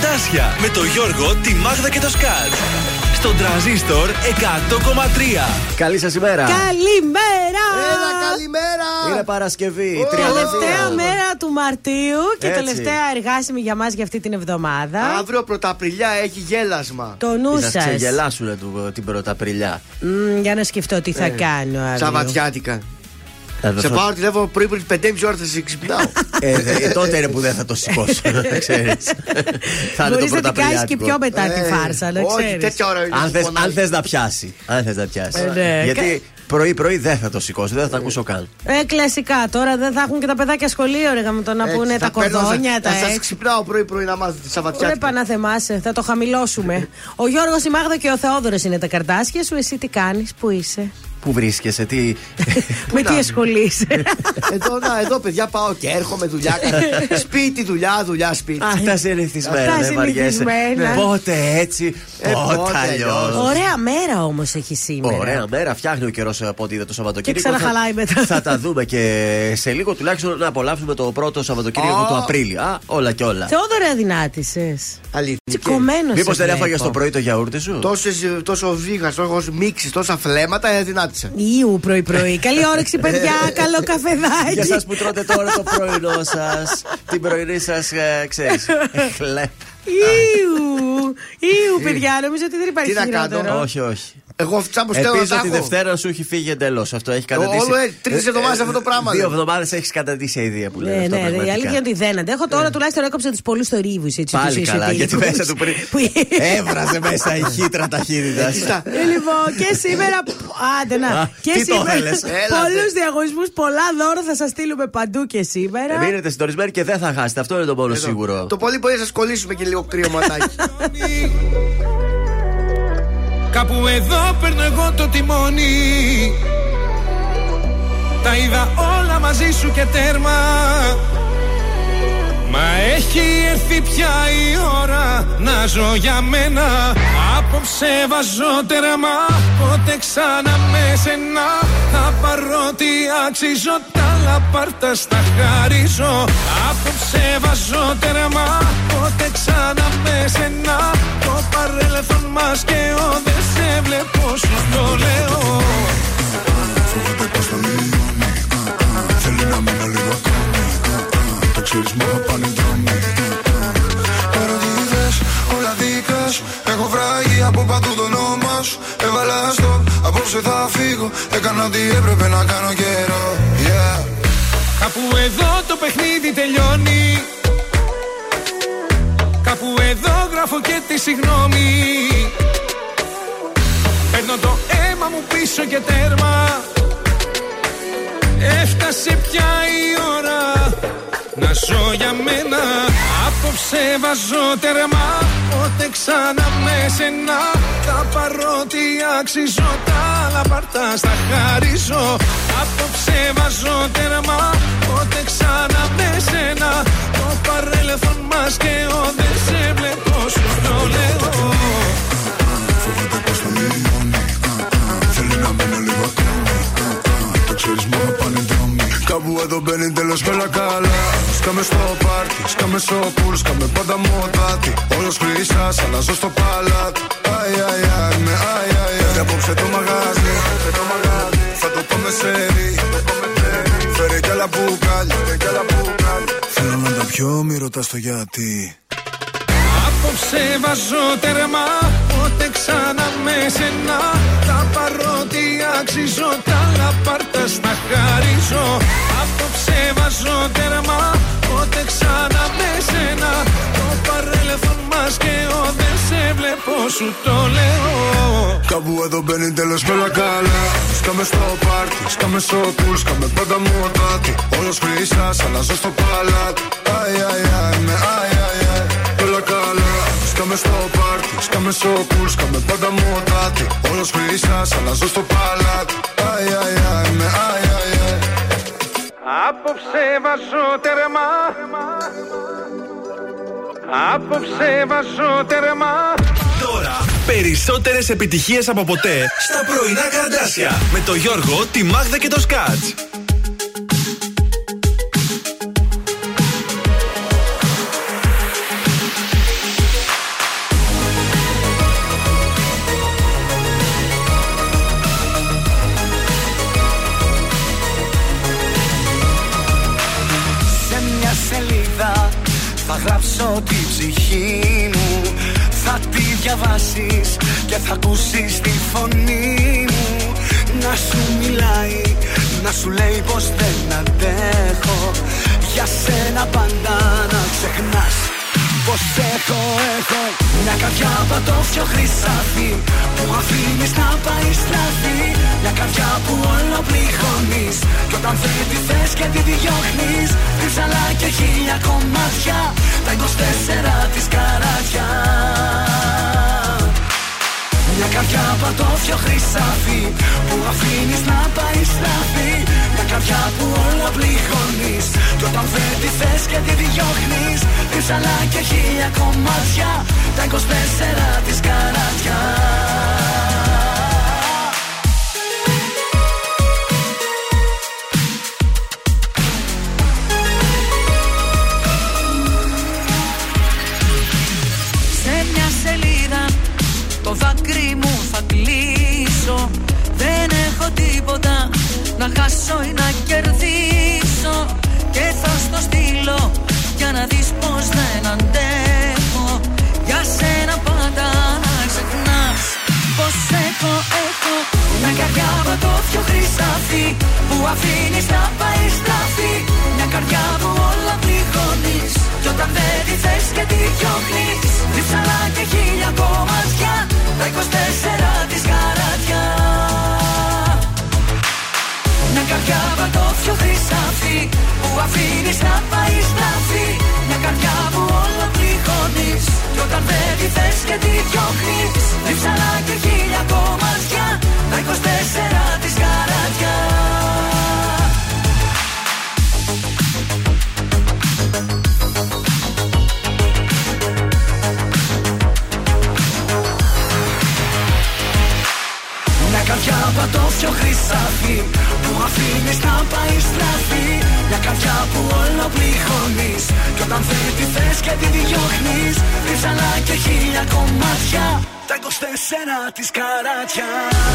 Καρτάσια με το Γιώργο, τη Μάγδα και το Σκάτ. Στον τραζίστορ 100,3. Καλή σας ημέρα. Καλημέρα! Έλα, καλημέρα! Είναι Παρασκευή. Τελευταία μέρα του Μαρτίου και Έτσι. τελευταία εργάσιμη για μας για αυτή την εβδομάδα. Αύριο πρωταπριλιά έχει γέλασμα. Το νου Θα σας. ξεγελάσουν την Πρωταπριλιά. Για να σκεφτώ τι θα κάνω αύριο. Σαββατιάτικα. Ε, Σε θα- πάω τηλέφωνο πρωί πριν 5,5 ώρα θα σε ξυπνάω. Ε, δε- τότε είναι που δεν θα το σηκώσω. να ξέρεις. Θα είναι το Μπορείς να την κάνεις και πρωταπριλιάτικο. πιο μετά τη Ε, φάρσα, να Όχι, ξέρεις. τέτοια ώρα Αν θες, πονάει. αν θες να πιάσει. Αν θες να πιάσει. Ε, ναι. Γιατί πρωί-πρωί δεν θα το σηκώσω, δεν θα το ακούσω καν. Ε, κλασικά. Τώρα δεν θα έχουν και τα παιδάκια σχολείο, ρε γαμ, το να Έτσι, πούνε θα τα παίρνω, κορδόνια, θα- τα Θα σας έξι. ξυπνάω πρωί-πρωί να μάθετε τη Ρε Σαββατιάτικα. Παναθεμάσαι, θα το χαμηλώσουμε. Ο Γιώργος, η Μάγδα και ο Θεόδωρος είναι τα καρτάσια σου. Εσύ τι κάνεις, πού είσαι, Πού βρίσκεσαι, τι. με τι να- ασχολείσαι; Εδώ, να, εδώ παιδιά πάω και έρχομαι δουλειά. σπίτι, δουλειά, δουλειά, σπίτι. Αυτά συνηθισμένα, Αυτά δεν βαριέσαι. συνηθισμένα. Πότε έτσι, Ε, πότε πότε αλλιώς. αλλιώς. Ωραία μέρα όμως έχει σήμερα. Ωραία μέρα, φτιάχνει ο καιρός από ό,τι είδε το Σαββατοκύριακο. Και ξαναχαλάει Θα- μετά. Θα τα δούμε και σε λίγο τουλάχιστον να απολαύσουμε το πρώτο Σαββατοκύριακο Α. του Απρίλη. Α, όλα και όλα. Θεόδωρα αδυνάτησες. Αλήθεια. Τσικωμένος Μήπως σε δεν έφαγες βλέπω. το πρωί το γιαούρτι σου; Τόσες, τόσο βίγας, τόσο μίξεις, τόσα φλέματα, ε, δυνάτησα. Ιου πρωί-πρωί. Καλή όρεξη, παιδιά. Καλό Για καφεδάκι. εσά που τρώτε τώρα το πρωινό σας, την πρωινή σας, ξέρεις. Χλέπ. Ιου, Ιου, παιδιά, νομίζω ότι δεν υπάρχει Τι να κάνω, χειρότερο. Όχι, όχι. Εγώ τσάμπος στέλνω Ελπίζω τα τη έχω. Δευτέρα σου έχει φύγει εντελώς. Αυτό έχει καταντήσει. Όλο, ε, τρεις εβδομάδες αυτό το πράγμα, Δύο λέει. εβδομάδες έχεις καταντήσει η ιδέα που λέει. Ναι, αυτό ναι, η πραγματικά. αλήθεια είναι ότι δεν αντέχω. Τώρα τουλάχιστον έκοψε τους πολλούς θορύβους. Πάλι καλά, γιατί μέσα του πριν. Έβραζε μέσα η χύτρα ταχύτητας. Κοίτα, Ε, λοιπόν, και σήμερα. Άντε να. Α, Και τι το σήμερα. θέλες. Έλατε. Πολλούς διαγωνισμούς, πολλά δώρα θα σας στείλουμε παντού και σήμερα. Μείνετε συντονισμένοι και δεν θα χάσετε. Αυτό είναι το μόνο σίγουρο. Το πολύ πολύ θα σας κολλήσουμε και λίγο κρύο ματάκι. Κάπου εδώ παίρνω εγώ το τιμόνι. Τα είδα όλα μαζί σου και τέρμα. Μα έχει έρθει πια η ώρα να ζω για μένα. Απόψε βάζω τέρμα Πότε ξανά με σένα. Θα πάρω τι αξίζω Τα λαπάρτα στα χαρίζω. Απόψε βάζω τέρμα Πότε ξανά με σένα. Το παρέλθον μας και ο Δεν σε βλέπω σου το λέω. Φοβάται πως θα λιώνει Θέλει να μείνω λίγο ακόμη. Το ξέρεις μου θα πάνε δρόμοι. Ερωτήτες, όλα δικά σου. Έχω βράγει από παντού το όνομα σου. Έβαλα στο, απόψε θα φύγω. Έκανα ό,τι έπρεπε να κάνω καιρό. Yeah. Κάπου εδώ το παιχνίδι τελειώνει. Κάπου εδώ γράφω και τη συγγνώμη Παίρνω το αίμα μου πίσω και τέρμα. Έφτασε πια η ώρα να ζω για μένα. Απόψε βάζω τέρμα Πότε ξανά με σένα. Θα πάρω τι αξίζω Τα άλλα πάρτα στα χαρίζω. Απόψε βάζω τέρμα Πότε ξανά με σένα. Το παρέλθον μας και ο Δεν σε βλέπω σου το λέω Κάπου εδώ μπαίνει τέλος και όλα καλά. Σκάμε στο πάρτι, σκάμε στο πουλ Σκάμε πάντα μοτάτι. Όλος χρυσάς, αλλάζω στο παλάτι. Αι, αι, αι, με αι, αι, αι. Απόψε το μαγάζι, θα το πάμε σε ρί Φέρε κι άλλα μπουκάλια Θέλω να τα πιω, μη ρωτάς το γιατί Απόψε βάζω τέρμα Πότε ξανά με σένα. Θα πάρω τι αξίζω Τα λαπάρτα στα χαρίζω. Απόψε βάζω τέρμα Πότε ξανά με σένα. Το παρέλθον μας και ο Δεν σε βλέπω σου το λέω. Κάπου εδώ μπαίνει τέλος και όλα καλά. Σκάμε στο πάρτι, σκάμε στο πουλ Σκάμε πάντα μοτάτι Όλος χρυσάς, αλλάζω στο παλάτι. Αι, αι, αι, με αι, αι, αι. Όλα καλά Σκάμε στο πάρτι, σκάμε στο πουλ Σκάμε πάντα μοτάτι. Όλος χρυσάς, αλλάζω στο παλάτι. Αι, αι, αι, με αι, αι, αι. Απόψε βάζω τέρμα Απόψε βάζω τέρμα Τώρα περισσότερες επιτυχίες από ποτέ στα πρωινά Καρτάσια με το Γιώργο, τη Μάγδα και το Σκάτς. Δώσω τη ψυχή μου Θα τη διαβάσεις και θα ακούσεις τη φωνή μου. Να σου μιλάει, να σου λέει πως δεν αντέχω. Για σένα πάντα να ξεχνάς Πως έχω, έχω. Μια καρδιά πατώφιο χρυσάφι Που αφήνεις να πάει στραφή. Μια καρδιά που όλο πληγώνεις Κι όταν δεν τη θες και τη διώχνεις Ρίψαλα και χίλια κομμάτια Τα 24 της καράτια μια καρδιά πατώφιο χρυσάφι Που αφήνεις να πάει στραφή Μια καρδιά που όλα πληγώνεις Κι όταν δεν τη θες και τη διώχνεις Ρίψαλα και χίλια κομμάτια Τα 24 της καράτια να χάσω ή να κερδίσω Και θα στο στείλω για να δεις πως δεν αντέχω Για σένα πάντα να ξεχνάς πως έχω, έχω Μια καρδιά πατώφιο χρυσάφι που αφήνεις να πάει στραφή. Μια καρδιά που όλα πληγώνεις κι όταν δεν τη θες και τη διώχνεις. Ρίψαλα και χίλια κομμάτια Τα 24 της καράτια Μια καρδιά πατώφιο χρυσάφι Που αφήνεις να πάει στραφή Μια καρδιά που όλα πληγώνεις Κι όταν δεν τη θες και τη διώχνεις. Ρίψαλα και χίλια κομμάτια Τα 24 της καράτια καρδιά πατώφιο χρυσάφι Που αφήνεις να πάει στραφή Μια καρδιά που όλο πληγώνεις Κι όταν δεν τη θες και τη διώχνεις Ρίψαλα και χίλια κομμάτια. Τα 24 της καράτια.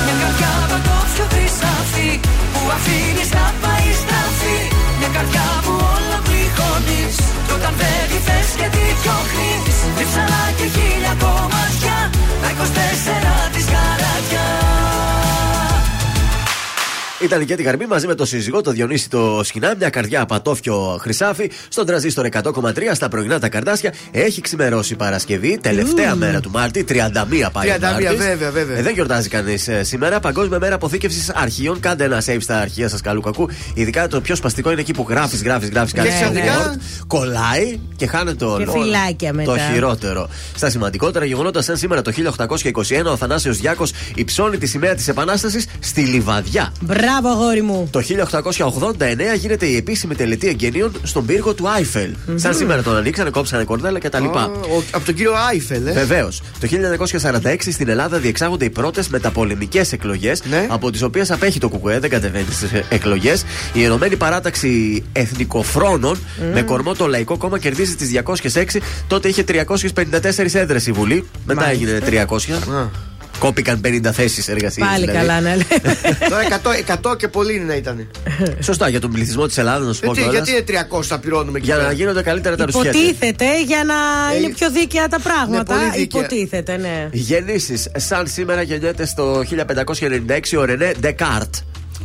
Μια καρδιά πατώφιο χρυσάφι Που αφήνεις να πάει στραφή Μια καρδιά που όλο πληγώνεις Κι όταν δεν τη θες και τη διώχνεις Ρίψαλα και χίλια κομμάτια. Τα 24 της καράτια Ήταν και την Καρμή μαζί με το σύζυγό, το Διονύση το Σκινά, μια καρδιά πατόφιο χρυσάφι, στον τραζίστορ 100,3 στα πρωινά τα καρδάσια. Έχει ξημερώσει η Παρασκευή, τελευταία μέρα του Μάρτη, 31 πάει 31, ο Μάρτης. βέβαια, βέβαια. Ε, δεν γιορτάζει κανείς σήμερα. Παγκόσμια μέρα αποθήκευσης αρχείων. Κάντε ένα save στα αρχεία σας, καλού κακού. Ειδικά το πιο σπαστικό είναι εκεί που γράφεις, γράφεις, γράφεις κάτι. Και ξαφνικά- Κολλάει και χάνεται το Και φυλάκια μετά. Το χειρότερο. Στα σημαντικότερα γεγονότα, σαν σήμερα το 1821 ο Θανάσιος Διάκος υψώνει τη σημαία της Επανάστασης στη Λιβαδιά. Μπράβο, αγόρι μου. Το 1889 γίνεται η επίσημη τελετή εγγενείων στον πύργο του άιφελ Σαν σήμερα τον ανοίξανε, κόψανε κορδέλα κτλ. Α, ο- Από τον κύριο Άιφελ, ε. Βεβαίως. Το 1946 στην Ελλάδα διεξάγονται οι πρώτες μεταπολεμικές εκλογές, Ναι. από τις οποίες απέχει το ΚΚΕ, δεν κατεβαίνει στις εκλογές. Η Ενωμένη Παράταξη Εθνικοφρόνων με κορμό το Λαϊκό Κόμμα κερδίζει τις 206. Τότε είχε 354 έδρες η Βουλή. Μετά Μάλιστα. έγινε 300. Κόπηκαν 50 θέσεις εργασίας. Πάλι καλά, ναι. Τώρα 100, 100 και πολύ είναι να ήταν. Σωστά, για τον πληθυσμό της Ελλάδας, να σου πω Γιατί, κιόλας. γιατί είναι 300 θα πληρώνουμε εκεί Για να πέρα; γίνονται καλύτερα τα ρουσιέτα. Υποτίθεται για να Ε, είναι πιο δίκαια τα πράγματα. πολύ δίκαια. Υποτίθεται, ναι. Γεννήσεις. Σαν σήμερα γεννιέται στο 1596 ο Ρενέ Ντεκάρτ.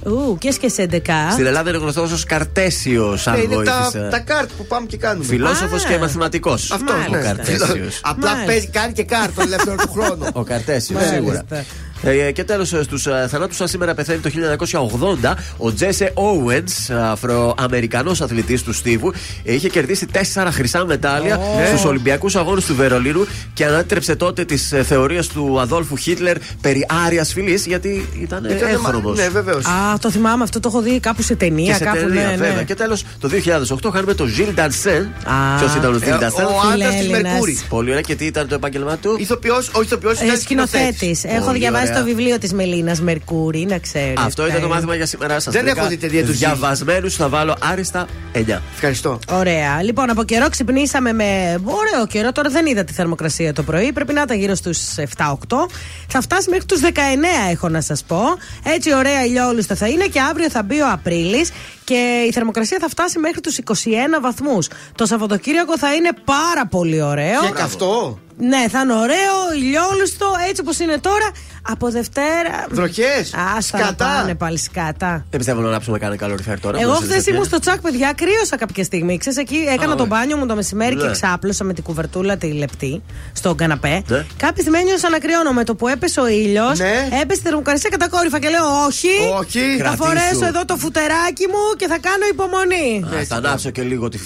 Ου, και και σε ντεκά. Στην Ελλάδα είναι γνωστός ως Καρτέσιος, Ναι, αν είναι τα, βοήθησε. τα καρτ που πάμε και κάνουμε. Φιλόσοφος Α. και μαθηματικός. Αυτός ο ναι. Καρτέσιος. Απλά Μάλιστα. παίζει, κάνει και καρτ τον ελεύθερο του χρόνου. Ο Καρτέσιος, Μάλιστα. σίγουρα. Ε, και τέλος, στους θανάτους, σαν σήμερα πεθαίνει το 1980, ο Τζέσε Όουενς, Αφροαμερικανός αθλητής του Στίβου, ε, είχε κερδίσει τέσσερα χρυσά μετάλλια στους Ολυμπιακούς Αγώνες του Βερολίνου και ανάτρεψε τότε τις θεωρίες του Αδόλφου Χίτλερ περί άριας φυλής, γιατί ήταν Ήταν, έγχρωμος. Ναι, βεβαίως. Α, το θυμάμαι αυτό, το έχω δει κάπου σε ταινία. Και σε κάπου, ταινία, ναι, βέβαια. ναι. Και τέλος, το 2008 είχαμε τον Ζιλ Ντανσέν. Α. Ποιος ήταν ο Ε, Ζιλ Ντανσέν. ο άντρας της Φιλέλληνας. Mercury. Πολύ ωραία. Και τι ήταν το επάγγελμά του; Ηθοποιός, ο ηθοποιός Ε, Σκηνοθέτης. Έχω Πολύ διαβάσει διαβάσει το βιβλίο της Μελίνας Μερκούρη, να ξέρετε. Αυτό ήταν το μάθημα για σήμερα σας. Δεν έχω δει ταινία τους Διαβασμένους θα βάλω άριστα 9. Ευχαριστώ. Ωραία. Λοιπόν, από καιρό ξυπνήσαμε με ωραίο καιρό. Τώρα δεν είδα τη θερμοκρασία το πρωί. Πρέπει να ήταν γύρω στους 7-8. Θα φτάσει μέχρι τους 19, έχω να σας πω. Έτσι, ωραία ηλιόλουστα θα είναι και αύριο θα μπει ο Απρίλης και η θερμοκρασία θα φτάσει μέχρι τους 21 βαθμούς. Το Σαββατοκύριακο θα είναι πάρα πολύ ωραίο. Και αυτό. Ναι, θα είναι ωραίο, ηλιόλουστο, έτσι όπως είναι τώρα. Από Δευτέρα. Βροχές. Α, θα πάνε πάλι σκάτα. Δεν πιστεύω να ανάψουμε κανένα καλοριφέρ τώρα. Εγώ όπως χθες συζητάμε. ήμουν στο τσακ, παιδιά, κρύωσα κάποια στιγμή. Ξέρεις, εκεί έκανα Α, το ναι. μπάνιο μου το μεσημέρι Ναι. και ξάπλωσα με την κουβερτούλα τη λεπτή στον καναπέ. Ναι. Κάποια στιγμή ένιωσα να κρυώνω με το που έπεσε ο ήλιος. Ναι. Έπεσε η θερμοκρασία κατακόρυφα και λέω Όχι. Όχι. Θα Κρατήσου. φορέσω εδώ το φουτεράκι μου και θα κάνω υπομονή. Α, Θα ανάψω και λίγο τη.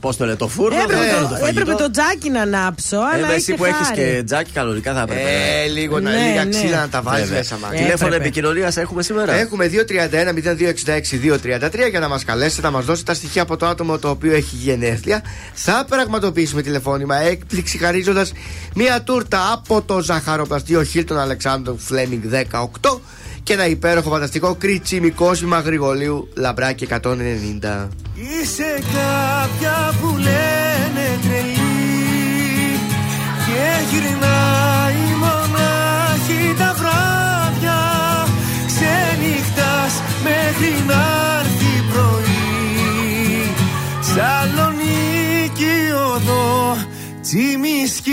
Πώς το λένε, το φούρνο. Έπρεπε, θα κάνω το, φαγητό. έπρεπε το τζάκι να ανάψω, Ε, αλλά μα εσύ είχε που έχεις χάρη. και τζάκι, κανονικά θα έπρεπε. Ε, λίγο να Ναι, λίγα ναι. ξύλα να τα βάλει Βέβαια. μέσα, μάλλον. Τηλέφωνο Έπρεπε. επικοινωνίας έχουμε σήμερα; Έχουμε 231-0266-233 για να μας καλέσετε, να μας δώσετε τα στοιχεία από το άτομο το οποίο έχει γενέθλια. Θα πραγματοποιήσουμε τηλεφώνημα έκπληξη χαρίζοντας μία τούρτα από το ζαχαροπλαστείο Χίλτον Αλεξάνδρου Φλέμινγκ 18 και ένα υπέροχο φανταστικό κριτσίμι κόσμημα γρηγολίου λαμπράκι 190. Είσαι κάποια που λένε τρελή Και γυρνάει μονάχη τα βράδια. Ξενυχτάς μέχρι να έρθει πρωί. Σαλονίκη οδό τσιμισκή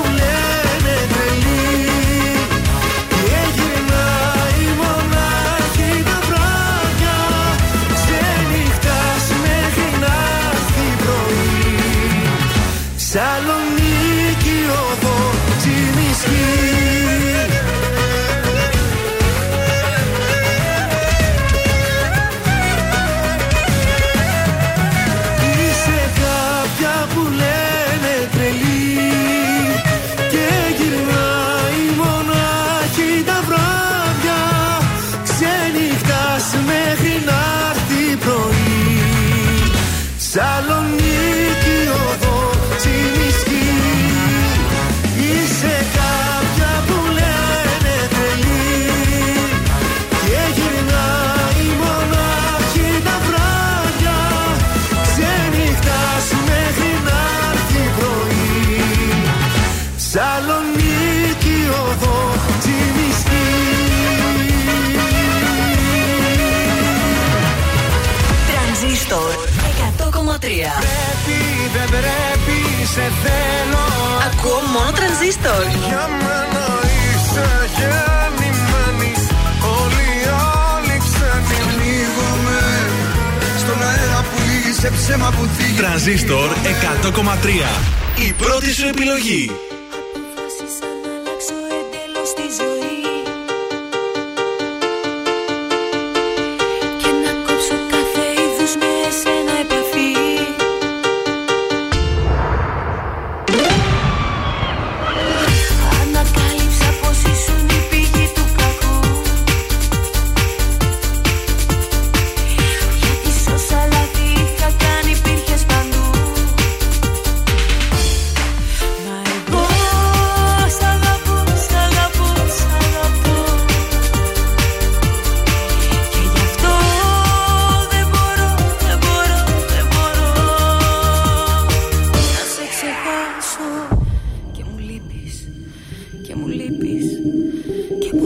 σε θέλω. Ακούω μόνο τρανζίστορ. Για μένα είσαι γεννημένης. Όλοι οι άλλοι ξένοι Πνίγομαι Στον αέρα που λύγει σε ψέμα που θίγει. Τρανζίστορ 100,3. Η πρώτη σου επιλογή. Can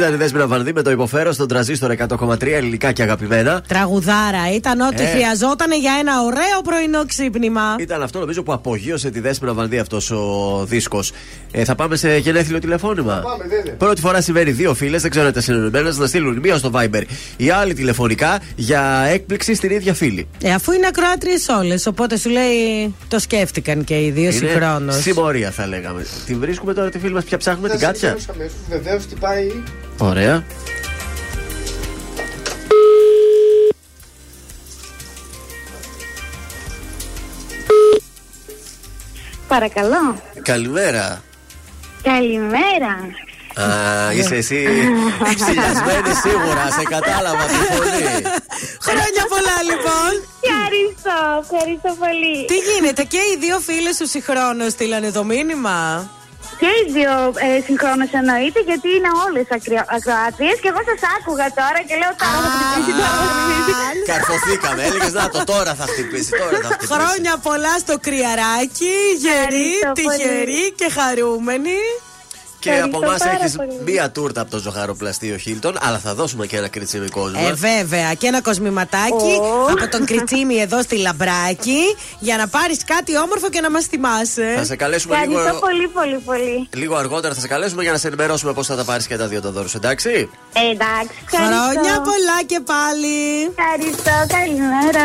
Ήταν η Δέσποινα Βανδύ με το υποφέρω στον τραζίστορ 100,3 ελληνικά και αγαπημένα. Τραγουδάρα, ήταν ό,τι Ε. χρειαζόταν για ένα ωραίο πρωινό ξύπνημα. Ήταν αυτό νομίζω που απογείωσε τη Δέσποινα Βανδύ αυτός ο δίσκος. Ε, θα πάμε σε γενέθλιο τηλεφώνημα. Πάμε, βέβαια. Πρώτη φορά συμβαίνει δύο φίλες, δεν ξέρω αν ήταν συνεννοημένε, να στείλουν μία στο Viber, η άλλη τηλεφωνικά για έκπληξη στην ίδια φίλη. Ε, αφού είναι ακροάτριες όλες, οπότε σου λέει το σκέφτηκαν και οι δύο συγχρόνως. συμμορία θα λέγαμε. Την βρίσκουμε τώρα τη φίλη μας, πια ψάχνουμε την Κάτια; Βεβαίως τι πάει. Ωραία. Παρακαλώ. Καλημέρα. Καλημέρα. Α, είσαι εσύ ψηλιασμένη σίγουρα, σε κατάλαβα τη φωνή. Χρόνια πολλά λοιπόν. Ευχαριστώ, ευχαριστώ πολύ. Τι γίνεται, και οι δύο φίλες σου συγχρόνως στείλανε το μήνυμα; Και οι δύο ε, συγχρόνως εννοείται, γιατί είναι όλες ακροάτριε και εγώ σας άκουγα τώρα και λέω τώρα θα χτυπήσει, τώρα θα χτυπήσει. Καρφωθήκαμε, έλεγες να το τώρα θα χτυπήσει, τώρα θα χτυπήσει. Χρόνια πολλά στο κρυαράκι, γερή, Ευχαριστώ πολύ. τυχερή και χαρούμενη. Και από εμάς πάρα έχεις πολύ. μία τούρτα από το ζωγαροπλαστείο Χίλτον, αλλά θα δώσουμε και ένα κριτσίμι κόσμο. Ε, βέβαια. Και ένα κοσμηματάκι Ω. από τον Κριτσίμη εδώ στη Λαμπράκη για να πάρεις κάτι όμορφο και να μας θυμάσαι. Θα σε καλέσουμε λίγο, Ευχαριστώ πολύ, πολύ, πολύ. λίγο αργότερα, θα σε καλέσουμε για να σε ενημερώσουμε πώς θα τα πάρεις και τα δύο τα δώρου, εντάξει; Ε, εντάξει, ευχαριστώ. Χρόνια πολλά και πάλι. Ευχαριστώ, καλημέρα.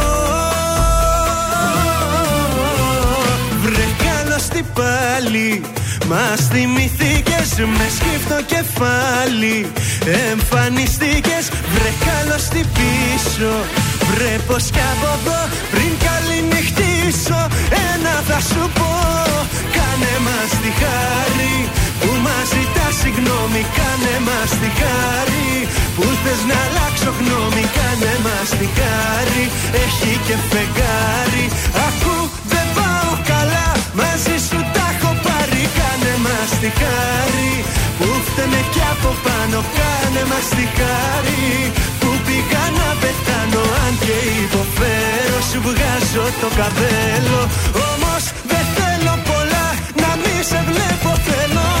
καλώς τι πάλι. Μας θυμηθήκες με σκύφτο κεφάλι. Εμφανιστήκες βρε καλώς τι πίσω. Βρε πως κι από εδώ πριν καληνυχτήσω. Ένα θα σου πω Κάνε μας τη χάρη. Που μας ζητά συγγνώμη Κάνε μας τη χάρη. Που θες να αλλάξω γνώμη Κάνε μας τη χάρη. Έχει και φεγγάρι. Ακού δεν πάω καλά μαζί Κάνε μας τη χάρη που φταίμε κι από πάνω Κάνε μας τη χάρη που πήγα να πεθάνω Αν και υποφέρω σου βγάζω το καπέλο. Όμως δεν θέλω πολλά να μη σε βλέπω θέλω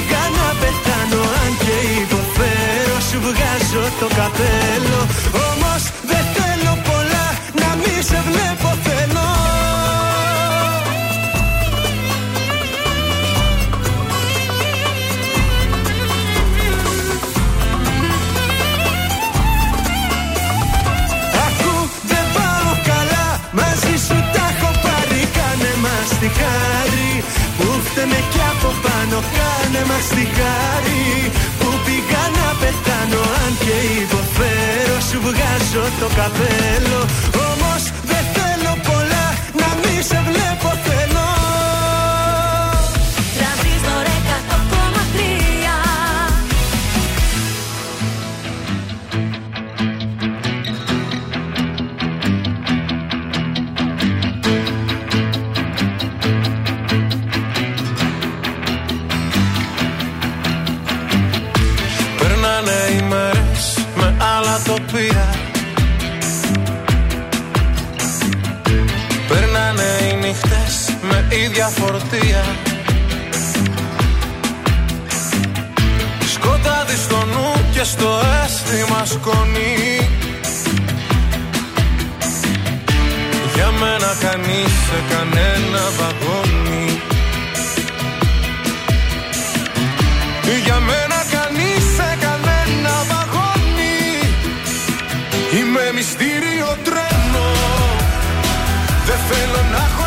πήγα να πεθάνω Αν και υποφέρω σου βγάζω το καπέλο. Όμως δεν θέλω πολλά να μη σε βλέπω θέλω. Ακού δεν πάω καλά Μαζί σου τα έχω πάρει Κάνε μας τη χάρη. Που φταίμε κι από πάνω Κάνε μας τη χάρη. Που πήγα να πεθάνω Αν και υποφέρω Σου βγάζω το καπέλο. Όμως δεν θέλω πολλά Να μη σε βλέπω με ίδια φορτία. Σκοτάδι στο νου και στο αίσθημα σκόνη. Για μένα κανείς σε κανένα βαγόνι. Για μένα κανείς σε κανένα βαγόνι. Είμαι μυστήριο τρένο. Δεν θέλω να έχω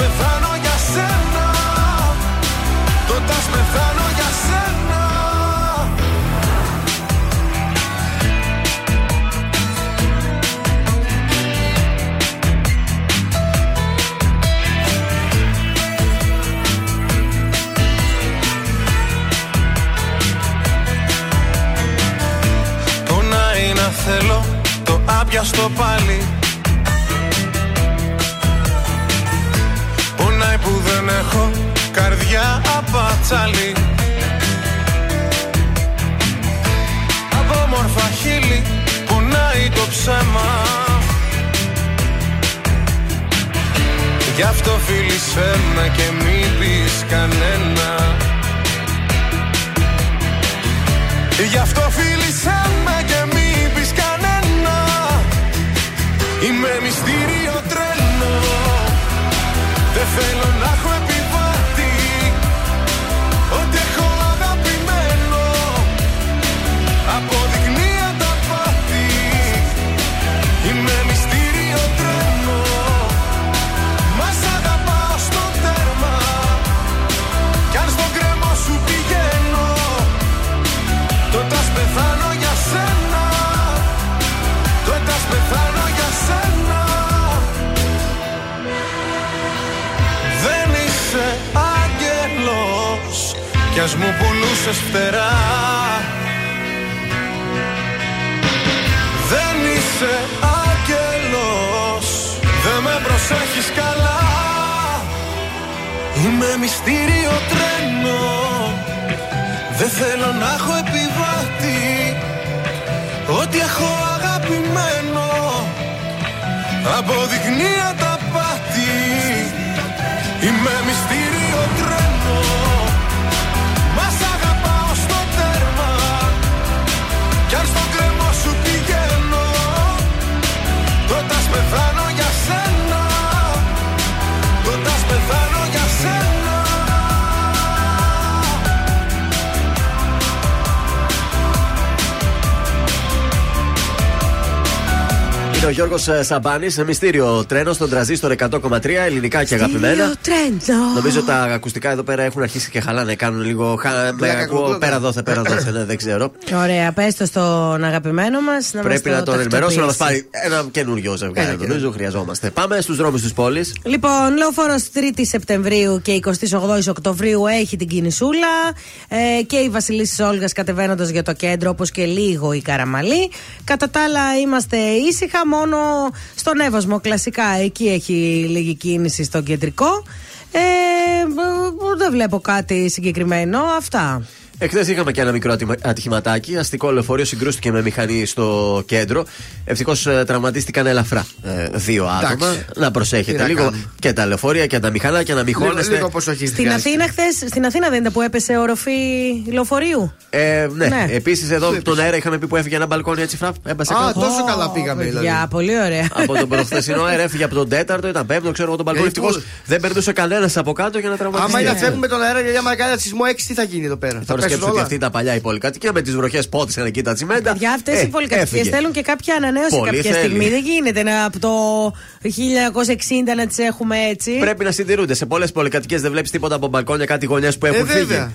πεθάνω για σένα. Τότε ας πεθάνω για σένα. Πονάει να θέλω το άπιαστο πάλι έχω καρδιά απατσάλι Από μόρφα χείλη πονάει το ψέμα. Γι' αυτό φίλησέ με και μη πεις κανένα. Γι' αυτό φίλησέ με και μη πεις κανένα. Είμαι μυστήριο Κι ας μου πουλούσες φτερά. Δεν είσαι άγγελος Δεν με προσέχεις καλά. Είμαι μυστήριο τρένο δεν θέλω να έχω επιβάτη. Ό,τι έχω αγαπημένο Αποδεικνύει Είναι ο Γιώργος Σαμπάνης, μυστήριο τρένος στον τραζίστορ 100,3 ελληνικά και αγαπημένα. τρέντο. Νομίζω τα ακουστικά εδώ πέρα έχουν αρχίσει και χαλάνε. Κάνουν λίγο. Χα... Με ακούω πέρα δόθε, πέρα δόθε. Ναι, δεν ξέρω. Ωραία, πες το στον αγαπημένο μας. Πρέπει να τον ενημερώσω να μας τακτοποιήσει. πάρει ένα καινούριο ζευγάρι. Νομίζω χρειαζόμαστε. Πάμε στους δρόμους της πόλης. Λοιπόν, λεωφόρος 3η Σεπτεμβρίου και 28η Οκτωβρίου έχει την κινησούλα. Ε, και η Βασιλίση Όλγας κατεβαίνοντας για το κέντρο, όπως και λίγο η Καραμαλή. Κατά τα άλλα, είμαστε ήσυχα. Μόνο στον Εύωσμο, κλασικά, εκεί έχει λίγη κίνηση στο κεντρικό. Ε, ε, δεν βλέπω κάτι συγκεκριμένο. Αυτά. Εχθές είχαμε και ένα μικρό ατυμα- ατυχηματάκι. Αστικό λεωφορείο συγκρούστηκε με μηχανή στο κέντρο. Ευτυχώς τραυματίστηκαν ελαφρά ε, δύο άτομα. Εντάξει. Να προσέχετε Τι να λίγο κάνουμε. και τα λεωφορεία και τα μηχανάκια να μην Λίγο, χώνεστε. λίγο προσοχή Στην Αθήνα, χθες, στην Αθήνα δεν ήταν που έπεσε οροφή λεωφορείου; Ε, ναι. Ναι. Επίσης εδώ τον αέρα είχαμε πει που έφυγε ένα μπαλκόνι έτσι φραπ. Έμπασε Α, κάτω. τόσο καλά πήγαμε δηλαδή. Για πολύ ωραία. Από τον προχθεσινό αέρα έφυγε από τον τέταρτο, ήταν πέμπτο, ξέρω εγώ τον μπαλκόνι. Ε, Ευτυχώς πού- δεν περνούσε κανένας από κάτω για να τραυματιστεί. Άμα είναι να φεύγουμε τον αέρα για μια κάνει σεισμό 6, τι θα γίνει εδώ πέρα; Θα Τώρα πέσουν σκέψω ότι όλα. αυτή τα παλιά η πολυκατοικία με τις βροχές πότισαν εκεί τα τσιμέντα. Για αυτές Ε, οι πολυκατοικίε έφυγε. θέλουν και κάποια ανανέωση Πολύ κάποια θέλει. στιγμή. Δεν γίνεται να, από το 1960 να τις έχουμε έτσι. Πρέπει να συντηρούνται. Σε πολλές πολυκατοικίες δεν βλέπεις τίποτα από μπαλκόνια, κάτι γωνιές που έχουν Ε, φύγει. βέβαια.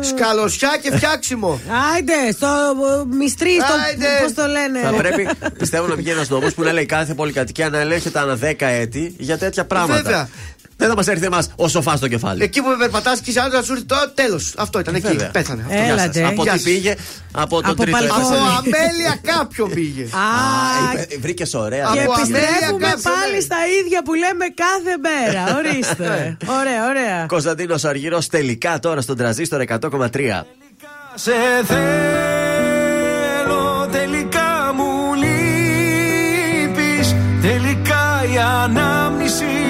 Σκαλωσιά και φτιάξιμο. Άιντε, στο ε, μυστρή, στο. Άιντε. Πώς το λένε. Θα πρέπει, πιστεύω, να βγει ένας νόμος που να λέει κάθε πολυκατοικία να ελέγχεται ανά 10 έτη για τέτοια πράγματα. Βέβαια. Δεν θα μας έρθει εμάς ο σοφάς στο κεφάλι. Εκεί που με περπατάς και σε άλλο να σου έρθει το τέλος. Αυτό ήταν εκεί. Βέβαια. Πέθανε. Αυτό. Έλατε. Γεια σας. Από Γεια τι σας. πήγε, από τον Από τρίτο παλκό. έφτασε. Από αμέλεια κάποιον πήγε. Α, Βρήκες ωραία. και Από αμέλεια επιστρέφουμε κάποιον, πάλι ναι. στα ίδια που λέμε κάθε μέρα. Ορίστε. ωραία, ωραία. Κωνσταντίνος Αργυρό τελικά τώρα στον τραζίστορ 100,3. Σε θέλω τελικά μου λείπεις Τελικά η ανάμνηση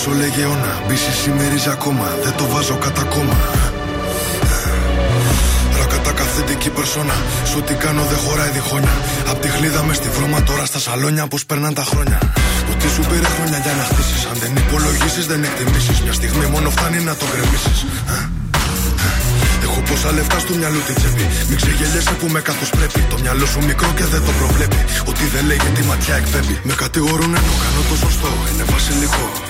έχεις πίσω λεγεώνα Μπίση σημερίζει ακόμα, δεν το βάζω κατά κόμμα Ρακατά καθεντική περσόνα Σου τι κάνω δεν χωράει διχόνια Απ' τη χλίδα μες στη βρώμα τώρα στα σαλόνια Πως περνάνε τα χρόνια Το τι σου πήρε χρόνια για να χτίσεις Αν δεν υπολογίσεις δεν εκτιμήσεις Μια στιγμή μόνο φτάνει να το γκρεμίσεις Έχω πόσα λεφτά στο μυαλό την τσέπη. Μην ξεγελιέσαι που με καθώ πρέπει. Το μυαλό σου μικρό και δεν το προβλέπει. Ότι δεν λέει γιατί ματιά εκπέμπει. Με κατηγορούν ενώ κάνω το σωστό. Είναι βασιλικό.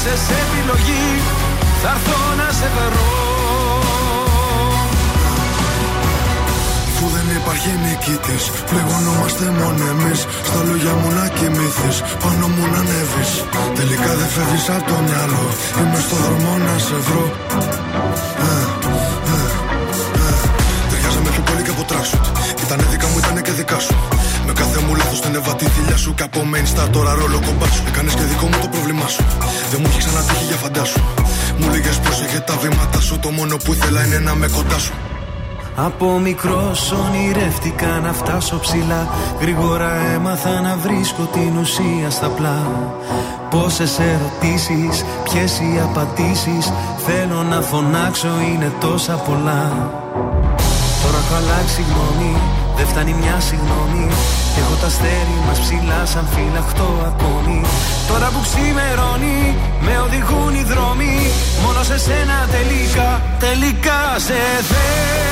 άφησες επιλογή Θα έρθω να σε βρω Αφού δεν υπάρχει νικητής, πληγωνόμαστε μόνο εμείς. Στα λόγια μου να κοιμηθείς, πάνω μου να ανέβεις. Τελικά δεν φεύγεις από το μυαλό. Είμαι στο δρόμο να σε βρω. Ε, ε, ε. Ταιριάζαμε πιο πολύ και από τράξουτ. Ήτανε δικά μου, ήτανε και δικά σου. Με κάθε μου λάθος την έβα τη θηλιά σου. Και από main star τώρα ρόλο κομπάς σου. Έκανες και δικό μου το πρόβλημά σου. Δεν μου έχει ξανατύχει για φαντάσου. Μου λίγε πρόσεχε τα βήματα σου. Το μόνο που ήθελα είναι να με κοντά σου. Από μικρός ονειρεύτηκα να φτάσω ψηλά Γρήγορα έμαθα να βρίσκω την ουσία στα πλά Πόσες ερωτήσεις, ποιες οι απαντήσεις Θέλω να φωνάξω είναι τόσα πολλά Τώρα έχω αλλάξει γνώμη, δεν φτάνει μια συγγνώμη. Έχω τα αστέρι μας ψηλά σαν φυλαχτό ακόμη. Τώρα που ξημερώνει, με οδηγούν οι δρόμοι. Μόνο σε σένα τελικά, τελικά σε θέλω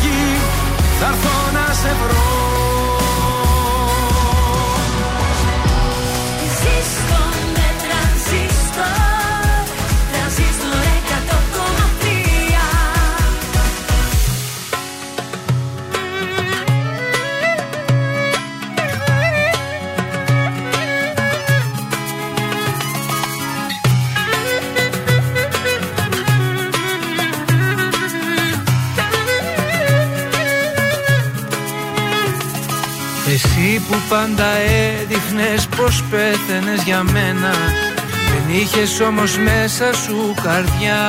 επιλογή Θα έρθω να σε βρω που πάντα έδειχνες πως πέθαινες για μένα. Δεν είχες όμως μέσα σου καρδιά.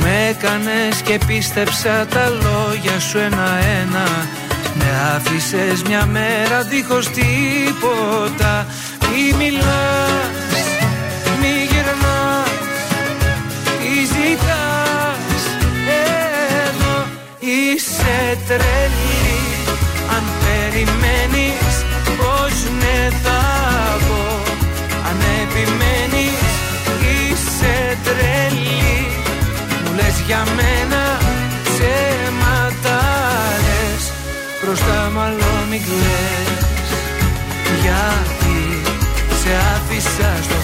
Με έκανες και πίστεψα τα λόγια σου ένα-ένα. Με άφησες μια μέρα δίχως τίποτα. Μη μιλάς, μη γυρνάς, τι ζητάς. Εδώ είσαι τρελή Μπροστά μάλλον μην κλαις. Γιατί σε άφησα στο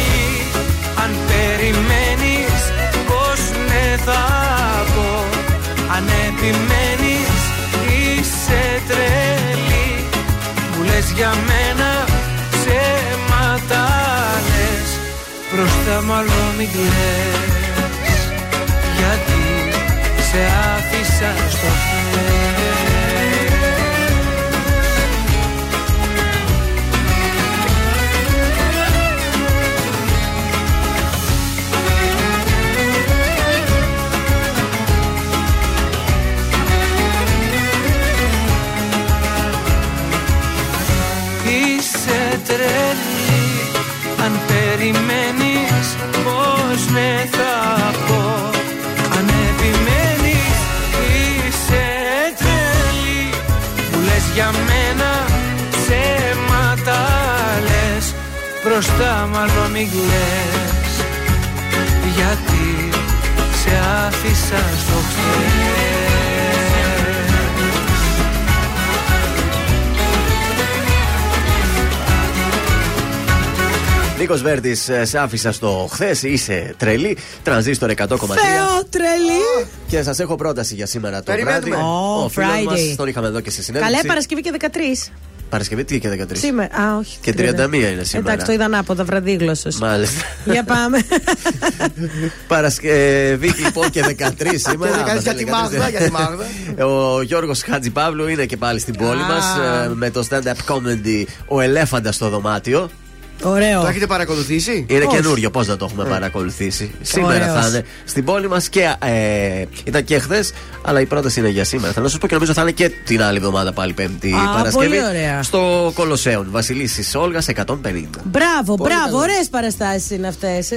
θα πω Αν επιμένεις είσαι τρελή Μου λες για μένα ψέματα λες Μπροστά μάλλον μην κλαις Γιατί σε άφησα στο χέρι περιμένεις πως ναι θα πω. Αν επιμένεις είσαι τρελή Μου λες για μένα ψέματα λες. Μπροστά μάλλον μην κλαις Γιατί σε άφησα στο χέρι Νίκος Βέρτης, σε άφησα στο χθες. Είσαι τρελή. Τρανζίστορ 100,3. Θεό, τρελή. Και σας έχω πρόταση για σήμερα το Περιμένουμε. βράδυ. Ω, Ο φίλος Friday. μας τον είχαμε εδώ και στη συνέντευξη. Καλέ Παρασκευή και 13. Παρασκευή τι και 13. Σήμερα. Α, όχι. Και 31 είναι σήμερα. Εντάξει, το είδα ανάποδα, βραδίγλωσσο. Μάλιστα. Για πάμε. Παρασκευή λοιπόν και 13 σήμερα. Και 13 για τη Μάγδα, για τη Μάγδα. Ο Γιώργος Χατζηπαύλου είναι και πάλι στην πόλη Α. μας με το stand-up comedy Ο Ελέφαντας στο δωμάτιο. Ωραίο. Το έχετε παρακολουθήσει; Είναι Όχι. καινούριο, πώς να το έχουμε παρακολουθήσει. Σήμερα Ωραίος. θα είναι στην πόλη μας και ε, ήταν και χθες, αλλά η πρόταση είναι για σήμερα. Θα να σας πω και νομίζω θα είναι και την άλλη εβδομάδα πάλι Πέμπτη Α, Παρασκευή. πολύ ωραία. Στο Κολοσσέον. Βασιλίση Όλγας 150. Μπράβο, Πολύ μπράβο, καλό. ωραίες παραστάσεις είναι αυτές.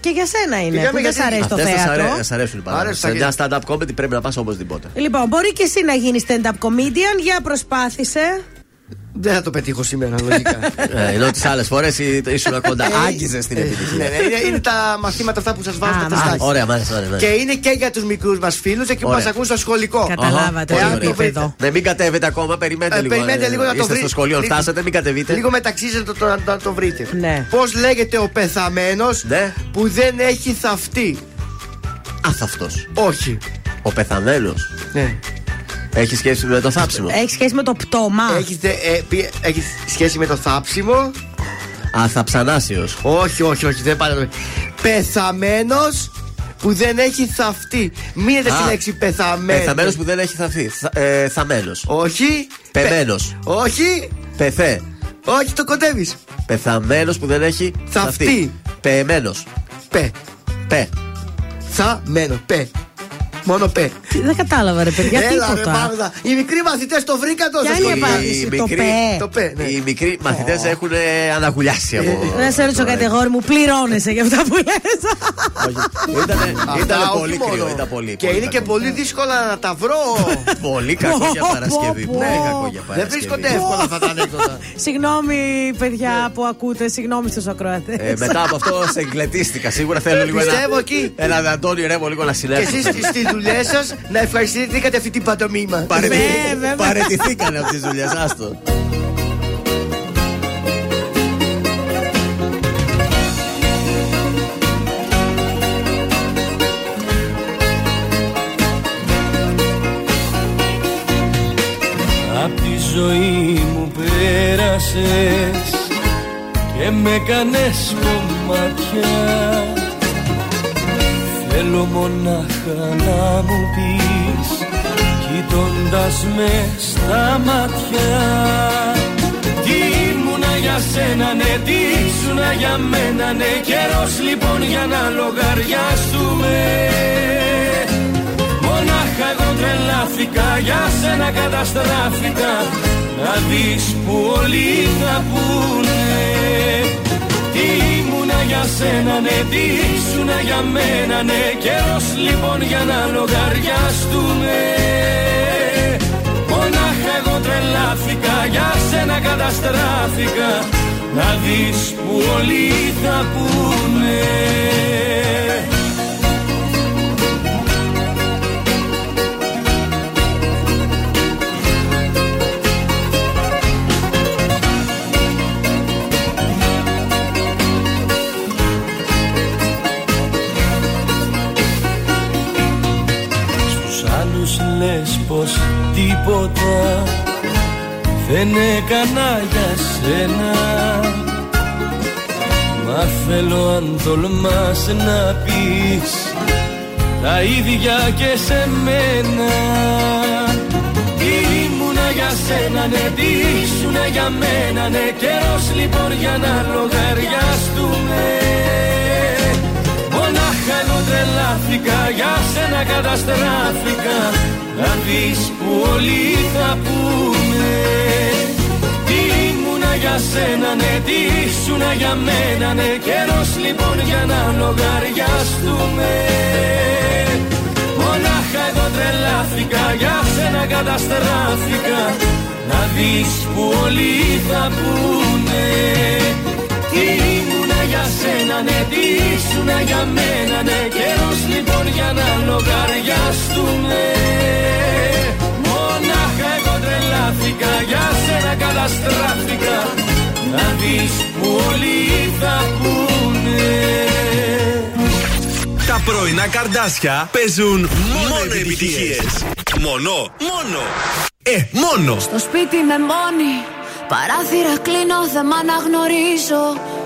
Και για σένα είναι. για που μένα, δεν σ' αρέσει το Αυτές σας θέατρο. αρέ- σας αρέσουν οι παράδοσεις. Σε Άρεσε, μια stand-up comedy πρέπει να πας οπωσδήποτε. Λοιπόν, μπορεί και εσύ να γίνεις stand-up comedian. Για προσπάθησε. Δεν θα το πετύχω σήμερα, λογικά. Ε, ενώ τις άλλες φορές ήσουν κοντά. Ε, Άγγιζες την ε, επιτυχία. ναι, ναι, είναι, είναι τα μαθήματα αυτά που σας βάζω Α, στα μάλιστα. Α, τεστάκια. Ωραία, μάλιστα. ωραία, ναι. Και είναι και για τους μικρούς μας φίλους εκεί που Ωραία. μας ακούν στο σχολικό. Καταλάβατε Αχα, το εάν το επίπεδο. Ναι, μην κατέβετε ακόμα, περιμένετε Ε, λίγο. περιμένετε ε, λίγο να το είστε βρείτε. στο σχολείο, Λίγο- φτάσατε, μην κατεβείτε. Λίγο μεταξύ σας το, το, να το βρείτε. Ναι. Πώς λέγεται ο πεθαμένος Ναι. που δεν έχει θαυτεί; Άθαυτος. Όχι. Ο πεθαμένος Ναι. Έχεις σχέση με το θάψιμο; Έχει σχέση με το πτώμα. Έχεις, ε, πει- έχεις σχέση με το θάψιμο; Αθαψανάσιο. Όχι, όχι, όχι, δεν πάει. Πεθαμένος που δεν έχει θαυτεί. Μείνετε στη Α, λέξη πεθαμένος. Πεθαμένος που δεν έχει θαθεί. Θα, ε, θαμένος. Όχι. Πεμένο. Όχι. Πεθέ. Όχι, το κοντεύεις. Πεθαμένος που δεν έχει Θαυτεί. θαυτεί. Πεμένος. Πε. Πε. Θα μένω. Πε. Μόνο πε. Τι- Δεν κατάλαβα, ρε παιδιά, Έλα, ρε τίποτα. Μάγδα. Οι μικροί μαθητές το βρήκαν το Ποια στο είναι η σχολείο. απάντηση; Οι Το μικροί- πε. Το πε, ναι. Οι μικροί μαθητές έχουν ε, αναγουλιάσει από. Να σε ρωτήσω κάτι, αγόρι μου, πληρώνεσαι για αυτά που λες. Ήτανε, Αυτά ήτανε όχι πολύ μόνο. κρύο. Ήταν πολύ, Και πολύ είναι και κακό. πολύ δύσκολα να τα βρω. Πολύ κακό για Παρασκευή. Πω, Πολύ πω. κακό για Δεν Παρασκευή. βρίσκονται εύκολα αυτά τα ανέκδοτα. Συγγνώμη, παιδιά που ακούτε, συγγνώμη στους ακροατές. Ε, μετά από αυτό σε εγκλετίστηκα. Σίγουρα θέλω λίγο Πιστεύω ένα. εκεί. Ένα Αντώνιο Ρέμο λίγο να Και συνέλθω. εσεί στι δουλειές σας να ευχαριστηθήκατε αυτή την παντομήμα. Παραιτηθ- Ναι, βέβαια. Παραιτηθήκανε από τις δουλειές, άστο. Απ' τη ζωή μου πέρασες και με κάνες κομμάτια Θέλω μονάχα να μου πεις κοιτώντας με στα μάτια Τι ήμουνα για σένα ναι, τι ήσουνα για μένα ναι Καιρός λοιπόν για να λογαριαστούμε Μονάχα εγώ τρελάθηκα για σένα καταστράφηκα Να δεις που όλοι θα πούνε Τι ήμουνα για σένα ναι τι ήσουνα για μένα ναι. Καιρός λοιπόν για να λογαριαστούμε. Μονάχα εγώ τρελάθηκα για σένα καταστράφηκα. Να δεις που όλοι θα πούνε λες πως τίποτα δεν έκανα για σένα. Μα θέλω αν τολμάς να πεις τα ίδια και σε μένα. Ήμουνα για σένα ναι, τι ήσουνα για μένα. Ναι Καιρός λοιπόν για να λογαριαστούμε. Μονάχα εγώ τρελάθηκα, για σένα καταστράφηκα. Να δεις που όλοι θα πούνε. Τι ήμουνα για σένα ναι, τι ήσουνα για μένα ναι. Καιρός λοιπόν για να λογαριαστούμε. Μονάχα εγώ τρελάθηκα, για σένα καταστράφηκα. Να δεις που όλοι θα πούνε. Τι ήμουνα για σένα ναι, τι ήσουνα για μένα ναι Καιρός λοιπόν για να λογαριαστούμε Μονάχα εγώ τρελάθηκα, για σένα καταστράφηκα Να δεις που όλοι θα πούνε Τα πρωινά καρδάσια παίζουν μόνο επιτυχίες. Μόνο, μόνο. Ε, μόνο. Στο σπίτι με μόνη Παράθυρα κλείνω, δεν μ' αναγνωρίζω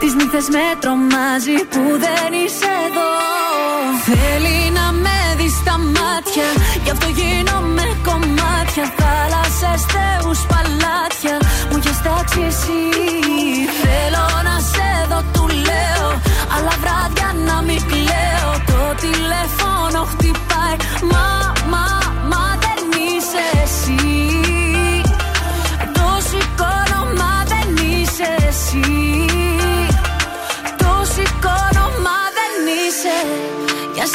Τις νύχτες με τρομάζει Που δεν είσαι εδώ. Θέλει να με δεις στα μάτια Γι' αυτό γίνομαι κομμάτια. Θάλασσες, θεούς, παλάτια Μου έχεις τάξει εσύ. Θέλω να σε δω, του λέω Αλλά βράδια να μην κλαίω. Το τηλέφωνο χτυπάει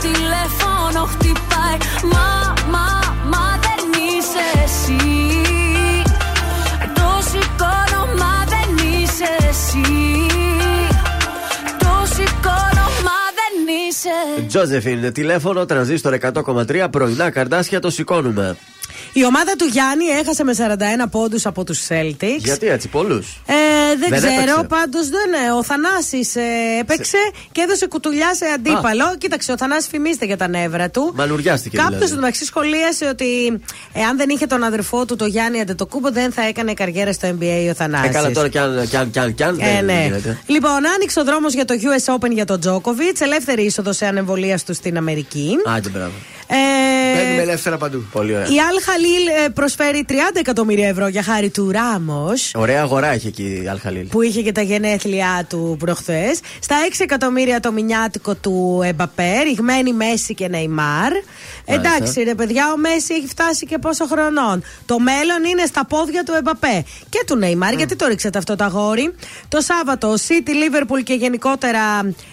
τηλέφωνο χτυπάει. Μα, μα, μα δεν είσαι εσύ. Το σηκώνω, μα δεν είσαι εσύ. Το σηκώνω, μα δεν είσαι. Τζόζεφιν, τηλέφωνο, τρανζίστορ 100,3, πρωινά καρδάσια, το σηκώνουμε. Η ομάδα του Γιάννη έχασε με 41 πόντους από τους Celtics. Γιατί έτσι, πολλούς; Ε, δεν, Δεν ξέρω, έπαιξε. πάντως δεν. ε, Ο Θανάσης έπαιξε και έδωσε κουτουλιά σε αντίπαλο. Κοίταξε, ο Θανάσης φημίζεται για τα νεύρα του. Μαλουριάστηκε Κάποιος δηλαδή. μεταξύ σχολίασε ότι εάν δεν είχε τον αδερφό του, τον Γιάννη Αντετοκούμπο, δεν θα έκανε καριέρα στο NBA ο Θανάσης. Ε, καλά τώρα κι αν, κι αν, κι αν, κι αν Ε, δεν ναι. γίνεται. Λοιπόν, άνοιξε ο δρόμος για το US Open για τον Τζόκοβιτ. Ελεύθερη είσοδος σε ανεμβολία του στην Αμερική. Άντε, μπράβο. Ε, Παίρνουμε ελεύθερα παντού. Πολύ ωραία. η Αλ Χαλίλ ε, προσφέρει 30 εκατομμύρια ευρώ για χάρη του Ράμος. Ωραία αγορά έχει εκεί η Αλχαλίλ. Που είχε και τα γενέθλιά του προχθές. Στα 6 εκατομμύρια το μηνιάτικο του Εμπαπέ, ρηγμένη Μέση και Νεϊμάρ. Εντάξει, ρε παιδιά, ο Μέση έχει φτάσει και πόσο χρονών. Το μέλλον είναι στα πόδια του Εμπαπέ και του Νεϊμάρ. Γιατί το ρίξατε αυτό το αγόρι. Το Σάββατο, City, Liverpool και γενικότερα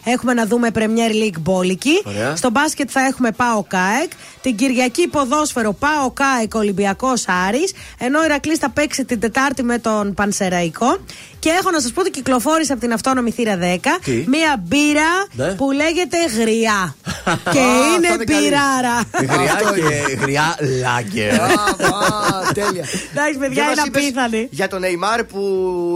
έχουμε να δούμε Premier League μπόλικη. Ωραία. Στο μπάσκετ θα έχουμε ΠΑΟΚ ΑΕΚ. Την Κυριακή ποδόσφαιρο ΠΑΟΚ ΑΕΚ Ολυμπιακός Άρης. Ενώ ο Ηρακλής θα παίξει την Τετάρτη με τον Πανσεραϊκό. Και έχω να σας πω ότι κυκλοφόρησε από την αυτόνομη θύρα 10 Τι; μία μπύρα Ναι. που λέγεται Γριά. και Α, είναι αυτό είναι καλή. μπυράρα. Γριά Αυτό και γριά lager. Α, α, τέλεια. Εντάξει, παιδιά, Δεν είναι μας είπες απίθανη. Για τον Νεϊμάρ που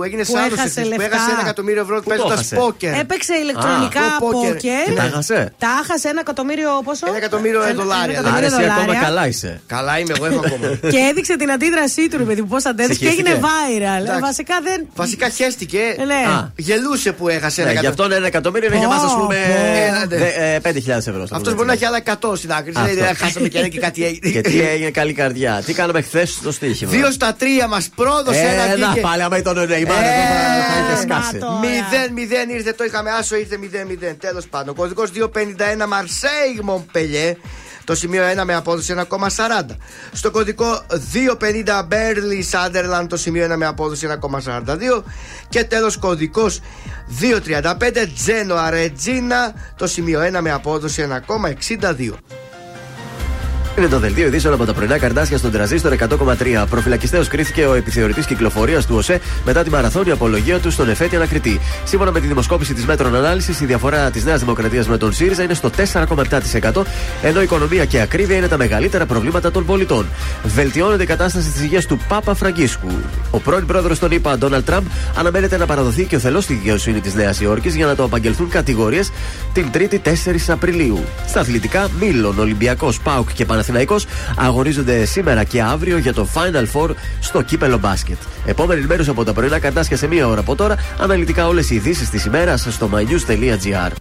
έγινε Που σάρος έχασε εσείς, που λεφτά. έχασε ένα εκατομμύριο ευρώ το παίζοντας έχασε; πόκερ. Έπαιξε ηλεκτρονικά Α, το πόκερ. πόκερ. Και τα έχασε; Τα έχασε ένα εκατομμύριο πόσο; Ένα εκατομμύριο Ένα- δολάρια. ένα Άρα εκατομμύριο εσύ ακόμα δολάρια. καλά είσαι. Καλά είμαι, εγώ έχω ακόμα. Και έδειξε την αντίδρασή του, ρε παιδί μου, πώς αντέδρασε και έγινε Συγχύστηκε. viral. Ε, Εντάξει. Βασικά δεν. Βασικά χαίστηκε. Ε, ναι. Α. Γελούσε που έχασε ένα Ναι, γι' εκατομμύριο. αυτόν ένα εκατομμύριο είναι για Πω, μα, ας πούμε, πω. Έλατε. δε- ε, 5.000 ευρώ. στο Αυτός πούμε μπορεί να έτσι. έχει άλλα 100 στην άκρη. Αυτό. Δηλαδή, χάσαμε και ένα και κάτι έγινε. Και τι έγινε, καλή καρδιά. Τι κάναμε χθες στο στοίχημα; Δύο στα τρία μας πρόδωσε ένα Ένα βγήκε. πάλι, άμα ήταν ο Νεϊμάρ, Ε, εδώ θα- θα είχε να σκάσει. το. Μηδέν, μηδέν ήρθε, το είχαμε άσο, ήρθε 0-0. Τέλος πάντων. Κωδικός 251 Μαρσέιγ Μομπελιέ. Το σημείο 1 με απόδοση 1,40. Στο κωδικό 250 Μπέρλι Σάντερλαντ. Το σημείο 1 με απόδοση 1,42. Και τέλος κωδικός 235 Τζένο Αρετζίνα. Το σημείο 1 με απόδοση 1,62. Είναι το δελτίο ειδήσεων από τα πρωινά καρντάσια στον τρανζίστορ 100,3. Προφυλακιστέο κρίθηκε ο επιθεωρητής κυκλοφορίας του ΟΣΕ μετά τη μαραθώνια απολογία του στον Εφέτη Ανακριτή. Σύμφωνα με τη δημοσκόπηση της Metron Analysis, η διαφορά της Νέας Δημοκρατίας με τον ΣΥΡΙΖΑ είναι στο 4,7%, ενώ η οικονομία και η ακρίβεια είναι τα μεγαλύτερα προβλήματα των πολιτών. Βελτιώνεται η κατάσταση της υγείας του Πάπα Φραγκίσκου. Ο πρώην πρόεδρος των ΗΠΑ, Ντόναλτ Τραμπ, αναμένεται να παραδοθεί οικειοθελώς στη δικαιοσύνη της Νέας Υόρκης για να του απαγγελθούν κατηγορίες την 3η 4 Απριλίου. Στα αθλητικά, Μίλων, Ολυμπιακός, ΠΑΟΚ και Παναθηναϊκός αγωνίζονται σήμερα και αύριο για το Final Four στο κύπελο μπάσκετ. Επόμενη ενημέρωση από τα πρωινά καρντάσια σε μία ώρα από τώρα. Αναλυτικά όλες οι ειδήσεις της ημέρας στο mynews.gr.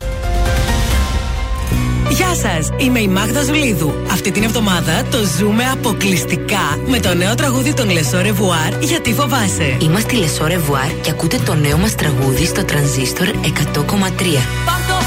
Γεια σας, είμαι η Μάγδα Ζουλίδου. Αυτή την εβδομάδα το ζούμε αποκλειστικά με το νέο τραγούδι των Les Au Revoir Γιατί φοβάσαι. Είμαστε η Les Au Revoir και ακούτε το νέο μας τραγούδι στο τρανζίστορ 100,3.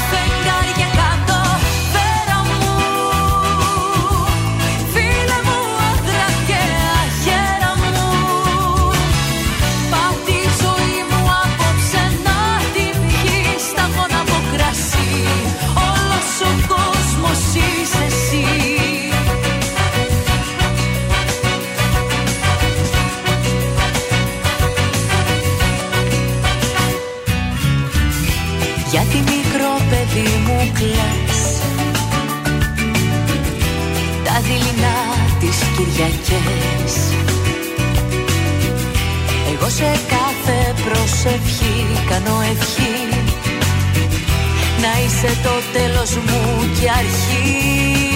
Κυριακές Εγώ σε κάθε προσευχή κάνω ευχή. Να είσαι το τέλος μου και αρχή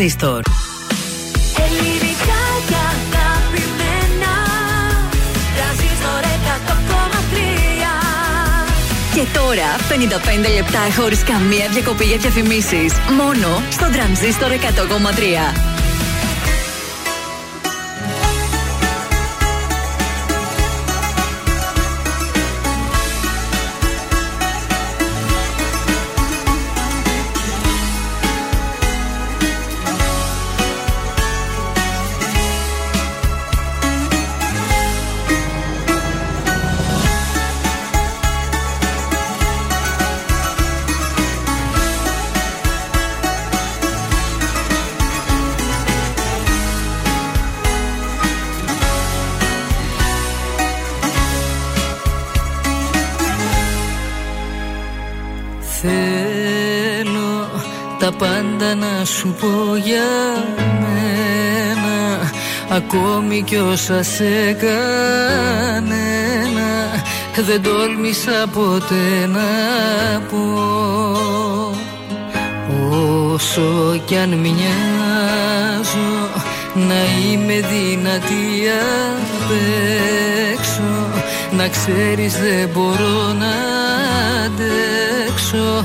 τρανζίστορ. Ελληνικά και αγαπημένα Τρανζίστορ 100,3 Και τώρα 55 λεπτά χωρίς καμία διακοπή για διαφημίσεις. Μόνο στο τρανζίστορ 100,3. Τα πάντα να σου πω για μένα. Ακόμη κι όσα σε κανένα Δεν τόλμησα ποτέ να πω. Όσο κι αν μοιάζω Να είμαι δυνατή απ' έξω. Να ξέρεις δεν μπορώ να αντέξω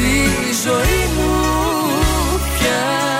στη ζωή μου πια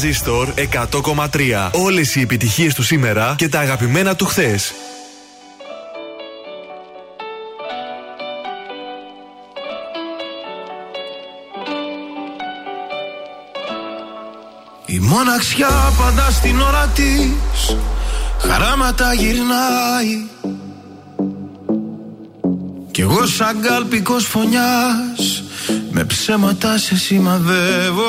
Τρανζίστορ 100,3. Όλες οι επιτυχίες του σήμερα και τα αγαπημένα του χθες. Η μοναξιά πάντα στην ώρα της Χαράματα γυρνάει Κι εγώ σαν κάλπικος φωνιάς Με ψέματα σε σημαδεύω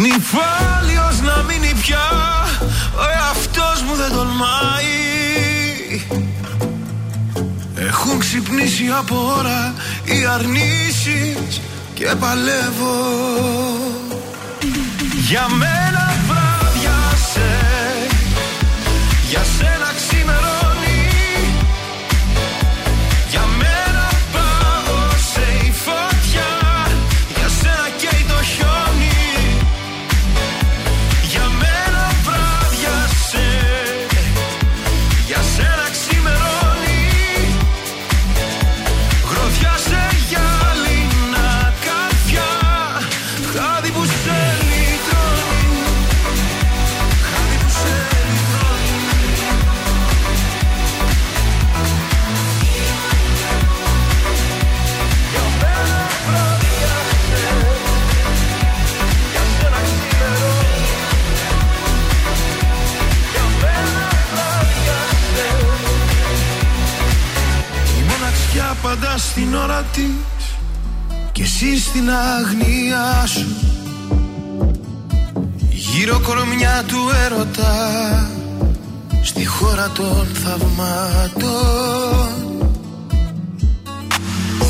Νυφάλιος να μείνει πια Ο εαυτός μου δεν τολμάει. Έχουν ξυπνήσει από ώρα Οι αρνήσεις Και παλεύω. Για μένα βράδιασε Για σένα στην ώρα της Και εσύ στην αγνία σου. Γύρω κορμιά του έρωτα Στη χώρα των θαυμάτων.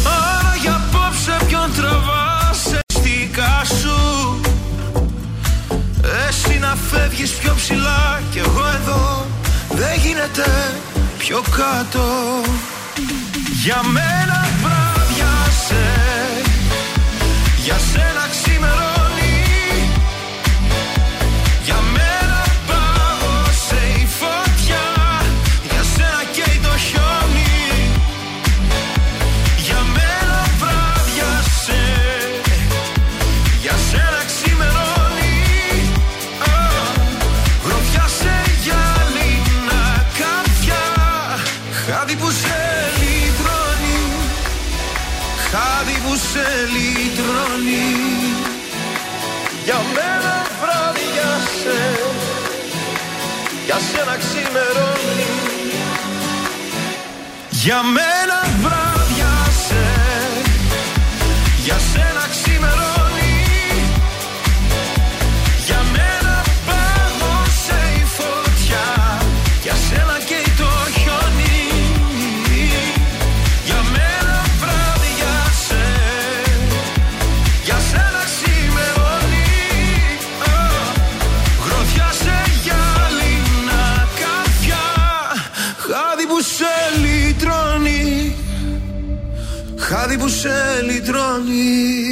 Άρα για απόψε ποιον τραβάς εστικά σου. Εσύ να φεύγεις πιο ψηλά Κι εγώ εδώ δεν γίνεται πιο κάτω. Για μένα βράδιασε Για σένα ξημερώνει Για σε λυτρώνει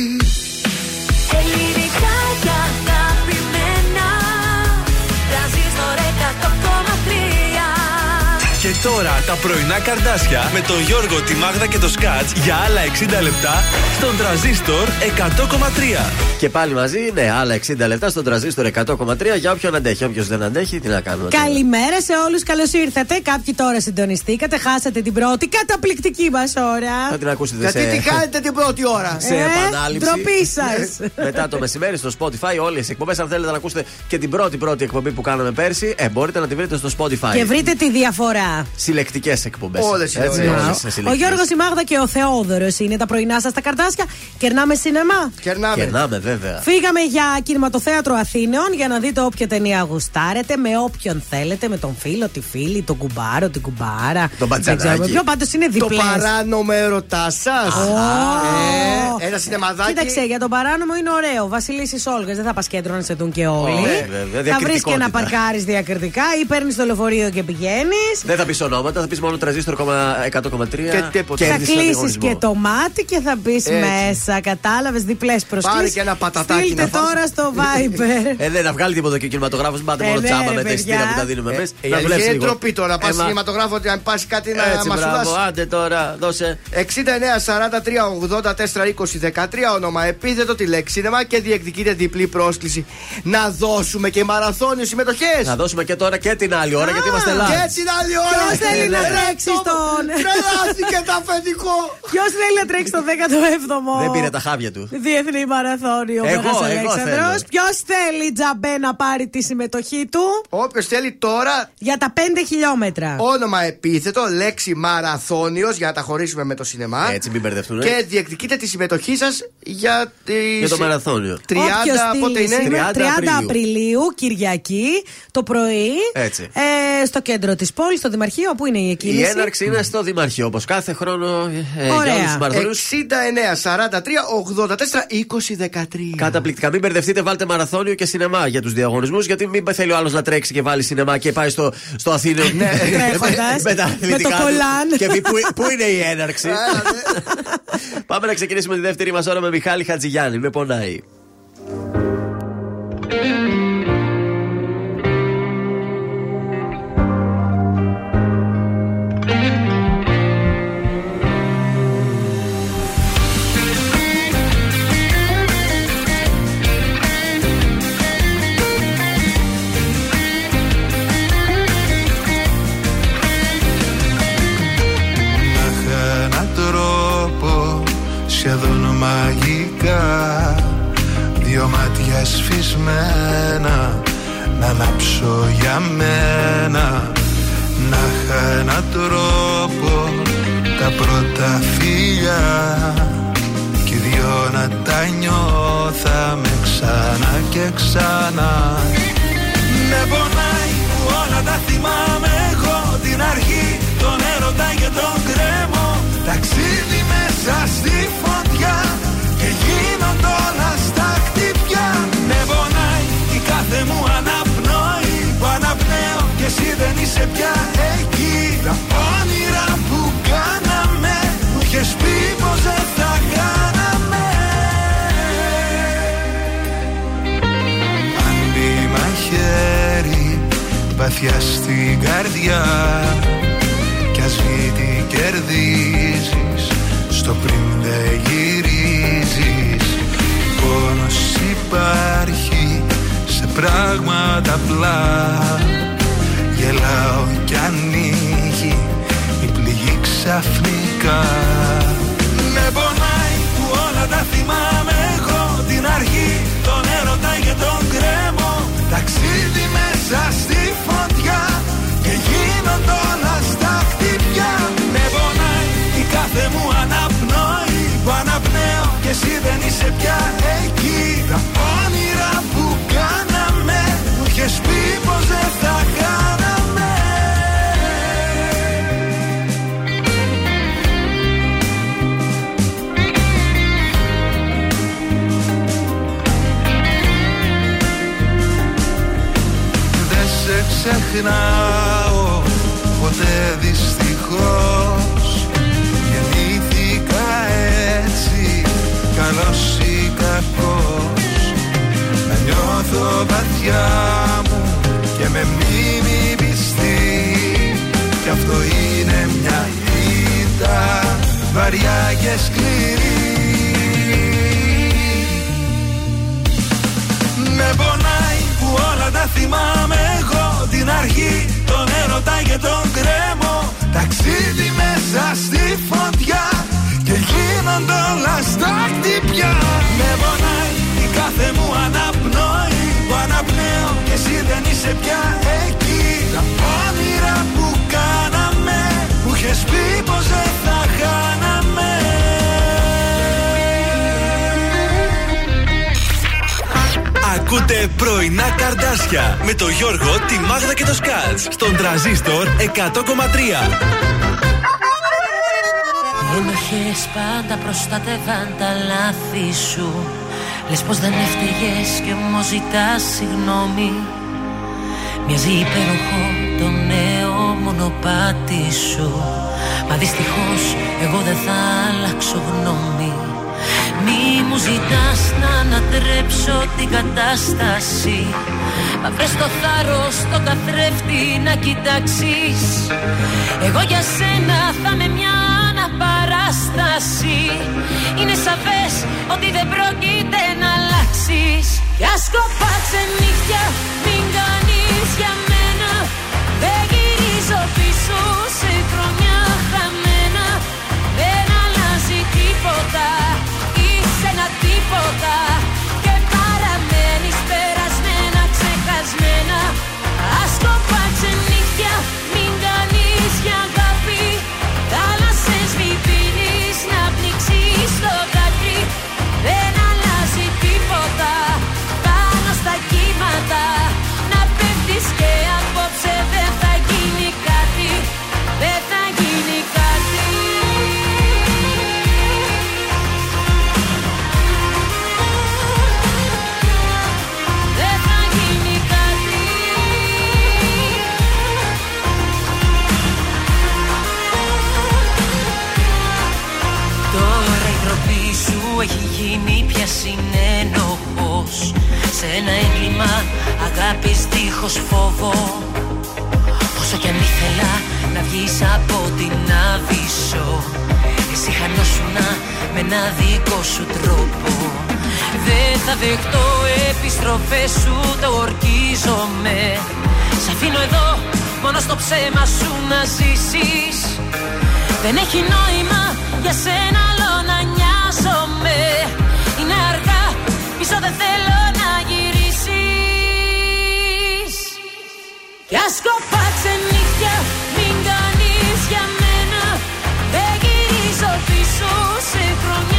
τώρα τα πρωινά καρδάσια με τον Γιώργο, τη Μάγδα και το Σκάτς για άλλα 60 λεπτά στον τραζίστορ 100,3. Και πάλι μαζί, ναι, άλλα 60 λεπτά στον τραζίστορ 100,3 για όποιον αντέχει. Όποιος δεν αντέχει, τι να κάνουμε. τώρα. Καλημέρα σε όλους, καλώς ήρθατε. Κάποιοι τώρα συντονιστήκατε, χάσατε την πρώτη καταπληκτική μας ώρα. Θα την ακούσετε Γιατί σε, τι κάνετε την πρώτη ώρα. σε Ε, επανάληψη. ντροπή σας. Μετά το μεσημέρι στο Spotify, όλες οι εκπομπές. Αν θέλετε να ακούσετε και την πρώτη πρώτη εκπομπή που κάναμε πέρσι, ε, μπορείτε να τη βρείτε στο Spotify. Και βρείτε τη διαφορά. Συλλεκτικές εκπομπές. Όλες είναι ωραίες. Ο Γιώργος, η Μάγδα και ο Θεόδωρος είναι τα πρωινά σας τα καρτάσια. Κερνάμε σινεμά. Κερνάμε. Κερνάμε, βέβαια. Φύγαμε για κινηματοθέατρο Αθήνεων για να δείτε όποια ταινία γουστάρετε με όποιον θέλετε, με τον φίλο, τη φίλη, τον κουμπάρο, την κουμπάρα. Τον Δεν μπατζανάκι. ξέρουμε ποιο, πάντως είναι Το διπλές. παράνομο έρωτά σας. Ω. Ένα σινεμαδάκι. Κοίταξε, για τον παράνομο είναι ωραίο. Βασιλίσης Όλγας, δεν θα πας κέντρο να σε δουν και όλοι. Ναι, βέβαια, θα βρεις και να διακριτικότητα. παρκάρει διακριτικά ή παίρνεις το λεωφορείο και πηγαίνεις. Δεν θα πεις ονόματα, θα πεις μόνο τραζίστρο 100,3. Και τίποτα. Θα Κέρδισε τον κλείσεις διαγωνισμό. και το μάτι και θα μπεις μέσα. Κατάλαβες διπλές προσκλήσεις. Πάρε και ένα πατατάκι Στείλτε να φας. τώρα στο Viber. Ε, δεν θα βγάλει τίποτα και ο κινηματογράφος. Πάτε Ε, μόνο ναι, τσάμπα ρε, με τα παιδιά. εισιτήρια που τα δίνουμε εμείς. Ε, αλήθεια, είναι ντροπή τώρα. να Πας Ε, μα- κινηματογράφο ότι αν πας κάτι να Έτσι, μα σου μπράβο, δώσει. άντε τώρα, δώσε. 69 43 84 20 13 όνομα επίθετο τη λέξη σίνεμα και διεκδικείται διπλή πρόσκληση. Να δώσουμε και μαραθώνιο συμμετοχές. Θα δώσουμε και τώρα και την άλλη ώρα γιατί είμαστε live. Και την άλλη ώρα! Θέλει να τρέξει στον. Τρελάθηκε το αφεντικό. Ποιος θέλει να τρέξει στο 17ο. Δεν πήρε τα χάβια του. Διεθνή μαραθώνιο Εγώ, Μέγας εγώ Αλέξανδρος. θέλω. Ποιος θέλει τζαμπέ να πάρει τη συμμετοχή του; Όποιος θέλει τώρα για τα 5 χιλιόμετρα. όνομα επίθετο, λέξη μαραθώνιος για να τα χωρίσουμε με το σινεμά. Έτσι, μην μπερδευτούν. Και διεκδικείτε τη συμμετοχή σας για, τη... Για το μαραθώνιο. 30 Όποιος πότε στείλει είναι; σήμερα, 30 Απριλίου, Κυριακή, το πρωί, Έτσι. ε, στο κέντρο της πόλης, στο Δημαρχείο, που είναι η Η εκκίνηση; έναρξη είναι στο Δημαρχείο, όπως κάθε χρόνο ε, για Ωραία. όλους τους μαραθώνιου. 69, 43, 80, 4, 20, 13. Καταπληκτικά. Μην μπερδευτείτε, βάλτε μαραθώνιο και σινεμά για τους διαγωνισμούς. Γιατί μην θέλει ο άλλος να τρέξει και βάλει σινεμά και πάει στο, στο Αθήνα. Ναι, Τρέχοντας, με τα με αθλητικά το του. κολάν. Και πει πού, πού είναι η έναρξη; Πάμε να ξεκινήσουμε τη δεύτερη μας ώρα με Μιχάλη Χατζηγιάννη. Με πονάει. Μάτια σφισμένα να ανάψω για μένα Να είχα έναν τρόπο τα πρώτα φιλιά Κι οι δυο να τα νιώθαμε ξανά και ξανά. Με πονάει που όλα τα θυμάμαι εγώ Την αρχή, τον έρωτα και τον κρέμο Ταξίδι μέσα στη φωτιά εσύ δεν είσαι πια εκεί. Τα όνειρα που κάναμε Μου είχες πει πως δεν θα κάναμε. Αν μπει μαχαίρι βαθιά στην καρδιά. Κι ας βγει τι κερδίζεις στο πριν δεν γυρίζεις. Πόνος υπάρχει σε πράγματα απλά γελάω κι ανοίγει η πληγή ξαφνικά. Με πονάει που όλα τα θυμάμαι εγώ Την αρχή, τον έρωτα και τον κρέμο. Ταξίδι μέσα στη φωτιά Και γίνονται όλα στα χτυπιά. Με πονάει η κάθε μου αναπνοή. Που αναπνέω και εσύ δεν είσαι πια εκεί. Τα όνειρα που κάναμε Μου είχες πει πως δεν ξεχνάω ποτέ δυστυχώς. Γεννήθηκα έτσι καλός ή κακός. Να νιώθω βαθιά μου και με μνήμη πιστή. Κι αυτό είναι μια ήττα βαριά και σκληρή. Με πονάει που όλα τα θυμάμαι εγώ. Την αρχή, τον έρωτα και τον κρέμο Ταξίδι μέσα στη φωτιά Και γίνονται όλα στα χτυπιά. Με πονάει η κάθε μου αναπνοή. Που αναπνέω και εσύ δεν είσαι πια εκεί. Τα όνειρα που κάναμε Μου είχες πει πως δεν θα χάναμε Ακούτε πρωινά καρδάσια με το Γιώργο, τη Μάγδα και το Σκάτς στον τραζίστορ 100,3. Ένοχες πάντα προστατεύαν τα λάθη σου. Λες πως δεν έφταιγες και μου ζητάς συγγνώμη Μοιάζει υπέροχο το νέο μονοπάτι σου. Μα δυστυχώς εγώ δεν θα αλλάξω γνώμη Μη μου ζητάς να ανατρέψω την κατάσταση. Μα βρες το θάρρος το καθρέφτη να κοιτάξεις. Εγώ για σένα θα με μια αναπαράσταση. Είναι σαφές ότι δεν πρόκειται να αλλάξεις. Κι ας κοπάτσε νύχια μην κάνεις για μένα. Δεν γυρίζω πίσω ένα έγκλημα αγάπης δίχως φόβο. Όσο κι αν ήθελα να βγεις από την άβυσσο Εσύ χανόσουνα με ένα δικό σου τρόπο. Δεν θα δεχτώ επιστροφές σου το ορκίζομαι. Σ' αφήνω εδώ μόνο στο ψέμα σου να ζήσεις. Δεν έχει νόημα για σένα άλλο να νοιάζομαι. Είναι αργά, πίσω δεν θέλω Κι ας κοπά ξενύχια, μην κάνεις για μένα. Δεν γυρίζω πίσω σε χρόνια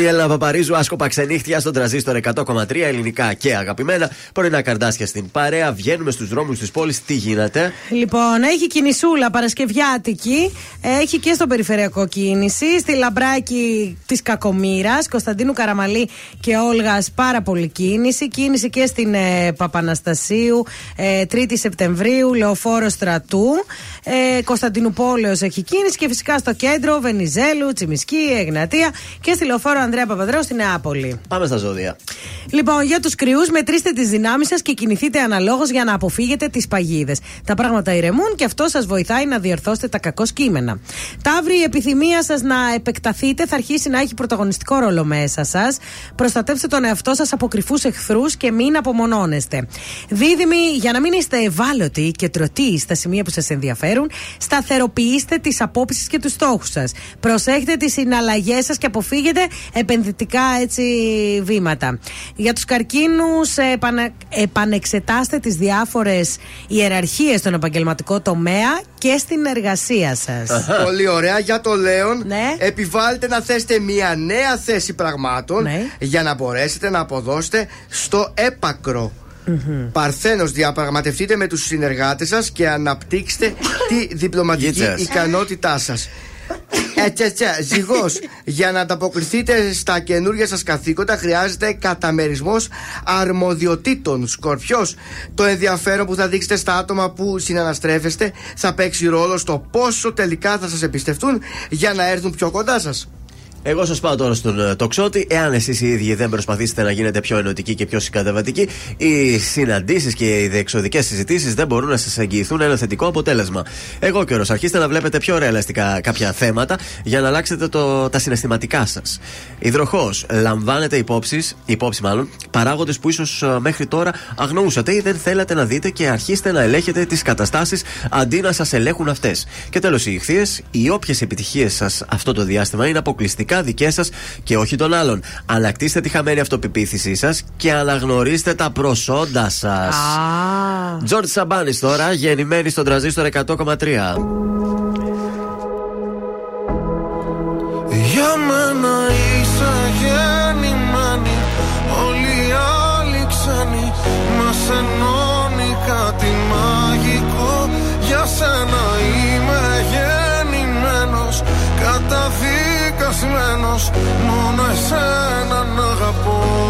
Ήταν η Έλληνα Παπαρίζου, άσκοπα ξενύχτια στον τραζίστορ 100,3 ελληνικά και αγαπημένα. Πρωινά καρδάσια στην παρέα. Βγαίνουμε στους δρόμους της πόλης. Τι γίνεται; Λοιπόν, έχει κινησούλα Παρασκευιάτικη. Έχει και στο περιφερειακό κίνηση. Στη λαμπράκι της Κακομήρα, Κωνσταντίνου Καραμαλή και Όλγας πάρα πολύ κίνηση. Κίνηση και στην ε, Παπαναστασίου, ε, 3η Σεπτεμβρίου, Λεωφόρο Στρατού. Ε, Κωνσταντινούπολεω έχει κίνηση και φυσικά στο κέντρο Βενιζέλου, Τσιμισκή, Εγνατία και στη Λεωφόρο Ανδρέα Παπαδρέου στη Νεάπολη. Πάμε στα ζώδια. Λοιπόν, για τους κρυούς, μετρήστε τις δυνάμεις σας και κινηθείτε αναλόγως για να αποφύγετε τις παγίδες. Τα πράγματα ηρεμούν και αυτό σας βοηθάει να διορθώσετε τα κακό κείμενα. Ταύρη, η επιθυμία σας να επεκταθείτε θα αρχίσει να έχει πρωταγωνιστικό ρόλο μέσα σας. Προστατεύστε τον εαυτό σας από κρυφούς εχθρούς και μην απομονώνεστε. Δίδυμοι, για να μην είστε ευάλωτοι και τρωτοί στα σημεία που σας ενδιαφέρουν, σταθεροποιήστε τις απόψεις και τους στόχους σας. Προσέχετε τις συναλλαγές σας και αποφύγετε επενδυτικά έτσι βήματα. Για τους καρκίνους, επανε, επανεξετάστε τις διάφορες ιεραρχίες στον επαγγελματικό τομέα και στην εργασία σας. Πολύ ωραία. Για το Λέον, Ναι. επιβάλλετε να θέσετε μια νέα θέση πραγμάτων Ναι. για να μπορέσετε να αποδώσετε στο έπακρο. Παρθένος, διαπραγματευτείτε με τους συνεργάτες σας και αναπτύξτε τη διπλωματική Γίτσας. ικανότητά σας. Έτσι, έτσι, ζυγός. Για να ανταποκριθείτε στα καινούργια σας καθήκοντα χρειάζεται καταμερισμός αρμοδιοτήτων. Σκορπιός, το ενδιαφέρον που θα δείξετε στα άτομα που συναναστρέφεστε θα παίξει ρόλο στο πόσο τελικά θα σας εμπιστευτούν για να έρθουν πιο κοντά σας. Εγώ σας πάω τώρα στον ε, τοξότη. Εάν εσείς οι ίδιοι δεν προσπαθήσετε να γίνετε πιο ενωτικοί και πιο συγκαταβατικοί, οι συναντήσεις και οι διεξοδικές συζητήσεις δεν μπορούν να σας εγγυηθούν ένα θετικό αποτέλεσμα. Εγώ καιρό, αρχίστε να βλέπετε πιο ρεαλιστικά κάποια θέματα για να αλλάξετε το, τα συναισθηματικά σας. Υδροχός, λαμβάνετε υπόψη, υπόψη μάλλον, παράγοντες που ίσως μέχρι τώρα αγνοούσατε ή δεν θέλατε να δείτε και αρχίστε να ελέγχετε τις καταστάσεις αντί να σας ελέγχουν αυτές. Και τέλος, οι ηχθείες, οι όποιες επιτυχίες σας αυτό το διάστημα είναι αποκλειστικά δικές σας και όχι των άλλων. Ανακτήστε τη χαμένη αυτοπεποίθησή σας και αναγνωρίστε τα προσόντα σας. Τζορτ Σαμπάνης τώρα, γεννημένη στον τραζίστορ 100,3. Μόνο εσένα να αγαπώ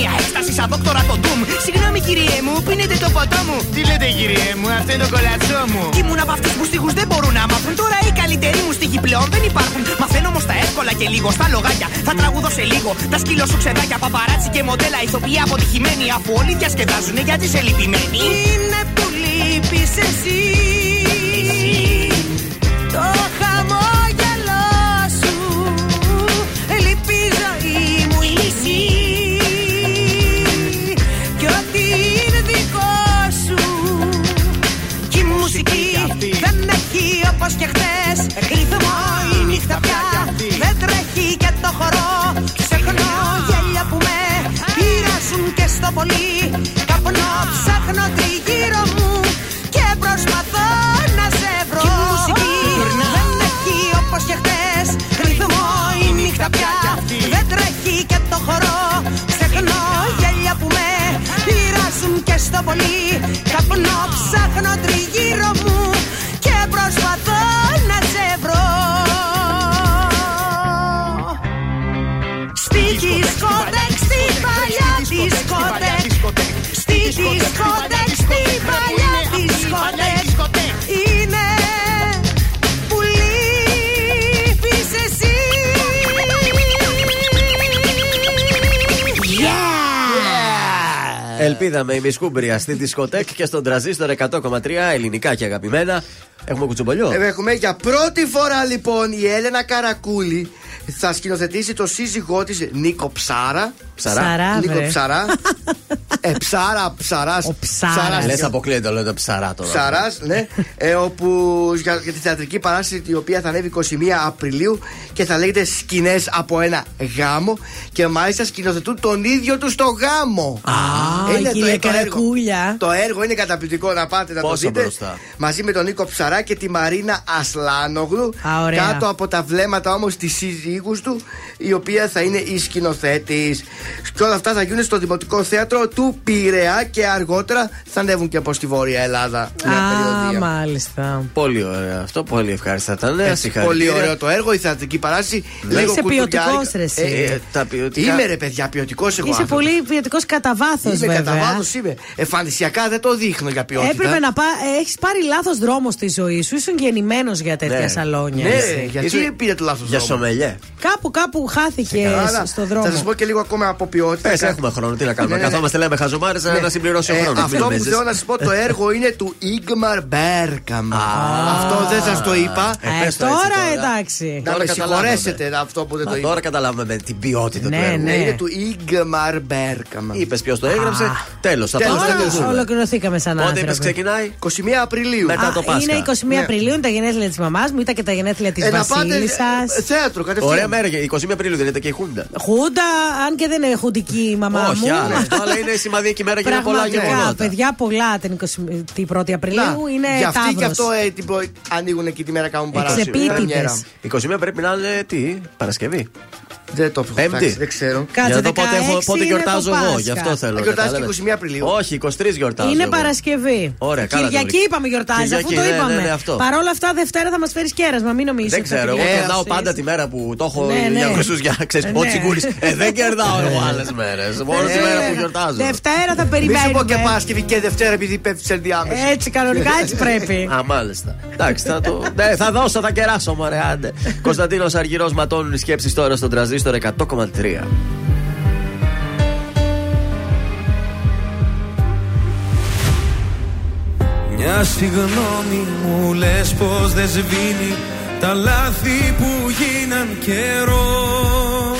Κοσμογονία έκσταση σαν δόκτωρα το ντουμ. Συγγνώμη κυριέ μου, πίνετε το ποτό μου. Τι λέτε κυριέ μου, αυτό είναι το κολατσό μου. Ήμουν από αυτούς που στίχους δεν μπορούν να μάθουν. Τώρα οι καλύτεροι μου στίχοι πλέον δεν υπάρχουν. Μαθαίνω όμως τα εύκολα και λίγο στα λογάκια. Θα τραγουδώ σε λίγο τα σκύλο σου ξεδάκια. Παπαράτσι και μοντέλα ηθοποιοί αποτυχημένοι. Αφού όλοι διασκεδάζουν γιατί σε λυπημένοι. Είναι που λείπεις εσύ και χθες Ρυθμό η νύχτα πια. Δεν τρέχει και το χορό Ξεχνώ γέλια που με πειράζουν και στο πολύ Ελπίδα με ημισκούμπρια στη δισκοτέκ και στον τραζίστορ 100,3 ελληνικά και αγαπημένα. Έχουμε κουτσομπολιό. Ε, Έχουμε για πρώτη φορά λοιπόν η Έλενα Καρακούλη θα σκηνοθετήσει το σύζυγό της Νίκο Ψάρα. Ψαρά. Ψαρά, Νίκο βρε. Ψαρά. ε, ψάρα, ψαράς. Ο Ψάρας. Λες, αποκλείεται το λέτε ψαρά τώρα. Ψαράς, ναι. ε, όπου για, για τη θεατρική παράσταση η οποία θα ανέβει 21 Απριλίου και θα λέγεται Σκηνές από ένα γάμο. Και μάλιστα σκηνοθετούν τον ίδιο τους στο γάμο. Α, η κυρία έργο. Καρακούλια. Το έργο είναι καταπληκτικό να πάτε να Πόσο το δείτε. μπροστά. Μαζί με τον Νίκο Ψαρά και τη Μαρίνα Ασλάνογλου. Α, ωραία. Κάτω από τα βλέμματα όμως της σύζυγους του, η οποία θα είναι η σκηνοθέτης. Και όλα αυτά θα γίνουν στο Δημοτικό Θέατρο του Πειραιά και αργότερα θα ανέβουν και από στη Βόρεια Ελλάδα. Μια Α, περιοδία. μάλιστα. Πολύ ωραίο αυτό, πολύ ευχάριστα ήταν. Έτσι, Συγχαρητήρια. πολύ ωραίο το έργο, η θεατρική παράσταση. Είσαι λίγο ποιοτικός, κουλτουριάρικα. ρε, εσύ. Ε, ε, τα ποιοτικά. Είμαι ρε παιδιά, ποιοτικός εγώ. Είσαι άνθρωπος. πολύ ποιοτικός κατά βάθος, Είμαι βέβαια. κατά βάθος, είμαι. Εμφανισιακά δεν το δείχνω για ποιότητα. Έπρεπε να πά... έχεις πάρει λάθος δρόμο στη ζωή σου. Ήσουν γεννημένος για τέτοια Ναι. σαλόνια. Ναι, εσύ. γιατί Είσαι- πήρε το λάθος Για σομελιέ. Κάπου, κάπου χάθηκε Άρα, στο δρόμο. Θα σας πω και λίγο ακόμα από ποιότητα. Πες, Κα- έχουμε χρόνο, τι να κάνουμε. Ναι, ναι, ναι. Καθόμαστε, λέμε χαζομάρες Ναι. να συμπληρώσει ο Ε, χρόνο. Αυτό που θέλω να σας πω, το έργο είναι του Ίγμαρ Μπέρκαμ. Αυτό δεν σας το είπα. Ε, Ε, πες το έτσι τώρα, τώρα. εντάξει. Να τώρα με καταλάβαμε. συγχωρέσετε αυτό που δεν το Μα είπα. Τώρα καταλάβουμε με την ποιότητα του Ναι, έργου. ναι. Είναι του Ίγμαρ Μπέρκαμ. Είπες ποιος το έγραψε. Τέλος. Θα Τέλος, πάμε τέλος. στο Τώρα ολοκληρωθήκαμε σαν Πότε είπες άνθρωποι. ξεκινάει; 21 Απριλίου. Μετά Α, το Πάσχα. Είναι 21 Ναι. Απριλίου, είναι τα γενέθλια της μαμάς μου, ήταν και τα γενέθλια της Ε, να πάτε Βασίλισσας. ε, θέατρο κατευθείαν. Ωραία μέρα, 21 Απριλίου δεν είναι και η Χούντα. Χούντα, αν και δεν είναι χουντική η μαμά μου. Όχι, άλλο αυτό, αλλά είναι σημαδική μέρα και είναι πολλά Πραγματικά, γεγονότα. παιδιά, πολλά την 21η Απριλίου είναι Γι' αυτή και τάβρος. αυτό ε, την προ- ανοίγουν εκεί τη μέρα κάνουν παράσταση. Εξεπίτηδες. Πρεμιέρα. 21 πρέπει να είναι τι, Παρασκευή. Δεν το έχω Πέμπτη. φτιάξει, δεν ξέρω. Κάτσε, Για να δω πότε, 16 έχω, πότε είναι γιορτάζω το εγώ, Πάσχα. γι' αυτό θέλω. Ε, γιορτάζει κατάλαβες. 21 Απριλίου. Όχι, 23 γιορτάζω. Είναι εγώ. Παρασκευή. Ωραία, καλά το Κυριακή βρήκα. είπαμε γιορτάζει, αφού Κυριακή, το ναι, είπαμε. ναι, ναι, αυτό. Παρ' όλα αυτά, Δευτέρα θα μας φέρεις κέρασμα, μην νομίζεις. Δεν ξέρω, εγώ κερδάω πάντα τη μέρα που το έχω Ναι, ναι. για Χριστούγεννα. Ξέρεις, Ναι. ο τσιγκούρης. Ε, δεν κερδάω εγώ άλλες μέρες. Μόνο τη Ε, μέρα που γιορτάζω. Δευτέρα θα Μη σου πω και περιμένουμε. Πάσκευη και Δευτέρα επειδή πέφτεις σε ενδιάμεση. Έτσι, κανονικά έτσι πρέπει. Α, μάλιστα. Εντάξει, θα το. Ναι, θα δώσω, θα κεράσω, μωρέ, άντε. Κωνσταντίνος Αργυρός ματώνουν οι σκέψεις τώρα στον τραζίστορ 100,3. Μια συγγνώμη μου λες πως δεν σβήνει Τα λάθη που γίναν καιρό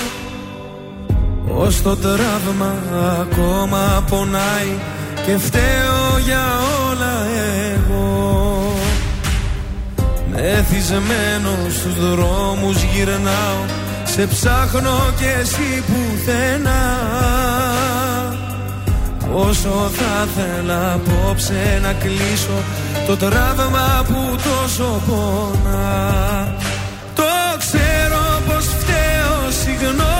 Πως το τραύμα ακόμα πονάει Και φταίω για όλα εγώ Μεθυσμένο στους δρόμους γυρνάω Σε ψάχνω και εσύ πουθενά. Όσο θα θέλα απόψε να κλείσω Το τραύμα που τόσο πονά. Το ξέρω πως φταίω Συγγνώμη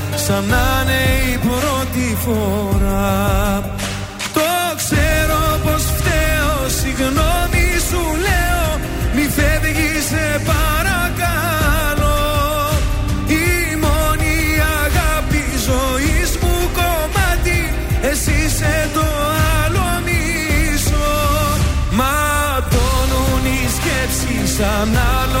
Σαν να είναι η πρώτη φορά. Το ξέρω πως φταίω Συγγνώμη σου λέω Μη φεύγεις σε παρακαλώ. Η μόνη αγάπη ζωής μου κομμάτι Εσύ είσαι το άλλο μισό. Ματώνουν οι σκέψεις Αν άλλο λατρέψεις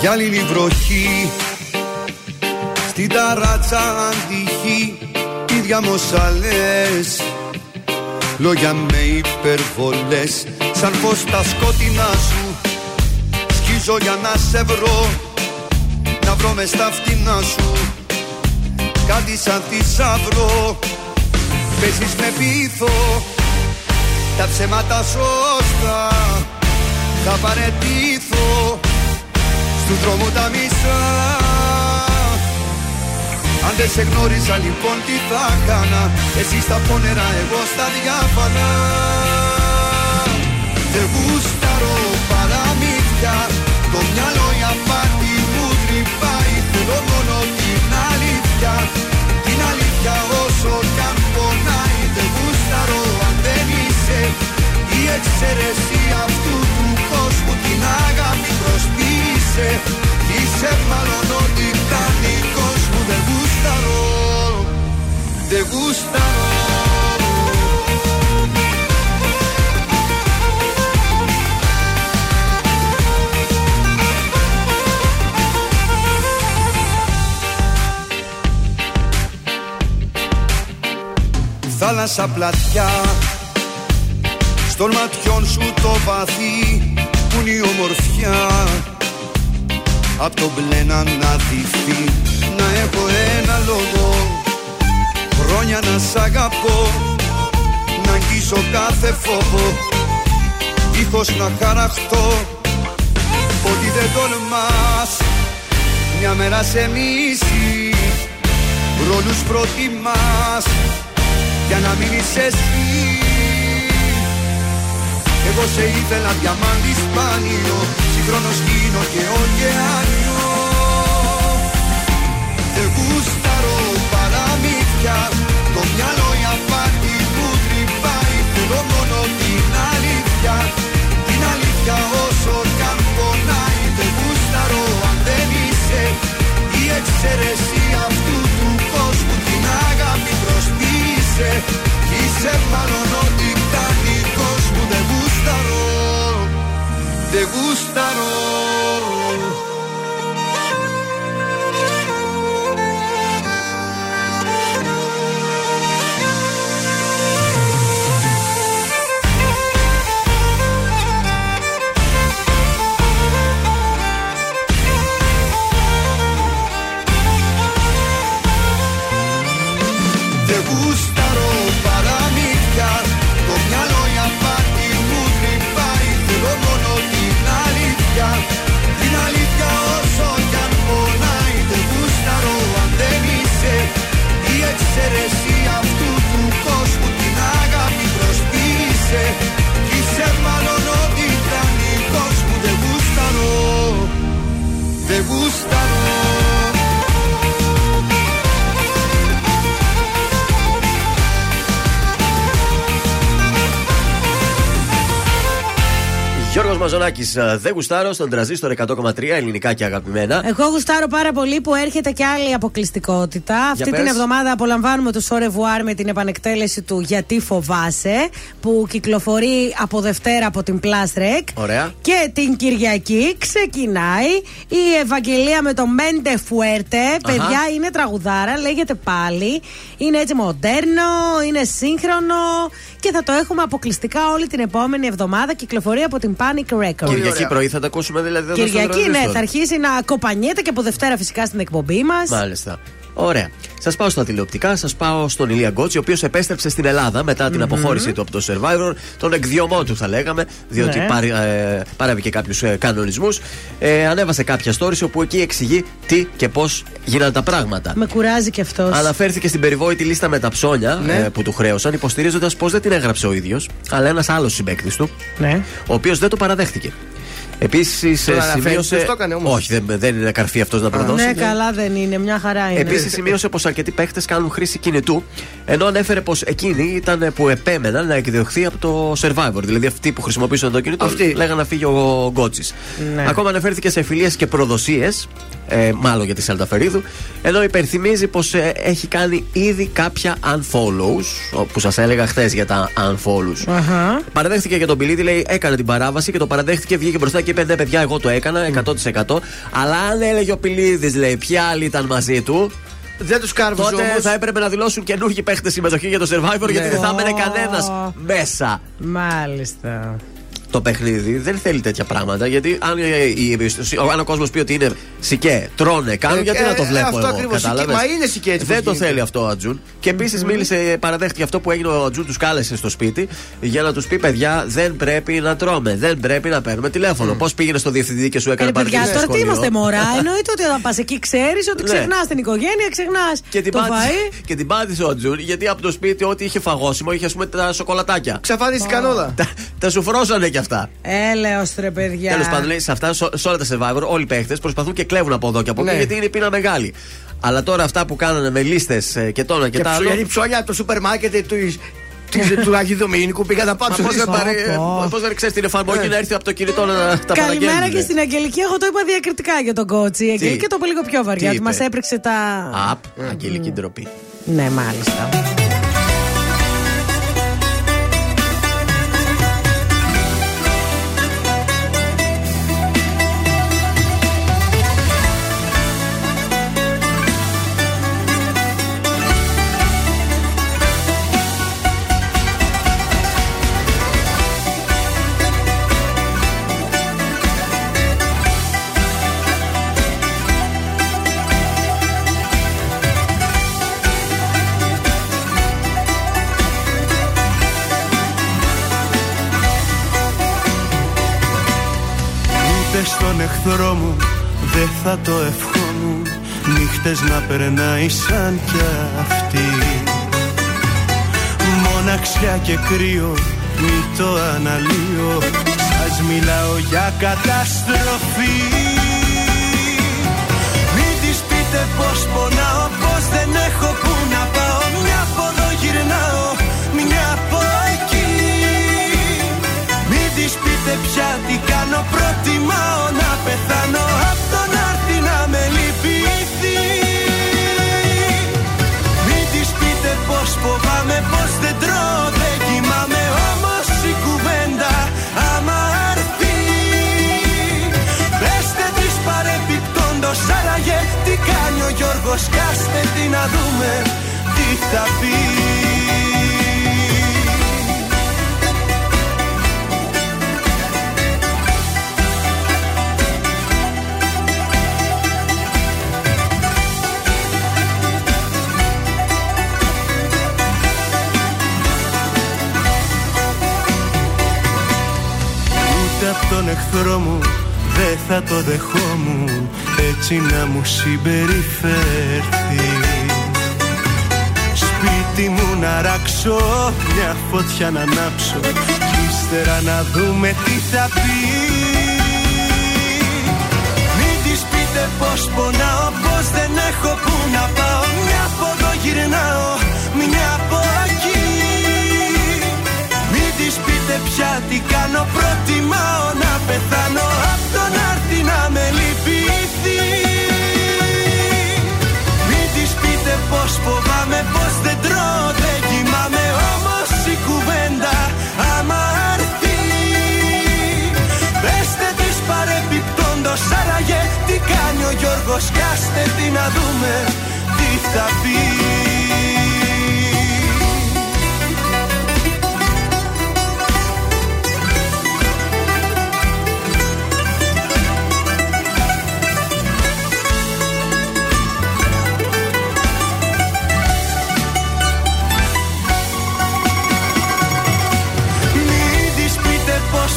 Γυάλινη βροχή Στην ταράτσα αντυχή Ίδια μοσαλές Λόγια με υπερβολές Σαν φως στα σκότεινά σου. Σκίζω για να σε βρω Να βρω μες στα φτηνά σου. Κάτι σαν θησαυρό Παίζεις με πείθο Τα ψέματα σωστά Θα παρετήθω Στου δρόμου τα μισά. Αν δεν σε γνώριζα λοιπόν τι θα κάνα Εσύ στα πόνερα εγώ στα διάφανα. Δεν γούσταρω παραμύθια. Το μυαλό η απάτη μου τρυπάει. Θέλω μόνο την αλήθεια. Την αλήθεια όσο κι αν πονάει. Δεν γούσταρω αν δεν είσαι Η εξαίρεση αυτού του κόσμου. Την αγάπη προσποιείσαι Είσαι μάλλον ό,τι κάνει κόσμο Δεν γούσταρω. Δεν γούσταρω. Θάλασσα πλατιά Στον ματιών σου το βαθύ Που είναι η ομορφιά Απ' το μπλε να αναδυθεί Να έχω ένα λόγο. Χρόνια να σ' αγαπώ. Να αγγίσω κάθε φόβο. Δίχως να χαραχτώ. Ότι δεν τολμάς. Μια μέρα σε μισή. Ρόλους προτιμάς. Για να μείνεις εσύ Εγώ σε ήθελα διαμάντι σπάνιο Συγχρόνως γίνω και ωκεάνιο. Δεν γούσταρω παραμύθια Το μυαλό η απάτη που τρυπάει Θέλω μόνο την αλήθεια. Την αλήθεια όσο κι αν πονάει Δεν γούσταρω αν δεν είσαι. Η εξαίρεση αυτού του κόσμου Την αγάπη προσποιείσαι. Είσαι μάλλον ό,τι Δεν γούσταρω Γιώργο Μαζονάκη, δεν γουστάρω στον τραζίστορ 100,3 ελληνικά και αγαπημένα. Εγώ γουστάρω πάρα πολύ που έρχεται και άλλη αποκλειστικότητα. Αυτή την πες. εβδομάδα απολαμβάνουμε το Σορεβουάρ με την επανεκτέλεση του Γιατί φοβάσαι, που κυκλοφορεί από Δευτέρα από την Plus Rec. Ωραία. Και την Κυριακή ξεκινάει η Ευαγγελία με το Μέντε Φουέρτε. Παιδιά, είναι τραγουδάρα, λέγεται πάλι. Είναι έτσι μοντέρνο, είναι σύγχρονο και θα το έχουμε αποκλειστικά όλη την επόμενη εβδομάδα. Κυκλοφορεί από την Panic Records. Κυριακή πρωί θα τα ακούσουμε δηλαδή εδώ στο Κυριακή, ναι, τραζίστορ. θα αρχίσει να κοπανιέται και από Δευτέρα φυσικά στην εκπομπή μας. Μάλιστα. Ωραία. Σας πάω στα τηλεοπτικά, σας πάω στον Ηλία Γκότσι, ο οποίος επέστρεψε στην Ελλάδα μετά την Μμμ. αποχώρησή του από το Survivor, τον εκδιωμό του θα λέγαμε, διότι Ναι. πάρει, ε, παράβηκε κάποιους ε, κανονισμούς. Ε, ανέβασε κάποια stories όπου εκεί εξηγεί τι και πώς γίνανε τα πράγματα. Με κουράζει και αυτός. Αναφέρθηκε στην περιβόητη λίστα με τα ψώνια Ναι. ε, που του χρέωσαν, υποστηρίζοντας πω δεν την έγραψε ο ίδιος, αλλά ένας άλλος συμπέκτη του, Ναι. ο οποίος δεν το παραδέχτηκε. Επίσης, Τον αναφέρει, σημείωσε. ποιος το έκανε όμως; Όχι, δεν, δεν είναι καρφί αυτός να προδώσει. Ναι, καλά δεν είναι, μια χαρά είναι. Επίσης, σημείωσε πως αρκετοί παίχτες κάνουν χρήση κινητού, ενώ ανέφερε πως εκείνοι ήταν που επέμεναν να εκδιωχθεί από το survivor. Δηλαδή, αυτοί που χρησιμοποιούσαν το κινητό Αυτοί. λέγανε να φύγει ο Γκότσης. Ναι. Ακόμα αναφέρθηκε σε φιλίες και προδοσίες, ε, μάλλον για τη Σαλταφερίδου, ενώ υπενθυμίζει πως έχει κάνει ήδη κάποια unfollows, ο- που σας έλεγα χθες για τα unfollows. Αχα. Παραδέχτηκε για τον Πιλίδη, λέει: Έκανε την παράβαση και το παραδέχτηκε, βγήκε μπροστά και είπε: Ναι, παιδιά, εγώ το έκανα 100%. Αλλά αν έλεγε ο Πιλίδη, λέει, ποια άλλη ήταν μαζί του. Δεν τους κάρβουζε Τότε όμως. θα έπρεπε να δηλώσουν καινούργιοι παίχτες συμμετοχή για το survivor γιατί δεν θα έμενε Ω. κανένα μέσα. Μάλιστα. Το παιχνίδι δεν θέλει τέτοια πράγματα γιατί αν, ε, η εμπιστοσύνη- αν ο κόσμος πει ότι είναι σικέ, τρώνε, κάνουν, Ε, γιατί ε, να το βλέπω αυτό εγώ. ακριβώς, κατάλαβες; σικέ, μα είναι σικέ έτσι Δεν πως το γίνεται. θέλει αυτό ο Ατζούν. Και επίσης μίλησε, παραδέχτηκε αυτό που έγινε ο Ατζούν, τους κάλεσε στο σπίτι για να τους πει: Παιδιά, δεν πρέπει να τρώμε, δεν πρέπει να παίρνουμε τηλέφωνο. Πώς πήγαινε στο διευθυντή και σου έκανε Ε, παιδιά, παρατήρηση στο τώρα τι σχολείο; είμαστε μωρά. Εννοείται ότι όταν πας εκεί ξέρεις ότι Ναι. ξεχνάς την οικογένεια, ξεχνάς Και την, το πάτησε, φαΐ. και την πάτησε ο Ατζούν γιατί από το σπίτι ό,τι είχε φαγόσιμο είχε ας πούμε τα σοκολατάκια. Ξαφανίστηκαν όλα. Τα, τα σου φρώσανε κι αυτά. Έλεος ρε παιδιά. Τέλος πάντων, λέει, σε αυτά, σε σε όλα τα survivor, όλοι οι παίχτες προσπαθούν και κλέβουν από εδώ και από εκεί Ναι. γιατί είναι πείνα μεγάλη. Αλλά τώρα αυτά που κάνανε με λίστες και τόνα και, Και τα ψω- άλλο. γιατί ψώνια από το σούπερ μάρκετ του, του, του Αγίου Δομήνικου πήγαν να πάψουν. Πώς δεν, πω, πάρει, πω. πώς δεν ξέρεις την εφαρμογή Ε. να έρθει από το κινητό να τα Καλημέρα παραγγέλνει. και στην Αγγελική. Εγώ το είπα διακριτικά για τον κότσι. Η Αγγελική το είπε λίγο πιο βαριά. Τι Ότι μας είπε; έπρεξε τα. Απ, αγγελική ντροπή. Ναι, μάλιστα. Εχθρό μου δεν θα το ευχόμουν. Νύχτες να περνάει σαν κι αυτή. Μοναξιά και κρύο μη το αναλύω. Σας μιλάω για καταστροφή. Μην της πείτε πως πονάω Πως δεν έχω που να πάω. Μια από εδώ γυρνάω Μια από εκεί. Μην της πείτε πια τι κάνω Προτιμάω Πως δεν τρώω δεν κοιμάμαι Όμως η κουβέντα άμα έρθει. Πεστε της παρεπιπτόντος άραγε Τι κάνει ο Γιώργος Κάστε τι να δούμε τι θα πει απ' τον εχθρό μου δεν θα το δεχόμουν. Έτσι να μου συμπεριφέρθει. Σπίτι μου να ράξω, μια φωτιά να ανάψω. Κι ύστερα να δούμε τι θα πει. Μην της πείτε πως πονάω, πως δεν έχω που να πάω. Μια από εδώ γυρνάω, μια από Μην της πείτε πια τι κάνω, προτιμάω να πεθάνω Απ' το να έρθει να με λυπηθεί. Μην της πείτε πως φοβάμαι, πως δεν τρώω, δεν κοιμάμαι Όμως η κουβέντα άμα έρθει. Πεστε της παρεπιπτόντος άραγε τι κάνει ο Γιώργος Κάστε τι να δούμε τι θα πει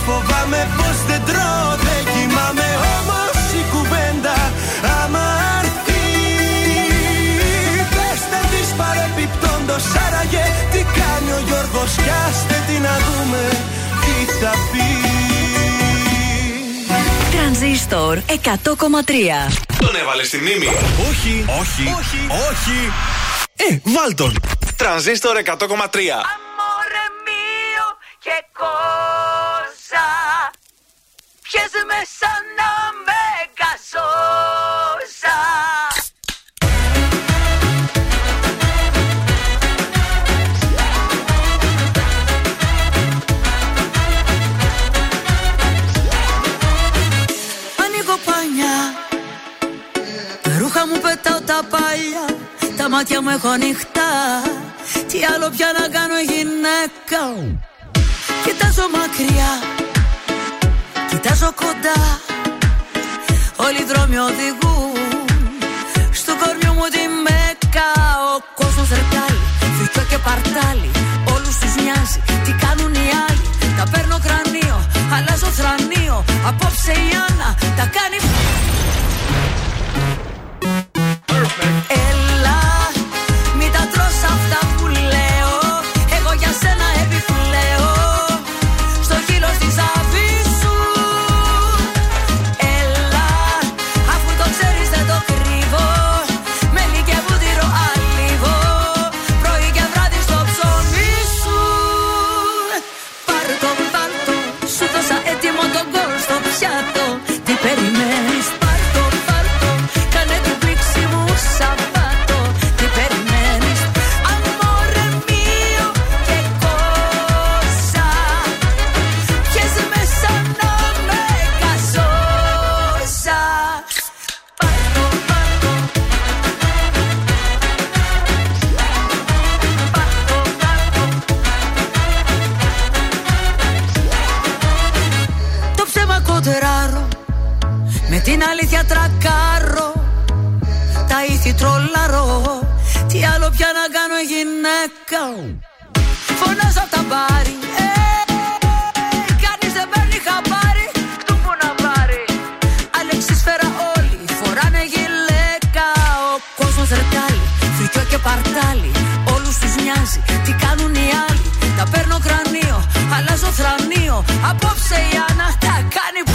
φοβάμαι πως δεν τρώω δεν κοιμάμαι Όμως η κουβέντα άμα έρθει Πεστε της παρεπιπτόντος άραγε τι κάνει ο Γιώργος Κάστε τι να δούμε τι θα πει Τρανζίστορ 100,3 Τον έβαλες στη μνήμη. Όχι, όχι, όχι, όχι. Ε, βάλ τον. Τρανζίστορ 100,3. Pies me sana me gasosa. Ανοίγω πανιά. Τα ρούχα μου πετάω τα παλιά. Τα μάτια μου έχω ανοιχτά. Τι άλλο πια να κάνω γυναίκα Κοιτάζω μακριά Κοιτάζω κοντά Όλοι οι δρόμοι οδηγούν. Στο κορμιό μου τη μέκα Ο κόσμος ρεπιάλι Φυκό και παρτάλι Όλους τους νοιάζει. Τι κάνουν οι άλλοι Τα παίρνω κρανίο Αλλάζω θρανίο. Απόψε η Άννα Τα κάνει. Έλα γυναίκα Φωνάζω απ' τα μπάρι ε, Κανείς δεν παίρνει χαμπάρι Του που να πάρει Αλεξίσφαιρα όλοι φοράνε γυλαίκα Ο Παρτάλι, όλους τους νοιάζει. Τι κάνουν οι άλλοι. Τα παίρνω κρανίο, αλλάζω θρανίο. Απόψε η Άννα τα κάνει.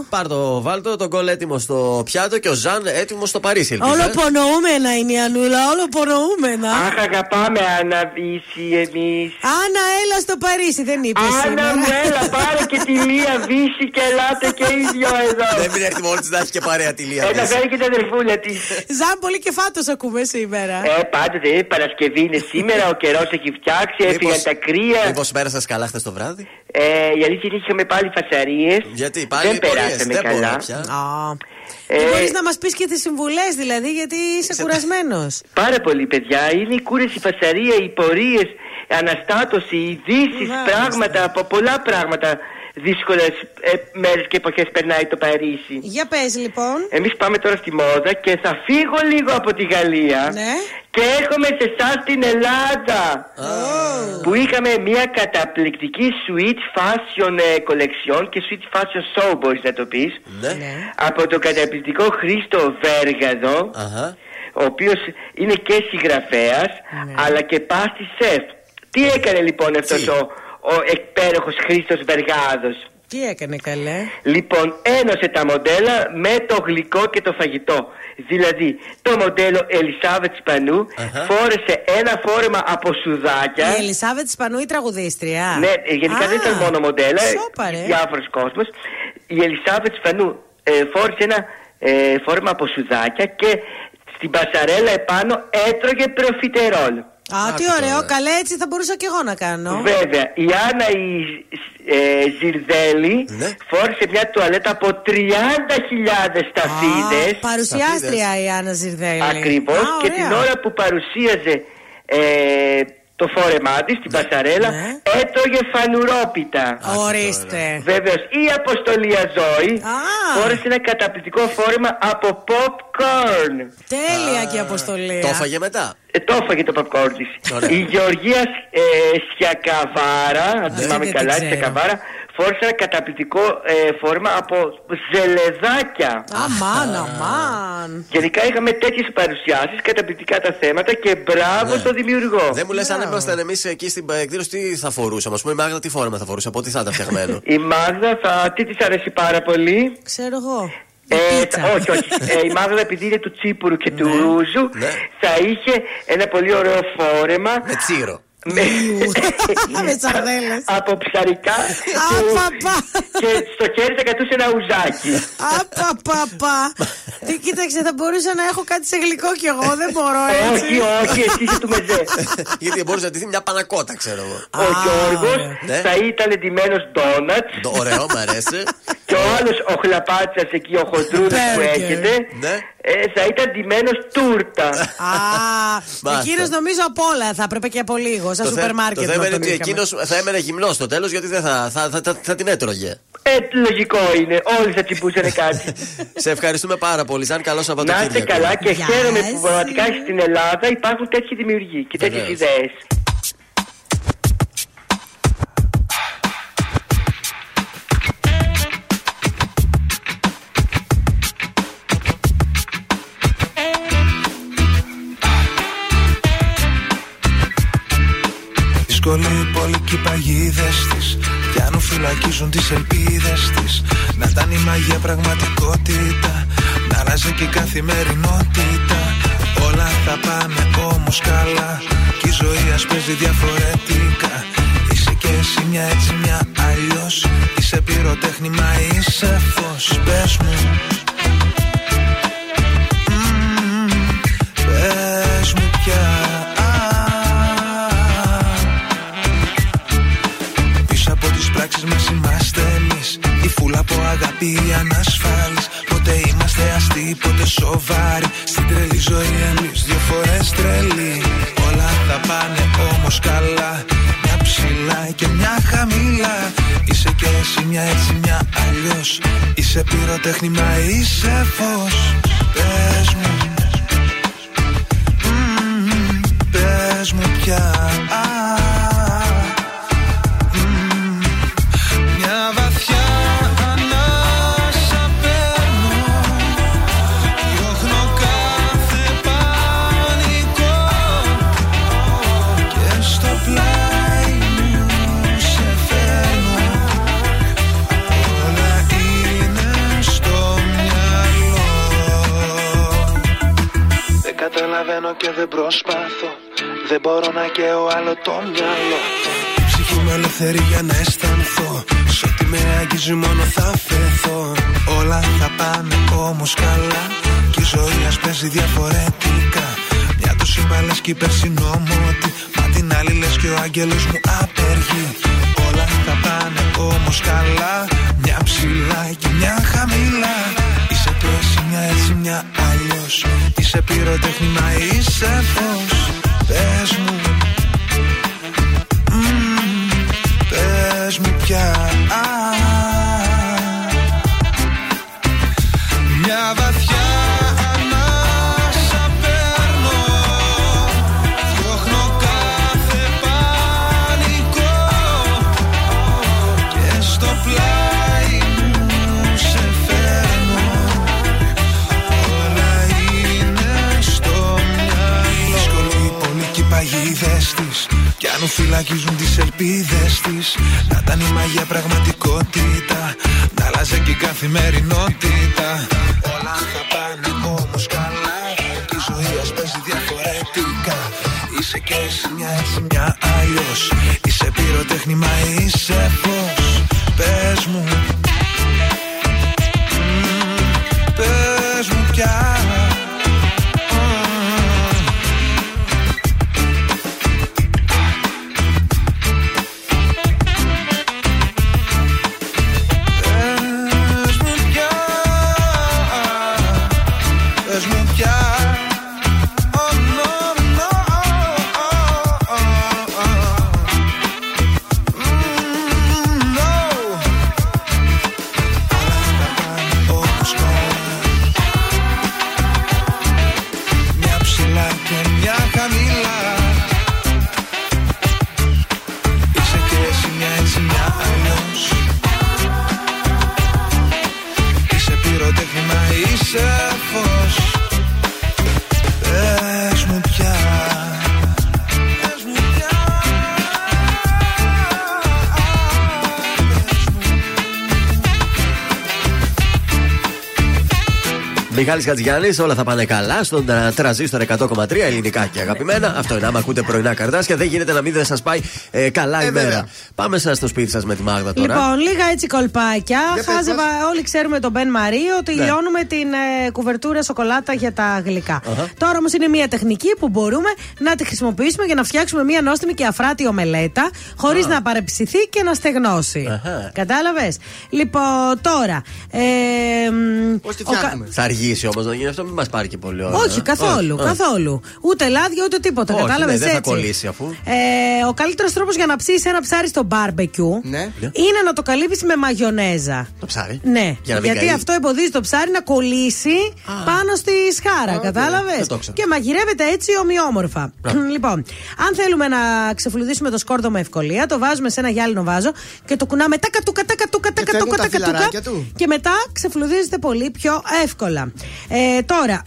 Βάλτο. Πάρ το βάλτο, τον κολλ έτοιμο στο πιάτο και ο Ζαν έτοιμο στο Παρίσι. ελπίζω, Όλο ε; πονοούμενα είναι η Ανούλα, όλο πονοούμενα. Αχ, αγαπάμε Αναβίση εμείς. Άννα, έλα στο Παρίσι, δεν είπες. Άννα μου, έλα, πάρε και τη Λία Βύση και ελάτε και οι δυο εδώ. Δεν μην έρθει μόλι της να έχει και παρέα τη Λία. Έλα, φέρει και την αδερφούλα της. Ζαν, πολύ και φάτο ακούμε σήμερα. Ε, πάντοτε είναι Παρασκευή είναι σήμερα, ο καιρός έχει φτιάξει, έφυγαν τα κρύα. Μήπως πέρασε καλά χθες το βράδυ; Ε, η αλήθεια είναι είχαμε πάλι φασαρίες. Γιατί πάλι δεν πορείες, περάσαμε δεν μπορώ καλά. πια. Ε, Μπορείς να μας πεις και τις συμβουλές, δηλαδή, γιατί είσαι κουρασμένος. Πάρα πολύ, παιδιά. Είναι η κούραση, η φασαρία, οι πορείες, αναστάτωση, ειδήσεις, πράγματα από πολλά πράγματα δύσκολες ε, μέρες και εποχές περνάει το Παρίσι. Για πες, λοιπόν. Εμείς πάμε τώρα στη μόδα και θα φύγω λίγο από τη Γαλλία Ναι. και έρχομαι σε εσάς στην Ελλάδα. Που είχαμε μια καταπληκτική sweet fashion ε, collection και sweet fashion show, μπορείς να το πεις. Ναι. Από τον καταπληκτικό Χρήστο Βέργαδο, ο οποίος είναι και συγγραφέας αλλά και πάστη σεφ. Τι έκανε λοιπόν αυτός ο, ο εκπέροχος Χρήστος Βεργάδος. Τι έκανε καλέ; Λοιπόν, ένωσε τα μοντέλα με το γλυκό και το φαγητό. Δηλαδή, το μοντέλο Ελισάβετ Σπανού φόρεσε ένα φόρεμα από σουδάκια. Η Ελισάβετ Σπανού, η τραγουδίστρια. Ναι, ε, γενικά Α, δεν ήταν μόνο μοντέλα, σόπα, ρε. διάφορος κόσμος. Η Ελισάβετ Σπανού ε, φόρεσε ένα ε, φόρεμα από σουδάκια και στην πασαρέλα επάνω έτρωγε προφιτερόλ. Α, τι ωραίο, καλέ, έτσι θα μπορούσα και εγώ να κάνω. Βέβαια, η Άννα η ε, Ζιρδέλη Ναι. φόρησε μια τουαλέτα από 30.000 σταφίδες. Παρουσιάστρια η Άννα Ζιρδέλη. Ακριβώς Α, και ωραία. την ώρα που παρουσίαζε ε, το φόρεμά της στην πασαρέλα έτρωγε φανουρόπιτα. Ορίστε. Βεβαίως η Αποστολία Ζώη φόρεσε ένα καταπληκτικό φόρεμα από popcorn. Τέλεια και η αποστολή. Το έφαγε μετά; Ε, το έφαγε το popcorn της. Η Γεωργίας ε, Σιακαβάρα, αν Ναι. θυμάμαι Δεν καλά, την ξέρω. Σιακαβάρα, φόρεσε ένα καταπληκτικό ε, φόρμα από ζελεδάκια. Αμάν, αμάν. Γενικά είχαμε τέτοιες παρουσιάσεις, καταπληκτικά τα θέματα και μπράβο στο δημιουργό. Δεν μου λες αν ήμασταν εμείς εκεί στην εκδήλωση τι θα φορούσαμε. Α πούμε, η Μάγδα τι φόρμα θα φορούσε, από τι θα ήταν φτιαγμένο. Η Μάγδα θα. Τι της αρέσει πάρα πολύ; Ξέρω εγώ. Ε, όχι, όχι. Ε, η Μάγδα, επειδή είναι του Τσίπουρου και του Ρούζου, θα είχε ένα πολύ ωραίο φόρεμα. Με τσίρο. Με, Με τσαρδέλες. από ψαρικά Απαπα. και στο χέρι θα κατούσε ένα ουζάκι. Απαπαπα. Τι κοίταξε, θα μπορούσα να έχω κάτι σε γλυκό κι εγώ, δεν μπορώ έτσι. όχι, όχι, εσύ είσαι του μεζέ. Γιατί μπορούσε να τη μια πανακότα, ξέρω εγώ. Ο Γιώργος Ναι. θα ήταν ντυμένος ντόνατς. Ωραίο, μ' αρέσει. Και ο άλλος ο χλαπάτσας εκεί, ο χοντρούδα που Μπέργκερ. έχετε, Ναι. Ε, θα ήταν ντυμένος τούρτα. Α, Μάλιστα. εκείνος νομίζω από όλα θα έπρεπε και από λίγος, σαν Το θε- σούπερ μάρκετ. Το θέμα να είναι τον ότι είχαμε. εκείνος θα έμενε γυμνός στο τέλος γιατί δεν θα, θα, θα, θα, θα την έτρωγε. Ε, λογικό είναι. Όλοι θα τσιμπούσαν κάτι. Σε ευχαριστούμε πάρα πολύ. Σαν καλό Να Σαββατοκύριακο. είστε καλά και χαίρομαι που πραγματικά στην Ελλάδα υπάρχουν τέτοιοι δημιουργοί και τέτοιες Βεβαίως. ιδέες. Δύσκολη πόλη και οι παγίδες της. Πιάνουν φυλακίζουν τις ελπίδες της. Να ήταν η μαγεία πραγματικότητα. Να αλλάζει και η καθημερινότητα. Όλα θα πάνε όμως καλά. Κι η ζωή ας παίζει διαφορετικά. Είσαι και εσύ μια έτσι μια αλλιώς. Είσαι πυροτέχνημα είσαι φως. Πες μου Η φούλα από αγάπη οι ανασφάλεις Πότε είμαστε αστεί, πότε σοβαροί. Στην τρελή ζωή εμείς δύο φορές τρελοί. Όλα θα πάνε όμως καλά. Μια ψηλά και μια χαμηλά. Είσαι και εσύ μια έτσι μια αλλιώς. Είσαι πυροτέχνημα, είσαι φως. Πες μου. Μμμ, Πες μου πια καταλαβαίνω και δεν προσπάθω. Δεν μπορώ να καίω άλλο το μυαλό. Η ψυχή μου ελευθερή για να αισθανθώ. Σ' ό,τι με αγγίζει μόνο θα φεθώ. Όλα θα πάνε όμως καλά. Κι η ζωή ας παίζει διαφορετικά. Μια τους είπα λες κι η περσινό μότι Μα την άλλη λες κι ο άγγελος μου απεργεί. Όλα θα πάνε όμως καλά. Μια ψηλά και μια χαμηλά Είσαι και εσύ μια έτσι μια αλλιώς. Είσαι πυροτέχνημα είσαι φως. Πες μου. Μμμ, Πες μου πια. Μια βαθιά φυλακίζουν τις ελπίδες της. Να ήταν η μαγεία πραγματικότητα Να αλλάζει και η καθημερινότητα. Όλα θα πάνε όμως καλά Και η ζωή ας παίζει διαφορετικά. Είσαι και εσύ μια έτσι μια αλλιώς. Είσαι πυροτέχνημα είσαι φως. Πες μου Μιχάλης Χατζιάννη, όλα θα πάνε καλά στον α, τραζίστορ 100,3 ελληνικά και αγαπημένα. Αυτό είναι, άμα ακούτε πρωινά καρδάσια, δεν γίνεται να μην δεν σας πάει ε, καλά η μέρα. Πάμε σας στο σπίτι σας με τη Μάγδα τώρα. Λοιπόν, λίγα έτσι κολπάκια. Για πες Χάζευα, όλοι ξέρουμε τον Μπεν Μαρίο ότι Ναι. λιώνουμε την ε, κουβερτούρα σοκολάτα για τα γλυκα Τώρα όμως είναι μια τεχνική που μπορούμε να τη χρησιμοποιήσουμε για να φτιάξουμε μια νόστιμη και αφράτη ομελέτα, χωρίς να παρεψηθεί και να στεγνώσει. Κατάλαβες; Λοιπόν, τώρα. Ε, Πώς τη φτιάχνουμε; Θα αργήσει όμως να γίνει αυτό, μην μας πάρει και πολύ ώρα. όχι, ε. καθόλου, Όχι, όχι. καθόλου. Ούτε λάδια, ούτε τίποτα. Όχι, Κατάλαβες ναι, δεν θα έτσι. κολλήσει αφού. Ε, ο καλύτερος τρόπος για να ψήσεις ένα ψάρι στο μπάρμπεκιου Ναι. είναι να το καλύψεις με μαγιονέζα. Το ψάρι. Ναι, Για να μην γιατί καεί. αυτό εμποδίζει το ψάρι να κολλήσει πάνω στη σχάρα. οκ. Κατάλαβες. Δεν το ήξερα. Και μαγειρεύεται έτσι ομοιόμορφα. λοιπόν, αν θέλουμε να ξεφλουδίσουμε το σκόρδο με ευκολία, το βάζουμε σε ένα γυάλινο βάζο και το κουνάμε τάκα τούκα τάκα τούκα τάκα φεύγουν τούκα τα τάκα τούκα φιλαράκια του. και μετά ξεφλουδίζεται πολύ πιο εύκολα. Ε, τώρα,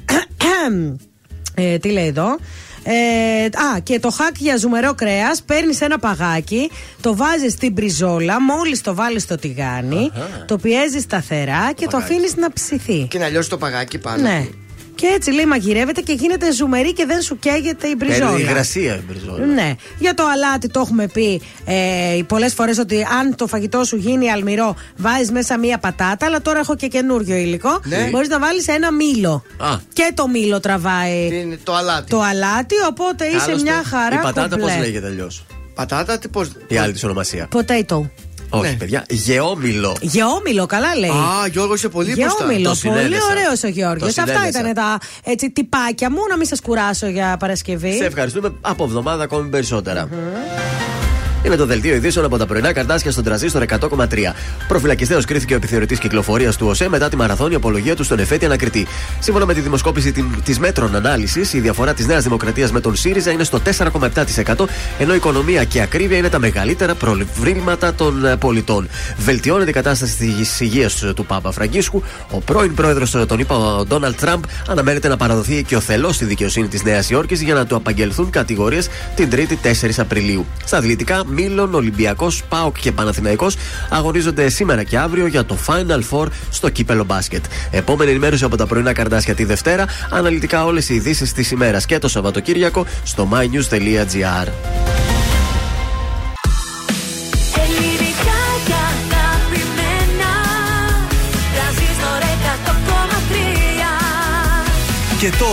ε, τι λέει εδώ; Ε, α, και το χακ για ζουμερό κρέας. Παίρνεις ένα παγάκι, το βάζεις στην μπριζόλα, μόλις το βάλεις στο τηγάνι, το πιέζεις σταθερά και το αφήνεις να ψηθεί. Και να λιώσει το παγάκι πάνω. Ναι. Και έτσι λέει μαγειρεύεται και γίνεται ζουμερή και δεν σου καίγεται η μπριζόλα. Παίρνει υγρασία η μπριζόλα. Ναι. Για το αλάτι το έχουμε πει ε, πολλές φορές ότι αν το φαγητό σου γίνει αλμυρό, βάζεις μέσα μία πατάτα. Αλλά τώρα έχω και καινούριο υλικό. Ναι. Μπορείς να βάλεις ένα μήλο. Α. Και το μήλο τραβάει Είναι το αλάτι. το αλάτι, οπότε είσαι Άλλωστε, μια χαρά. Η πατάτα πώς κουμπλέ. λέγεται αλλιώς; Πατάτα, τι πώ. Η άλλη της ονομασία. Potato. Όχι, παιδιά. Γεώμηλο. Γεώμηλο, καλά λέει. Α, Γιώργος είσαι πολύ μπροστά. Γεώμηλο, Το πολύ συνέδεσα. ωραίος ο Γιώργος. Το Αυτά συνέδεσα. ήταν τα έτσι, τυπάκια μου, να μην σας κουράσω για Παρασκευή. Σε ευχαριστούμε από εβδομάδα ακόμη περισσότερα. Είναι το δελτίο ειδήσεων από τα πρωινά καρτάσια στον τραζίστορ 100,3. Προφυλακιστέο κρίθηκε ο επιθεωρητής κυκλοφορίας του ΟΣΕ μετά τη μαραθώνια απολογία του στον Εφέτη Ανακριτή. Σύμφωνα με τη δημοσκόπηση της Metron Analysis, η διαφορά της Νέας Δημοκρατίας με τον ΣΥΡΙΖΑ είναι στο 4,7%, ενώ η οικονομία και η ακρίβεια είναι τα μεγαλύτερα προβλήματα των ε, πολιτών. Βελτιώνεται η κατάσταση της υγείας του Πάπα Φραγκίσκου. Ο πρώην πρόεδρος, τον είπα, ο Ντόναλτ Τραμπ, αναμένεται να παραδοθεί οικειοθελώς στη δικαιοσύνη της Νέας Υόρκης για να του απαγγελθούν κατηγορίες την 3η 4 Απριλίου. Στα αθλητικά, Μίλων, Ολυμπιακός, ΠΑΟΚ και Παναθηναϊκός αγωνίζονται σήμερα και αύριο για το Final Four στο κύπελο μπάσκετ. Επόμενη ενημέρωση από τα πρωινά καρδάσια τη Δευτέρα. Αναλυτικά όλες οι ειδήσεις της ημέρας και το Σαββατοκύριακο στο mynews.gr. Ελληνικά και αγαπημένα Τρανζίστορ 100,3 Και τώρα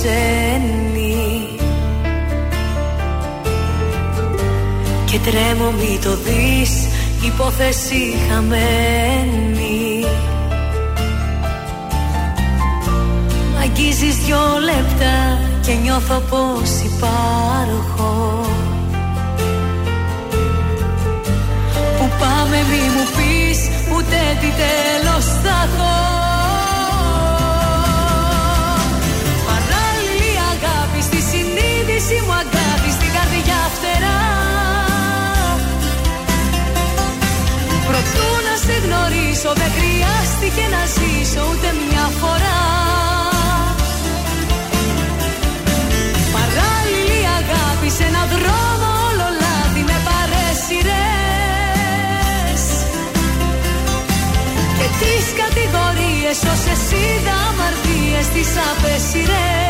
Δύο ξένοι Και τρέμω μη το δεις, υπόθεση χαμένη. Μ' αγγίζεις δυο λεπτά και νιώθω πως υπάρχω. Που πάμε μη μου πεις ούτε τι τέλος θα γνωρίσω δεν χρειάστηκε να ζήσω ούτε μια φορά. Παράλληλη αγάπη σε έναν δρόμο όλο λάδι με παρέσιρες Και τις κατηγορίες όσες είδα αμαρτίες τις απέσιρες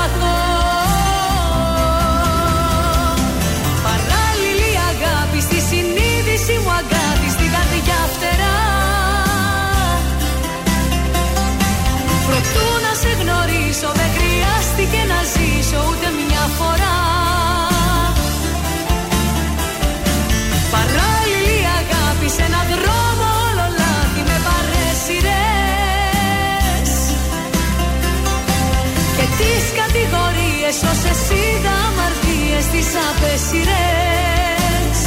να ζήσω ούτε μια φορά. Παράλληλη αγάπη σε έναν δρόμο όλο λάθη με παρέσιρες Και τις κατηγορίες όσες είδα αμαρτίες τις τις απέσιρες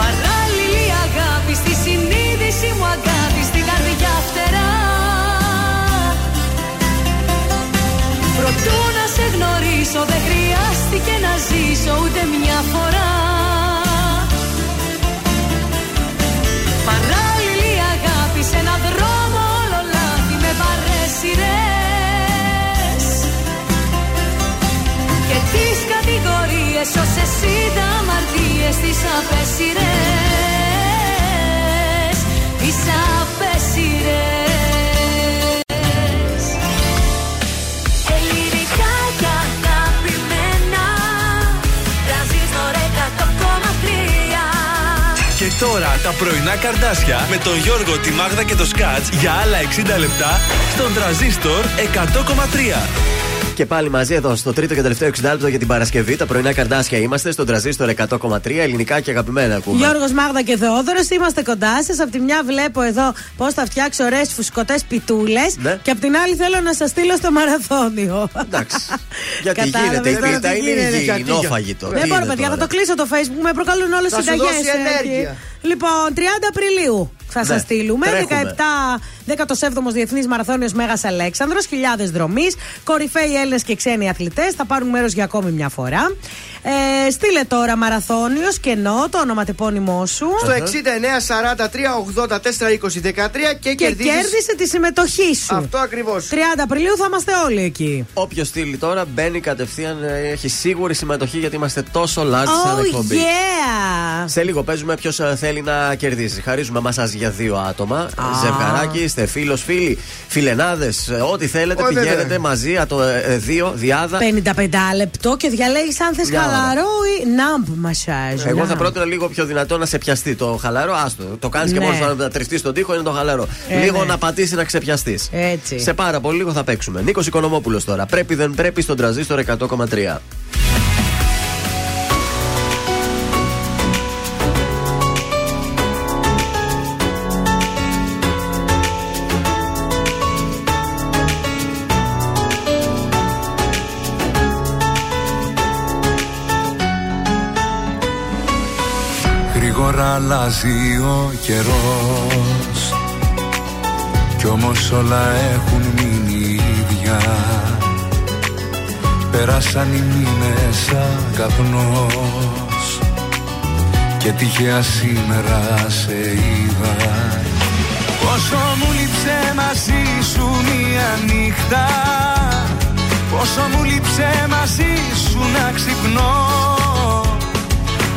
Παράλληλη αγάπη στη συνείδηση μου αγάπη Προτού να σε γνωρίσω δεν χρειάστηκε να ζήσω ούτε μια φορά. Παράλληλη αγάπη σε έναν δρόμο όλο λάθη με παρέσιρες Και τις κατηγορίες όσες ήταν αμαρτίες τις απέσιρες Τις απέσιρες τώρα τα πρωινά καρδάσια με τον Γιώργο, τη Μάγδα και το Σκάτς για άλλα 60 λεπτά στον τραζίστορ 100,3. Και πάλι μαζί εδώ στο τρίτο και τελευταίο 60 λεπτό για την Παρασκευή. Τα πρωινά καρδάσια είμαστε στον τραζίστορ 100,3 ελληνικά και αγαπημένα ακούμε. Γιώργος Μάγδα και Θεόδωρος, είμαστε κοντά σας. Απ' τη μια βλέπω εδώ πώς θα φτιάξω ωραίες φουσκωτές πιτούλες. Ναι. Και απ' την άλλη θέλω να σας στείλω στο μαραθώνιο. Εντάξει. Γιατί Κατάλαβες γίνεται, η τώρα πίτα τι είναι γίνεται. υγιεινό φαγητό. Δεν Τι μπορώ, είναι παιδιά, θα τώρα; το κλείσω το facebook. Με προκαλούν όλες Θα οι σου συνταγέ. δώσει ενέργεια. Λοιπόν, 30 Απριλίου θα Ναι, σας στείλουμε. τρέχουμε. 17, 17ο Διεθνής Μαραθώνιος Μέγας Αλέξανδρος, χιλιάδες δρομής. Κορυφαίοι Έλληνες και ξένοι αθλητές θα πάρουν μέρος για ακόμη μια φορά. Ε, στείλε τώρα Μαραθώνιος κενό, το ονοματεπώνυμό σου. Στο 69 43 84 20 13 και, Και κερδίζεις κέρδισε τη συμμετοχή σου. Αυτό ακριβώς. 30 Απριλίου θα είμαστε όλοι εκεί. Όποιος στείλει τώρα μπαίνει κατευθείαν, ε, έχει σίγουρη συμμετοχή γιατί είμαστε τόσο large σαν Oh εκπομπή. yeah! Σε λίγο παίζουμε ποιος θέλει να κερδίσει. Χαρίζουμε μασάζ για δύο άτομα. Ζευγαράκι, είστε φίλος, φίλοι, φιλενάδες, ό,τι θέλετε. Ω, βέβαια. πηγαίνετε μαζί, α, το ε, ε, δύο, διάδα. 55 λεπτό και διαλέγεις αν θες Μια ώρα. Χαλαρό ή ναμπ μασάζ. Εγώ θα Numb. πρότεινα λίγο πιο δυνατό να σε πιαστεί το χαλαρό. Άστο. Το κάνεις και Ναι. μόνος να τριστείς στον τοίχο είναι το χαλαρό. Ε, λίγο ναι. να πατήσει να ξεπιαστείς. Έτσι. Σε πάρα πολύ λίγο θα παίξουμε. Νίκος Οικονομόπουλος τώρα. Πρέπει δεν πρέπει στον τραζίστορ 100,3. Αλλάζει ο καιρός. Κι όμως όλα έχουν μείνει ίδια. Πέρασαν οι μήνες σαν καπνός Και τυχαία σήμερα σε είδα. Πόσο μου λείψε μαζί σου μία νύχτα. Πόσο μου λείψε μαζί σου να ξυπνώ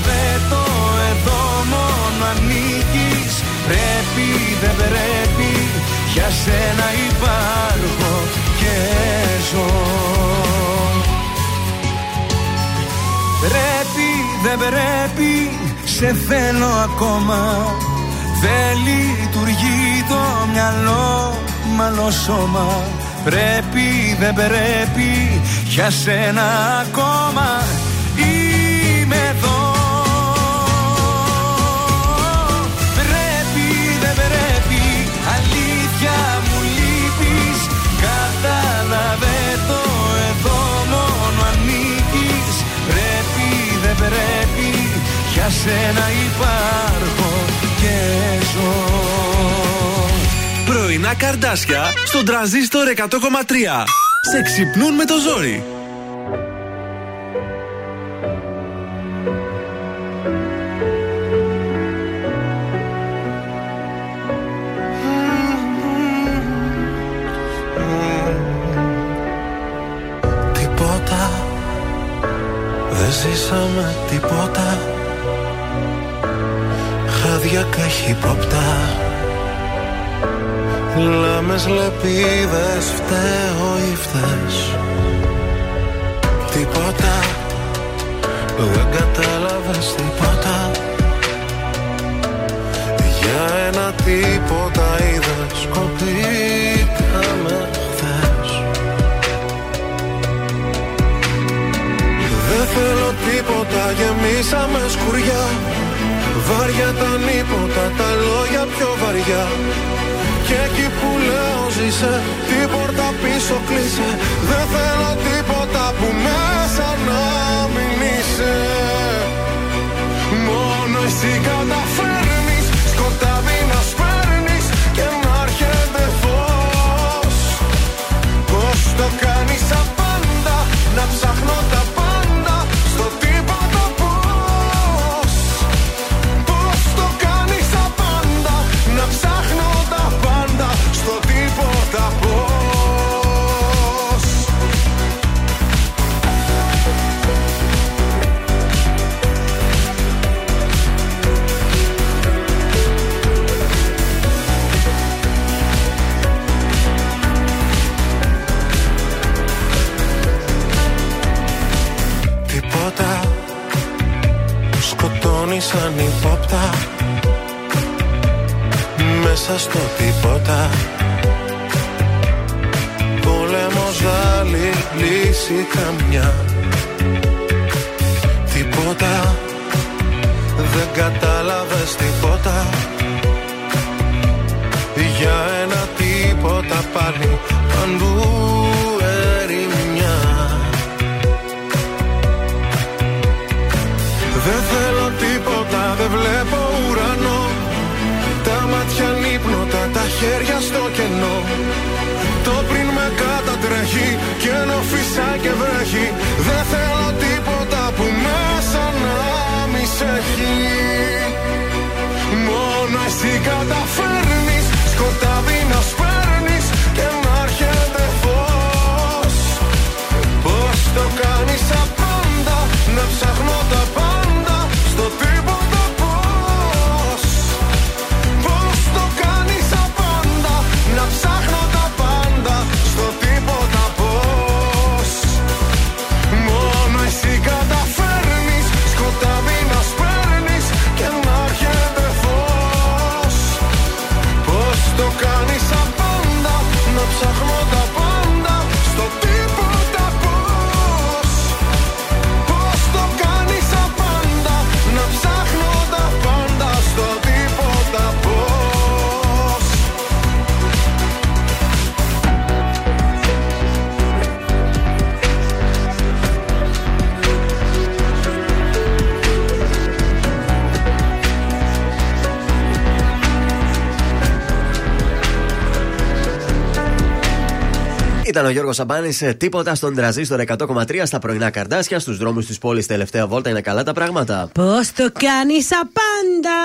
Έλαβε εδώ μόνο ανήκεις. Πρέπει δεν πρέπει. Για σένα υπάρχω και ζω. Πρέπει δεν πρέπει. Σε θέλω ακόμα. Δεν λειτουργεί το μυαλό Μαλό σώμα. Πρέπει δεν πρέπει. Για σένα ακόμα. σένα υπάρχω και ζω. Πρωινά καρδάσια στον τραζίστορ 100,3 Σε ξυπνούν με το ζόρι. Ήταν ο Γιώργος Σαμπάνης. Τίποτα στον τραζίστορ 100,3 στα πρωινά καρδάσια. Στους δρόμους της πόλης τελευταία βόλτα είναι καλά τα πράγματα. Πώς το κάνει απάντα.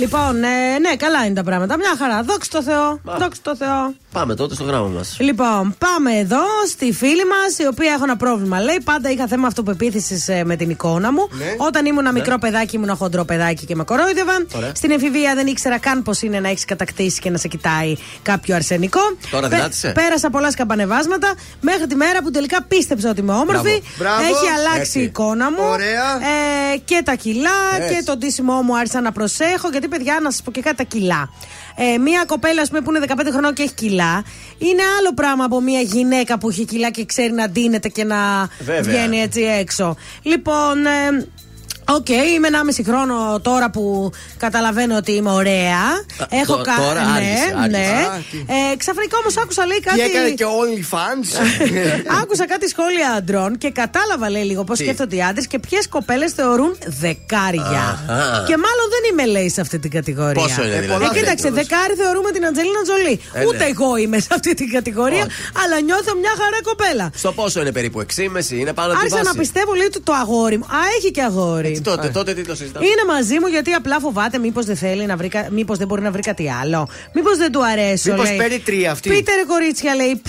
Λοιπόν, ε, ναι, καλά είναι τα πράγματα. Μια χαρά. Δόξα τω Θεώ. Δόξα τω Θεώ. Πάμε τότε στο γράμμα μας. Λοιπόν, πάμε εδώ στη φίλη μας, η οποία έχω ένα πρόβλημα. Λέει, πάντα είχα θέμα αυτοπεποίθησης με την εικόνα μου. Ναι. Όταν ήμουν ένα μικρό παιδάκι, ήμουν χοντρό παιδάκι και με κορόιδευαν. Ωραία. Στην εφηβεία δεν ήξερα καν πώς είναι να έχεις κατακτήσει και να σε κοιτάει κάποιο αρσενικό. Τώρα Πε- αδυνάτησε. Πέρασα πολλά σκαμπανεβάσματα μέχρι τη μέρα που τελικά πίστεψα ότι είμαι όμορφη. Μπράβο. Μπράβο. Έχει αλλάξει Έτσι. η εικόνα μου. Ωραία. Ε, και τα κιλά Έτσι. και το ντύσιμό μου άρχισα να προσέχω. Γιατί, παιδιά, να σας πω και κάτι τα κιλά. Ε, μία κοπέλα, ας πούμε, που είναι 15 χρονών και έχει κιλά, είναι άλλο πράγμα από μία γυναίκα που έχει κιλά και ξέρει να ντύνεται και να Βέβαια. βγαίνει έτσι έξω. Λοιπόν. ε, Οκ, είμαι 1,5 χρόνο τώρα που καταλαβαίνω ότι είμαι ωραία. Έχω τω- κα- τώρα ναι, άργησε, άργησε. ναι. Α, τι. Ε, ξαφνικά όμως άκουσα λέει κάτι. Τι έκανε και OnlyFans; Άκουσα κάτι σχόλια αντρών και κατάλαβα λέει λίγο πώς Τι; σκέφτονται οι άντρες και ποιες κοπέλες θεωρούν δεκάρια. Αχα. Και μάλλον δεν είμαι λέει σε αυτή την κατηγορία. Πόσο είναι, ε, δηλαδή; Ε, κοίταξε, δεκάρι θεωρούμε την Αντζελίνα Τζολί. Ε, ναι. Ούτε εγώ είμαι σε αυτή την κατηγορία, αλλά νιώθω μια χαρά κοπέλα. Στο πόσο είναι περίπου 6,5 είναι πάνω από τη Άρχισα βάση. να πιστεύω λέει το, το αγόρι μου. Α, έχει και αγόρι. Τι τότε, τότε τι το συζητάμε. Είναι μαζί μου γιατί απλά φοβάται μήπως δεν θέλει να βρει, κα- μήπως δεν μπορεί να βρει κάτι άλλο. Μήπως δεν του αρέσω. Μήπως λέει. παίρνει τρία αυτή. Πείτε ρε κορίτσια, λέει,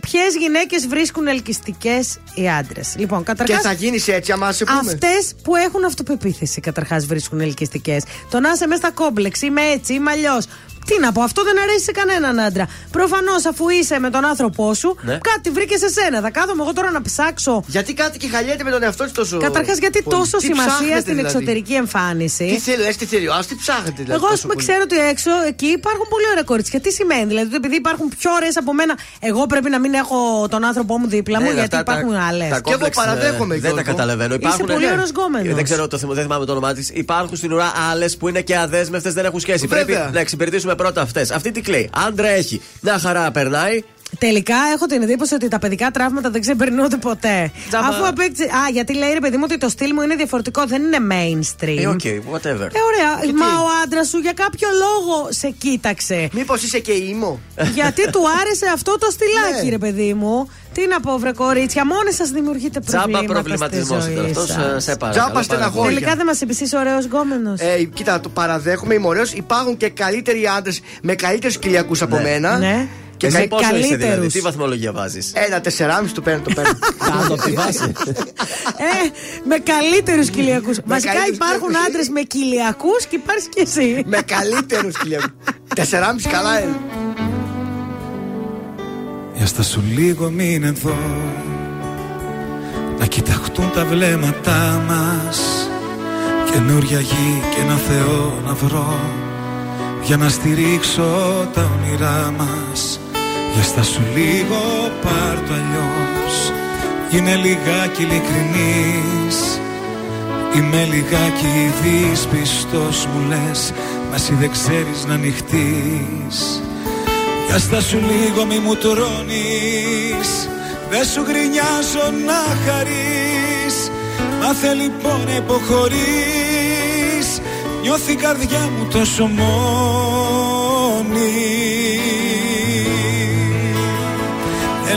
ποιες γυναίκες βρίσκουν ελκυστικές οι άντρες. Λοιπόν, Και καταρχά. θα γίνεις έτσι, άμα σε πούμε. Αυτές που έχουν αυτοπεποίθηση καταρχάς βρίσκουν ελκυστικές. Το να είσαι μέσα στα κόμπλεξ, είμαι έτσι, είμαι αλλιώς. Τι να πω, αυτό δεν αρέσει σε κανέναν άντρα. Προφανώς, αφού είσαι με τον άνθρωπό σου, Ναι. κάτι βρήκε σε σένα. Θα κάθομαι εγώ τώρα να ψάξω. Γιατί κάτι και χαλιέται με τον εαυτό της τόσο. Καταρχάς, γιατί πολύ. τόσο Τι σημασία ψάχνετε, στην δηλαδή; εξωτερική εμφάνιση; Τι θέλει, λες, τι θέλει. Α, τι ψάχνετε, δηλαδή. Εγώ, ας τόσο πούμε, πολύ. ξέρω ότι έξω εκεί υπάρχουν πολύ ωραία κορίτσια. Τι σημαίνει, δηλαδή, ότι επειδή υπάρχουν πιο ωραίες από μένα, εγώ πρέπει να μην έχω τον άνθρωπό μου δίπλα μου, Ναι, γιατί αυτά τα- υπάρχουν άλλες. τα κόμπλεξ, ε, Δεν τα καταλαβαίνω. Υπάρχουν, πολύ ναι. ωραίος γκόμενος. Δεν ξέρω, το, θυμ- δεν θυμάμαι το όνομά της. Υπάρχουν στην ουρά άλλες που είναι και αδέσμευτες, δεν έχουν σχέση. Βέβαια. Πρέπει να εξυπηρετήσουμε πρώτα αυτές. Αυτή τι κλαίει. Άντρα έχει. Μια χαρά περνάει. Τελικά έχω την εντύπωση ότι τα παιδικά τραύματα δεν ξεπερνούνται ποτέ. Τζάμπα. Αφού απέκτησε. Α, γιατί λέει ρε παιδί μου ότι το στυλ μου είναι διαφορετικό, δεν είναι mainstream. Ε, OK, whatever. Ε, ωραία. Μα ο άντρας σου για κάποιο λόγο σε κοίταξε. Μήπως είσαι και emo; Γιατί του άρεσε αυτό το στυλάκι, Ναι. ρε παιδί μου. Τι να πω, βρε κορίτσια, μόνοι σας δημιουργείτε προβλήματα. Τζάμπα προβληματισμός στη ήταν ζωή αυτός. σας. Σε παρακαλώ. Τζάμπα πάρα στεναχώρια. πολύ. Τελικά δεν μας εμπιστείς ωραίος γκόμενος. Ε, κοίτα, το παραδέχομαι, είμαι ωραίος. Υπάρχουν και καλύτεροι άντρες με καλύτερου κοιλιακού από Ναι. μένα. Ναι. Και Εσύ με πόσο είσαι δηλαδή, καλύτερους. τι βαθμολογία βάζεις; Ένα τεσσεράμιση του παίρνω, το παίρνω. Κάτω από τη βάση. Ε, με καλύτερους κοιλιακού. Βασικά καλύτερους υπάρχουν κοιλιακούς. άντρες με κοιλιακού και υπάρχει και εσύ. με καλύτερους κοιλιακού. Τεσσεράμιση καλά είναι. Για στα σου λίγο μην εδώ Να κοιταχτούν τα βλέμματά μας Καινούρια γη και ένα Θεό να βρω Για να στηρίξω τα όνειρά μας Για στα σου λίγο πάρ' το αλλιώς. Είναι λιγάκι ειλικρινής. Είμαι λιγάκι δυσπιστός μου λες. Μα εσύ δεν ξέρεις να ανοιχτείς για στα σου λίγο μη μου τρώνεις. Δεν σου γρινιάζω να χαρείς. Μάθε λοιπόν να υποχωρείς. Νιώθει η καρδιά μου τόσο μόνη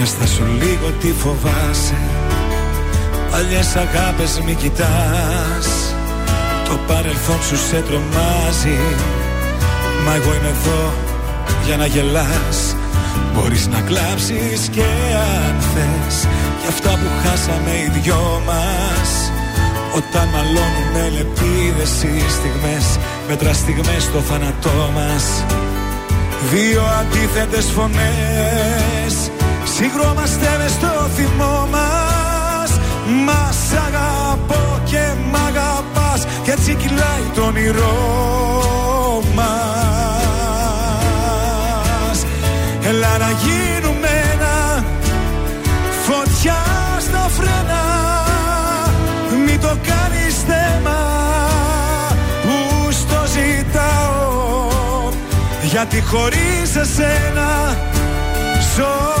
Για στα σου λίγο τι φοβάσαι. Παλιές αγάπες μη κοιτάς. Το παρελθόν σου σε τρομάζει. Μα εγώ είμαι εδώ για να γελάς. Μπορείς να κλάψεις και αν θες. Για αυτά που χάσαμε οι δυο μας. Όταν μαλώνουμε λεπίδες οι στιγμές Μέτρα στιγμές στο θάνατό μας. Δύο αντίθετες φωνές Συγκρόμαστε μες στο θυμό μας. Μας σ' αγαπώ και μ' αγαπάς. Και έτσι κυλάει το όνειρό μας. Έλα να γίνουμε ένα Φωτιά στα φρένα. Μην το κάνεις θέμα Που στο ζητάω. Γιατί χωρίς εσένα Ζωή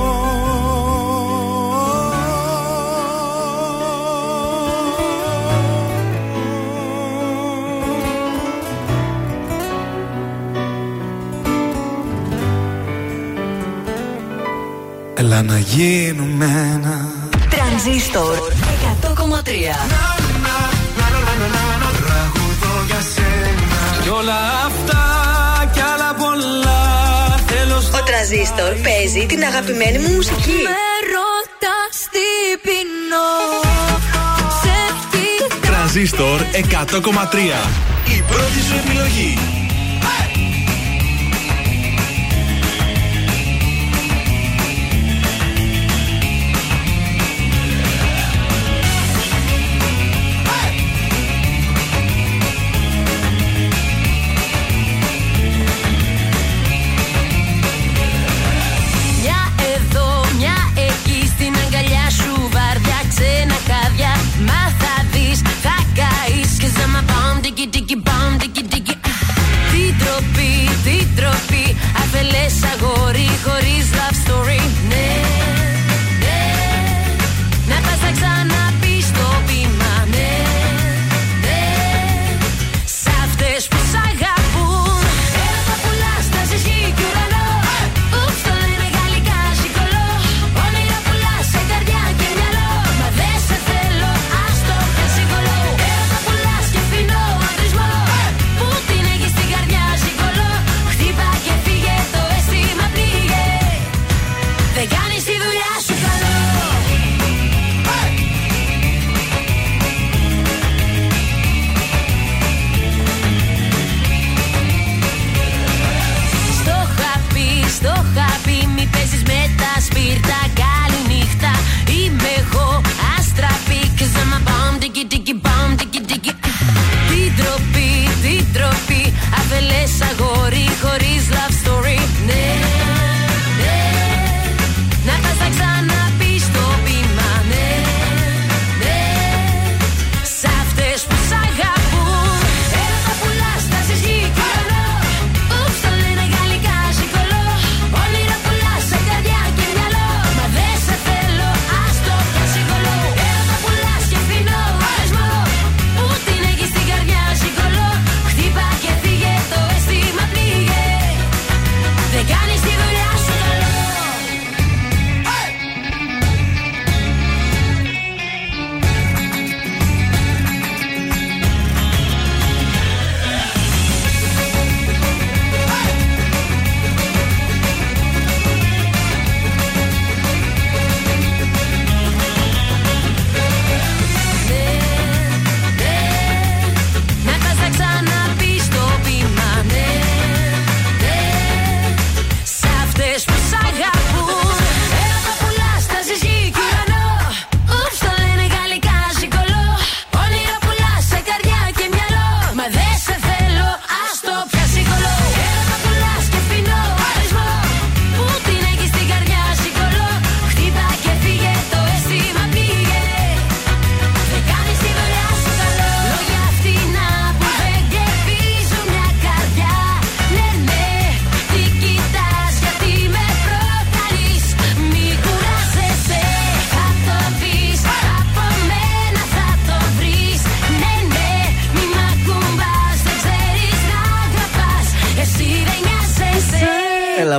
Έλα να γίνουμε ένα. Τρανζίστορ 100,3 Κι όλα αυτά κι άλλα πολλά θέλω Ο Τρανζίστορ παίζει την αγαπημένη μου μουσική. Με ρωτάς τι πεινώ Σε τι Τρανζίστορ 100,3 Η πρώτη σου επιλογή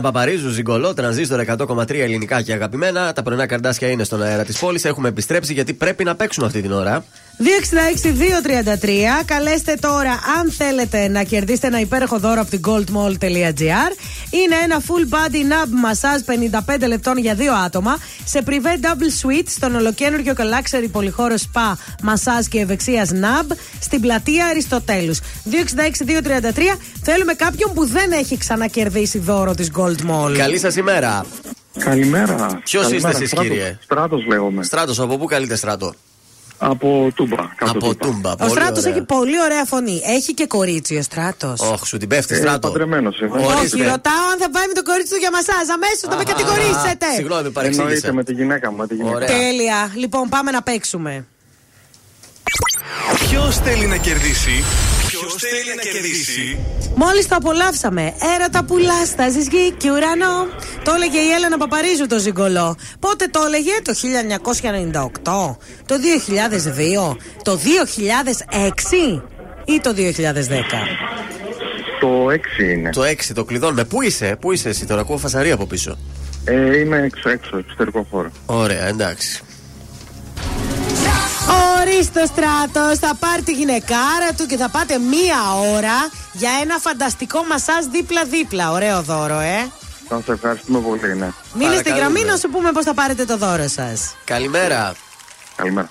Παπαρίζου, Ζιγκολό, Τρανζίστορ 100,3 ελληνικά και αγαπημένα. Τα πρωινά καρδάσια είναι στον αέρα της πόλης. Έχουμε επιστρέψει γιατί πρέπει να παίξουμε αυτή την ώρα. 266-233. Καλέστε τώρα αν θέλετε να κερδίσετε ένα υπέροχο δώρο από την goldmall.gr. Είναι ένα full body nub massage 55 λεπτών για δύο άτομα σε privé double suite στον ολοκένουργιο και luxury πολυχώρο spa, massage και ευεξίας nub στην πλατεία Αριστοτέλους. 266-233. Θέλουμε κάποιον που δεν έχει ξανακερδίσει δώρο της Gold Mall. Καλή σας ημέρα. Καλημέρα. Ποιος είστε Καλημέρα, εσείς, Στράτος. κύριε; Στράτος λέγομαι. Στράτος, από πού καλείτε στράτο; Από Τούμπα. κάτω Από Τούμπα. Ο πολύ Στράτος ωραία. έχει πολύ ωραία φωνή. Έχει και κορίτσι ο Στράτος. Όχι, σου την πέφτει, Ε, στράτο. παντρεμένος είμαι. Όχι, ρωτάω αν θα πάει με το κορίτσι του για μασάζ. Αμέσως θα με κατηγορήσετε. Συγγνώμη, παρεξήγησα. Εννοείται με τη γυναίκα μου. Με τη γυναίκα. Τέλεια. Λοιπόν, πάμε να παίξουμε. Ποιος θέλει να κερδίσει. Ποιος θέλει να κερδίσει; Μόλις το απολαύσαμε. Έρωτα πουλάς, στάζει γη και ουρανό. Το έλεγε η Έλενα Παπαρίζου το ζυγκολό. Πότε το έλεγε, το 1998, το 2002, το 2006 ή το 2010. Το 6 είναι. Το 6 το κλειδώνουμε. Πού είσαι, πού είσαι εσύ τώρα, ακούω φασαρία από πίσω. Ε, είμαι έξω, έξω, εξωτερικό χώρο. Ωραία, εντάξει. Ορίστε ο στράτος, θα πάρει τη γυναικάρα του και θα πάτε μία ώρα για ένα φανταστικό μασάζ δίπλα-δίπλα. Ωραίο δώρο, ε. Θα σε ευχαριστούμε πολύ, ναι. Μείνε στην γραμμή να σου πούμε πώς θα πάρετε το δώρο σας. Καλημέρα. Καλημέρα.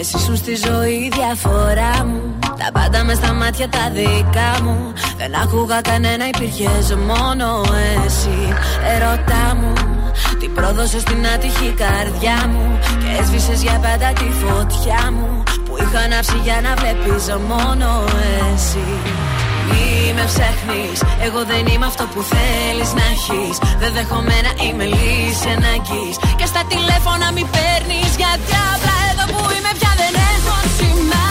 εσύ σου στη ζωή η διαφορά μου. Τα πάντα μες στα μάτια τα δικά μου. Δεν άκουγα κανένα, υπήρχες μόνο εσύ. Ερώτα μου, την πρόδωσες στην άτυχη καρδιά μου. Και έσβησες για πάντα τη φωτιά μου. Που είχα ανάψει για να βλέπεις μόνο εσύ. Μη με ψάχνεις, εγώ δεν είμαι αυτό που θέλεις να έχεις. Δεν δέχομαι να είμαι λύση ανάγκης. Και στα τηλέφωνα μη παίρνεις Γιατί απλά εδώ που είμαι πια δεν έχω σήμα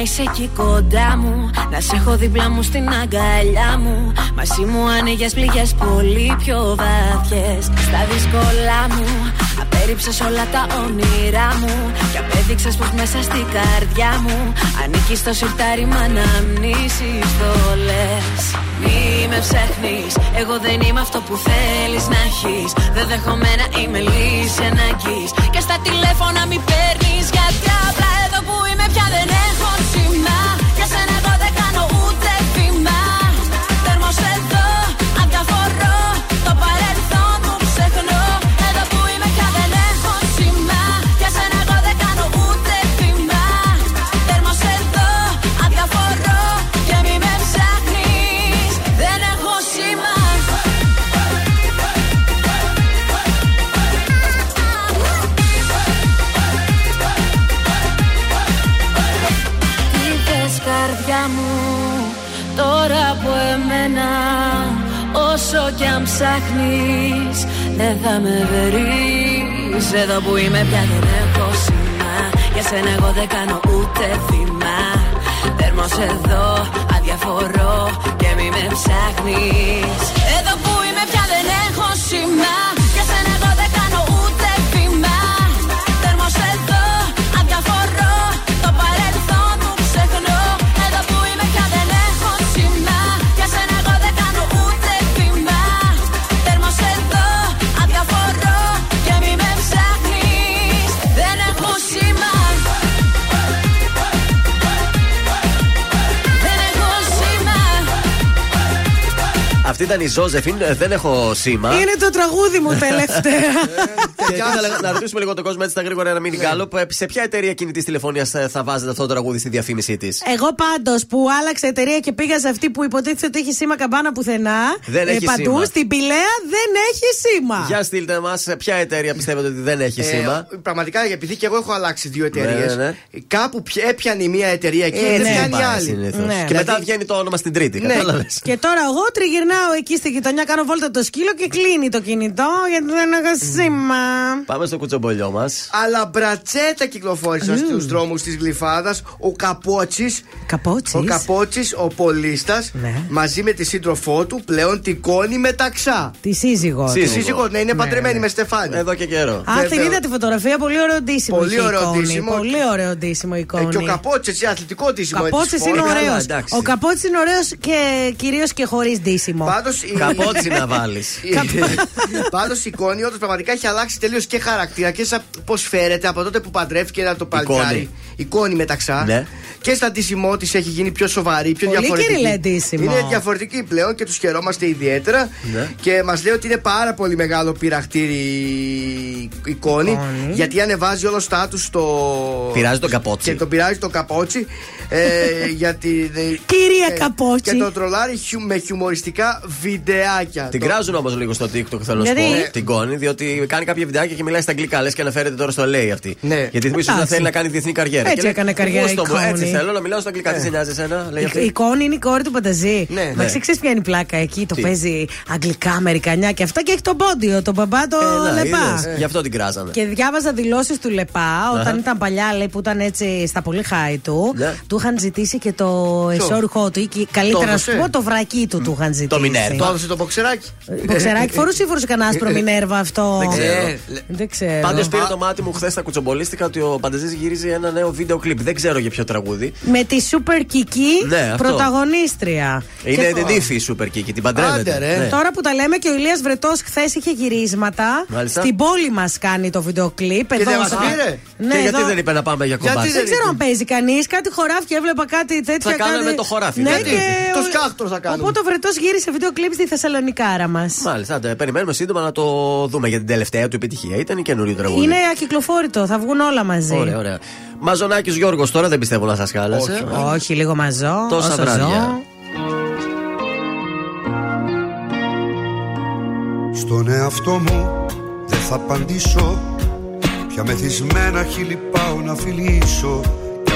είσαι εκεί κοντά μου. Να σε έχω δίπλα μου στην αγκαλιά μου. Μαζί μου άνοιγες πληγές πολύ πιο βάθιες. Στα δύσκολα μου Απέριψες όλα τα όνειρά μου. Και απέδειξες πως μέσα στην καρδιά μου Ανήκει στο σιρτάρι μ' αναμνήσεις το λες. Μη με ψάχνεις Εγώ δεν είμαι αυτό που θέλεις να έχεις. Δεν δέχομαι να είμαι λύση ανάγκης. Και στα τηλέφωνα μη παίρνεις θα με βρεις. Εδώ που είμαι πια δεν έχω σήμα. Για σένα εγώ δεν κάνω ούτε βήμα Τέρμος εδώ αδιαφορώ και μη με ψάχνεις. Εδώ που είμαι πια δεν έχω σήμα Αυτή ήταν η Ζώζεφιν, ε, δεν έχω σήμα. Είναι το τραγούδι μου τελευταία. Και ήθελα να ρωτήσουμε λίγο τον κόσμο έτσι στα γρήγορα ένα μήνυ γκάλο. Σε ποια εταιρεία κινητής τηλεφωνίας θα βάζετε αυτό το τραγούδι στη διαφήμιση της; Εγώ πάντως που άλλαξα εταιρεία και πήγα σε αυτή που υποτίθεται ότι έχει σήμα καμπάνα πουθενά. Δεν έχει παντού σήμα. στην Πηλαία δεν έχει σήμα. Για στείλτε μας ποια εταιρεία πιστεύετε ότι δεν έχει σήμα; Ε, πραγματικά, επειδή και εγώ έχω αλλάξει δύο εταιρείες. Ναι, ναι. Κάπου πια- έπιανε η μία εταιρεία εκεί και Έτσι δεν πιάνει η πάει άλλη. συνήθως. Ναι. Και Δηλαδή- μετά βγαίνει το όνομα στην τρίτη. Ναι. Κατάλαβες. Και τώρα εγώ τριγυρνάω εκεί στη γειτονιά, κάνω βόλτα το σκύλο και κλείνει το κινητό γιατί δεν έχω σήμα. Πάμε στο κουτσομπολιό μας. Αλλά μπρατσέτα κυκλοφόρησαν Μμμ. στους δρόμους της Γλυφάδας. Ο Καπότσι. Καπότσις. Ο Καπότσι, ο Πολίστας, Ναι. μαζί με τη σύντροφό του, πλέον τικώνει μεταξά. Τη σύζυγό του. Τη σύζυγό, ναι, είναι Ναι, παντρεμένη ναι. με Στεφάνη. Εδώ και καιρό. Α, την Βέβαια. είδα τη φωτογραφία, πολύ ωραίο ντύσιμο. Πολύ είχε ωραίο εικόνη. ντύσιμο. Πολύ ωραίο ντύσιμο Ε, εικόνη. και ο Καπότσι, έτσι, αθλητικό Ο ντύσιμο. έτσι, Καπότσι φόρμα. είναι Καλά, ωραίο. εντάξει. Ο Καπότσι είναι ωραίος και κυρίως και χωρίς ντύσιμο. Πάντως. Καπότσι να βάλεις. Πάντως η εικόνη όντως πραγματικά έχει αλλάξει τελείω και χαρακτήρα και σαν πώς φέρεται από τότε που παντρεύτηκε ένα το παλικάρι. Εικόνη. Εικόνη μεταξά. Ναι. και στα ντύσιμό τη έχει γίνει πιο σοβαρή, πιο Πολύ διαφορετική. κυριλέ ντύσιμο. Είναι διαφορετική πλέον και τους χαιρόμαστε ιδιαίτερα. Και μας λέει ότι είναι πάρα πολύ μεγάλο πειραχτήρι η εικόνη. Γιατί ανεβάζει όλο στάτους στο. Πειράζει τον καπότσι. Και τον πειράζει το καπότσι. Ε, γιατί, Κυρία ε, Καπότσι. Και το τρολάρει χιου- με χιουμοριστικά βιντεάκια. Την Το- κράζουν όμως λίγο στο TikTok, θέλω να σου Γιατί; πω. Την Κόνη, διότι κάνει κάποια βιντεάκια και μιλάει στα αγγλικά. Λες και αναφέρεται τώρα στο LA αυτή. Ναι. Γιατί ίσως να Εντάξει. θέλει να κάνει διεθνή καριέρα. Έτσι Και λέει, έκανε καριέρα «Γούστο μου, η Έτσι Κόνη». θέλω να μιλάω στα αγγλικά. Τι σε νοιάζει εσένα, λέει Η, αυτή. η Κόνη είναι η κόρη του Πανταζή. Ναι. Μα ξέρεις ποια είναι η πλάκα εκεί. Το Τι; παίζει αγγλικά, αμερικανιά και αυτά και έχει τον πόντιο, τον μπαμπά το Ε, να, Λεπά. είδες. Γι' αυτό την κράζανε. Και διάβαζα δηλώσεις του Λεπά όταν Αχα. ήταν παλιά, λέει, που ήταν έτσι στα πολύ χάη του. Ναι. Του είχαν ζητήσει και το εσώρουχό του ή και καλύτερα να σου έδωσε; πω το βρακί του του είχαν ζητήσει. Το Μινέρβα. Το έδωσε το μποξεράκι. Μποξεράκι φορούσε ή φορούσε κανένα άσπρο Μινέρβα αυτό; Δεν ξέρω. Ε, Δεν ξέρω. Πάντως πήρε το μάτι μου χθες στα κουτσομπολίστηκα ότι ο Πανταζή γυρίζει ένα νέο βίντεο κλιπ. Δεν ξέρω για ποιο τραγούδι. Με τη Super Kiki Ναι, αυτό. πρωταγωνίστρια. Είναι Και- την τύφη η Super Kiki, την παντρεύεται. Άντε, ρε. Ναι. Τώρα που τα λέμε και ο Ηλίας Βρετός χθες είχε γυρίσματα. Μάλιστα. Στην πόλη μας κάνει το βίντεο κλιπ. Και δεν μας πήρε; Ναι, και γιατί εδώ- δεν είπε να πάμε για κομπάτι. Δεν ξέρω αν παίζει κανείς. Κάτι χωράφι έβλεπα κάτι τέτοια. Θα κάναμε κάτι... το χωράφι, Ναι, γιατί; και... Το σκάχτρο θα κάνουμε. Οπότε ο Βρετός γύρισε βίντεο κλιπ στη Θεσσαλονικάρα μας. Μάλιστα, άντε, περιμένουμε σύντομα να το δούμε για την τελευταία του επιτυχία. Ήταν η καινούριο τραγούδι. Είναι ακυκλοφόρητο, θα βγουν όλα μαζί. Ωραία, ωραία. Μαζονάκης Γιώργος τώρα δεν πιστεύω να σας χάλασε. Όχι, λίγο μαζό. Τόσα όσο βράδια. ζω. Στον εαυτό μου δεν θα απαντήσω Πια μεθυσμένα χείλη πάω να φιλήσω Κι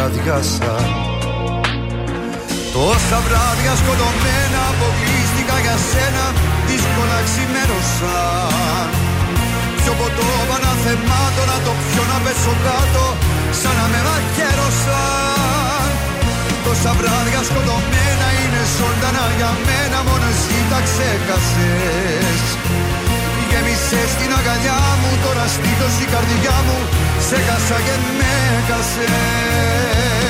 κι αδειάσα Τόσα βράδια σκοτωμένα αποκλείστηκα για σένα δύσκολα ξημέρωσαν Πιο ποτό παναθεμάτω να το πιω να πέσω κάτω σαν να με μαχαίρωσαν Τόσα βράδια σκοτωμένα είναι ζωντανά για μένα Μόνος εσύ τα ξέχασες Γέμισες την αγκαλιά μου Τώρα στήθος η καρδιά μου Σε χάσα και με χάσες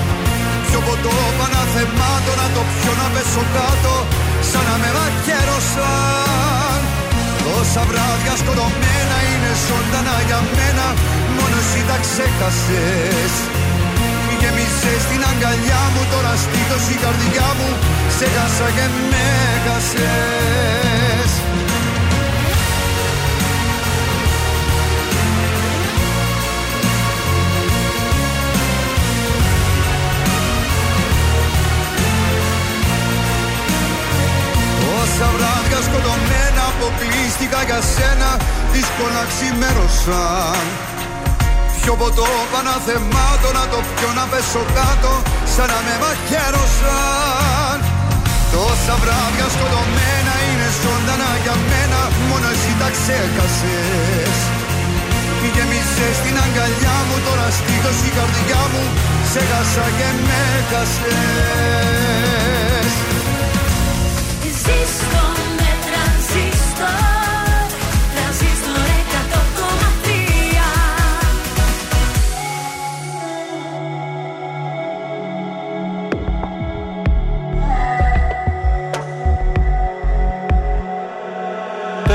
Πιο ποτό παναθεμάτω να το πιω να πέσω κάτω Σαν να με μαχαίρωσαν Τόσα βράδια σκοτωμένα είναι ζωντανά για μένα Μόνο εσύ τα ξέχασες. Γέμισες στην αγκαλιά μου Τώρα στήθος η καρδιά μου Σε χάσα και με χάσες αποκλείστηκα για σένα Δύσκολα ξημέρωσαν Πιο ποτό παναθεμάτω να το πιω να πέσω κάτω Σαν να με μαχαίρωσαν. Τόσα βράδια σκοτωμένα είναι ζωντανά για μένα Μόνο εσύ τα ξέχασες. Γέμισες στην αγκαλιά μου Τώρα στήθος η καρδιά μου Σε χάσα και με χάσες Ζήστο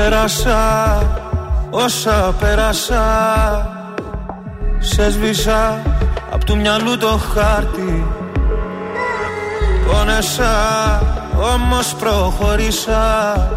Πέρασα όσα πέρασα Σε σβήσα από του μυαλού το χάρτη. Πόνεσα όμως προχωρήσα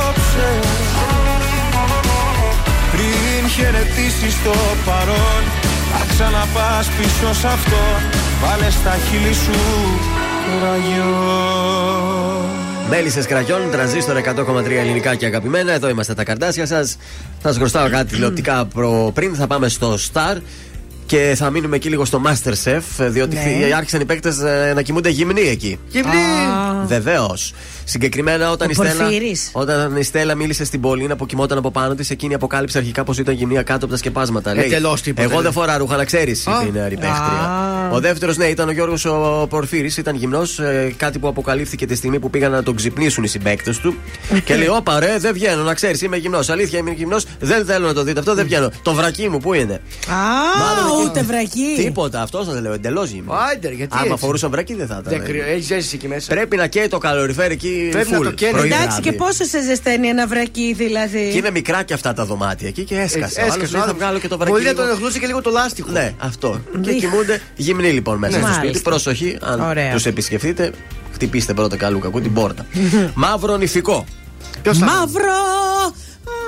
Πριν χαιρετήσεις το παρόν Θα ξαναπάς πίσω σ' αυτό Βάλε στα χείλη σου ραγιό Μέλισσες κραγιόν, τρανζίστορ 100,3 ελληνικά και αγαπημένα. Εδώ είμαστε τα καρτάσια σας. Θα σας χρωστάω κάτι τηλεοπτικά προ πριν. Θα πάμε στο Star. Και θα μείνουμε εκεί λίγο στο Masterchef, διότι Ναι. άρχισαν οι παίκτες να κοιμούνται γυμνοί εκεί. Γυμνοί! Βεβαίως. Συγκεκριμένα όταν η, Ο Στέλλα, Πορφύρης. όταν η Στέλλα μίλησε στην Πολίνα που κοιμόταν από πάνω της, εκείνη αποκάλυψε αρχικά πως ήταν γυμνία κάτω από τα σκεπάσματα. Λέει, Εντελώς τίποτα, Εγώ δεν- δεν φορά ρούχα, να ξέρεις, Α. είπε η νεαρή παίχτρια. Α. Ο δεύτερος, ναι, ήταν ο Γιώργος ο Πορφύρης, ήταν γυμνός, κάτι που αποκαλύφθηκε τη στιγμή που πήγαν να τον ξυπνήσουν οι συμπαίκτες του. και λέει: Όπα, ρε, δεν βγαίνω, να ξέρεις, είμαι γυμνός. Αλήθεια, είμαι γυμνός, δεν θέλω να το δείτε αυτό, δεν βγαίνω. Το βρακί μου, πού είναι; Α, Μάλλον εκεί- ούτε βρακί. Τίποτα, αυτός σα λέω, εντελώς γυμνός. Άντε, γιατί Άμα έτσι. φορούσαν βρακί δεν θα ήταν. Δεν κρύο, έχεις ζέση εκεί μέσα. Πρέπει να καίει το καλοριφέρ εκεί. Πρέπει να full, το καίει. πρωί Εντάξει, βράδυ. και πόσο σε ζεσταίνει ένα βρακί, δηλαδή; Και είναι μικρά και αυτά τα δωμάτια εκεί και έσκασε. Έτσι, Ο άλλος έσκασε, λέει, θα άλλος. βγάλω και το βρακί. Μπορεί να λίγο. τον εχλούσε και λίγο το λάστιχο. Ναι, αυτό. Και Δίχ. κοιμούνται γυμνοί λοιπόν μέσα Ναι. στο σπίτι. Μάλιστα. Προσοχή, αν Ωραία. τους επισκεφτείτε, χτυπήστε πρώτα καλού κακού την πόρτα. Μαύρο νηφικό. Ποιος θα είναι; Μαύρο!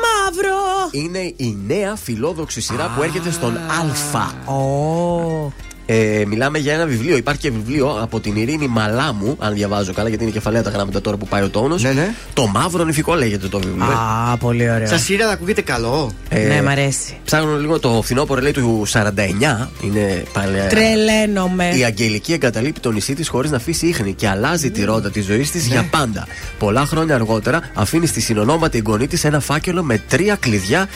Μαύρο! Είναι η νέα φιλόδοξη σειρά που έρχεται στον Α. Ω. Ε, μιλάμε για ένα βιβλίο. Υπάρχει και βιβλίο από την Ειρήνη Μαλάμου, αν διαβάζω καλά, γιατί είναι κεφαλαία τα γράμματα τώρα που πάει ο τόνος. Ναι, ναι. Το μαύρο νηφικό λέγεται το βιβλίο. Α, πολύ ωραίο. Σας σειρά να ακούγεται καλό. Ε, Ναι, μ' αρέσει. Ψάχνω λίγο το φθινόπωρο λέει του 49. Είναι παλαιά. Τρελαίνομαι. Η Αγγελική εγκαταλείπει το νησί της χωρίς να αφήσει ίχνη και αλλάζει τη ρότα της ζωής της για πάντα. Πολλά χρόνια αργότερα αφήνει στη συνονόματη εγγονή της ένα φάκελο με τρία κλειδιά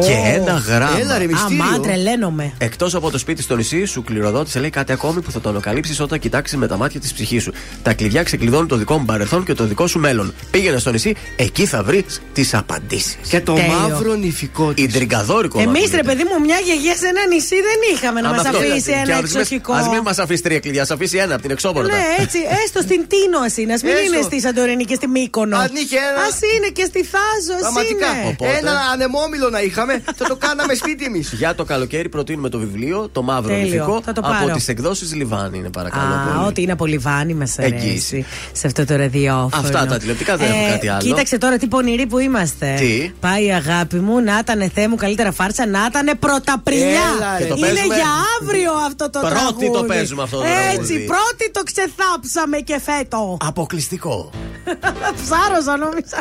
και ένα γράμμα. Έλα, ρε, μυστήριο. Αμά, τρελαίνομαι. Εκτός από το σπίτι στο νησί, σου κληροδότησε λέει κάτι ακόμη που θα το ανακαλύψεις όταν κοιτάξεις με τα μάτια της ψυχής σου. Τα κλειδιά ξεκλειδώνουν το δικό μου παρελθόν και το δικό σου μέλλον. Πήγαινε στο νησί, εκεί θα βρεις τις απαντήσεις. Και το Τέλειο. μαύρο νηφικό της. Η τριγκαδόρικο. Εμείς, ρε παιδί μου, μια γιαγιά σε ένα νησί δεν είχαμε να μας αφήσει ένα εξοχικό. Α μην μας αφήσει τρία κλειδιά, ας αφήσει ένα από την εξώπορτα. Ναι, έτσι, έστω στην Τίνο ας είναι. Α μην Έστω. είναι στη Σαντορίνη και στη Μύκονο. Αν είχε ένα- Α είναι και στη Θάζο, ας Πραγματικά. είναι. Οπότε- Ένα ανεμόμυλο να είχαμε, θα το κάναμε σπίτι εμείς. Για το καλοκαίρι προτείνουμε το βιβλίο Το Μαύρο Τέλειο. Νηφικό Θα το από πάρω. τις εκδόσεις Λιβάνι. Είναι παρακαλώ. Α, πολύ. ό,τι είναι από λιβάνι μα αρέσει. Εγγύηση. Σε αυτό το ραδιόφωνο. Αυτά τα τηλεοπτικά, δεν έχω κάτι άλλο. Κοίταξε τώρα τι πονηροί που είμαστε. Τι; Πάει η αγάπη μου, να ήταν Θεέ μου καλύτερα φάρσα, να ήταν πρωταπριλιά. Έλα, ρε. Και το είναι παίζουμε- για αύριο αυτό το Πρώτη τραγούδι. το παίζουμε αυτό το Έτσι, τραγούδι. πρώτη το ξεθάψαμε και φέτο. Αποκλειστικό. Ψάρωσα νόμιζα.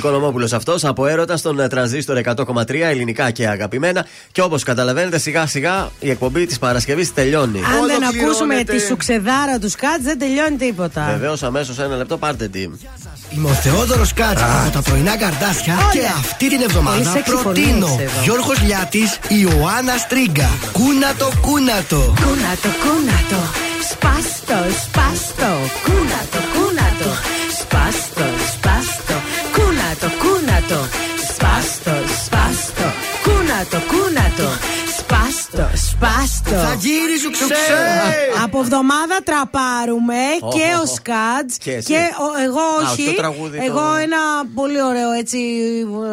Οικονομόπουλο αυτός από έρωτα στον ε, τρανζίστορ 100,3 ελληνικά και αγαπημένα. Και όπως καταλαβαίνετε, σιγά σιγά η εκπομπή της Παρασκευής τελειώνει. Αν δεν ακούσουμε τη σουξεδάρα τους Σκάτ, δεν τελειώνει τίποτα. Βεβαίως, αμέσως ένα λεπτό πάρτε τι. Είμαι ο Θεόδωρος Κάτσα από τα πρωινά καρδάσια και αυτή την εβδομάδα Πολύ sexy προτείνω φωνή είσαι εδώ. Γιώργος Λιάτης, Ιωάννας Στρίγκα. Κούνατο, κούνατο. Κούνατο, κούνατο. Σπάστο, σπάστο. Θα γύρει σου ξέρω. Από εβδομάδα τραπάρουμε Οχ, και ο οχ, οχ. Σκάτς Και εσύ. και ο- εγώ Α, όχι. όχι το τραγούδι το- Εγώ ένα πολύ ωραίο έτσι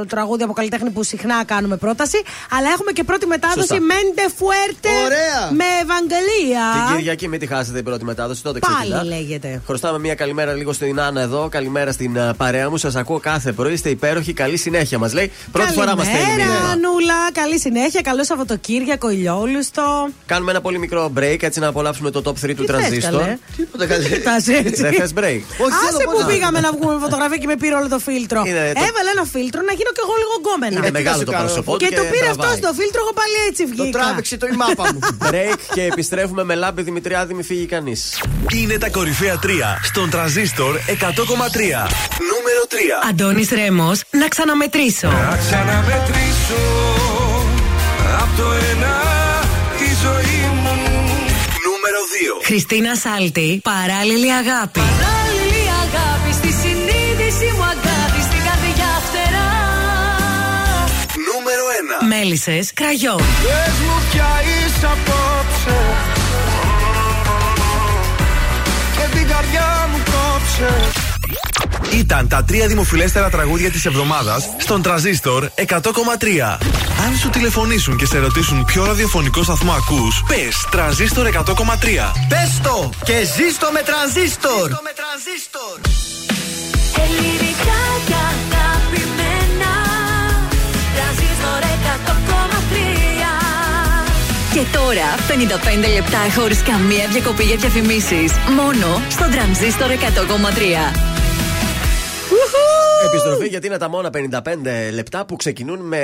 τραγούδι από καλλιτέχνη που συχνά κάνουμε πρόταση. Αλλά έχουμε και πρώτη μετάδοση Σωστά. Μέντε Φουέρτε Ωραία. με Ευαγγελία. Την Κυριακή μην τη χάσετε η πρώτη μετάδοση, τότε Πάλι ξεκινά. λέγεται. Χρωστάμε μια καλημέρα λίγο στην Άννα εδώ. Καλημέρα στην α, παρέα μου. Σας ακούω κάθε πρωί. Είστε υπέροχοι. Καλή συνέχεια μας λέει. Πρώτη φορά μας στέλνει Καλημέρα, μήνυμα. Νούλα. Καλή συνέχεια. Καλό Σαββατοκύριακο, ηλιόλουστο. Κάνουμε ένα πολύ μικρό break έτσι να απολαύσουμε το top 3 του Τι θες, τρανζίστορ. καλέ; Τίποτα καλέ. Κοιτάς έτσι; Δεν θες break. Άσε που πήγαμε να βγούμε φωτογραφία και με πήρε όλο το φίλτρο. Είναι το- Έβαλε ένα φίλτρο να γίνω κι εγώ λίγο γκόμενα. Είναι μεγάλο το πρόσωπό του Και και το πήρε αυτό τραβάει. στο φίλτρο, εγώ πάλι έτσι βγήκα. τράβηξε το η μάπα μου. break και επιστρέφουμε με λάμπη Δημητριάδη, μη φύγει κανείς. Είναι τα κορυφαία 3 στον τραζίστορ 100,3. Νούμερο 3. Αντώνης Ρέμος, να ξαναμετρήσω. Να ξαναμετρήσω από το ένα τη ζωή μου. Νούμερο 2. Χριστίνα Σάλτη, παράλληλη αγάπη. Παράλληλη αγάπη στη συνείδηση μου αγάπη στην καρδιά φτερά. Νούμερο 1. Μέλισσες κραγιόν. Πες μου πια είσαι απόψε Και την καρδιά μου κόψε Ήταν τα τρία δημοφιλέστερα τραγούδια της εβδομάδας στον Τραζίστορ 100,3. Αν σου τηλεφωνήσουν και σε ρωτήσουν ποιο ραδιοφωνικό σταθμό ακούς, πες Τραζίστορ 100,3. Πες το και ζήστο με τρανζίστορ. Ελληνικά και αγαπημένα Τρανζίστορ 100,3 Και τώρα 55 λεπτά χωρίς καμία διακοπή για διαφημίσεις. Μόνο στον τρανζίστορ 100,3. Επιστροφή γιατί είναι τα μόνα 55 λεπτά που ξεκινούν με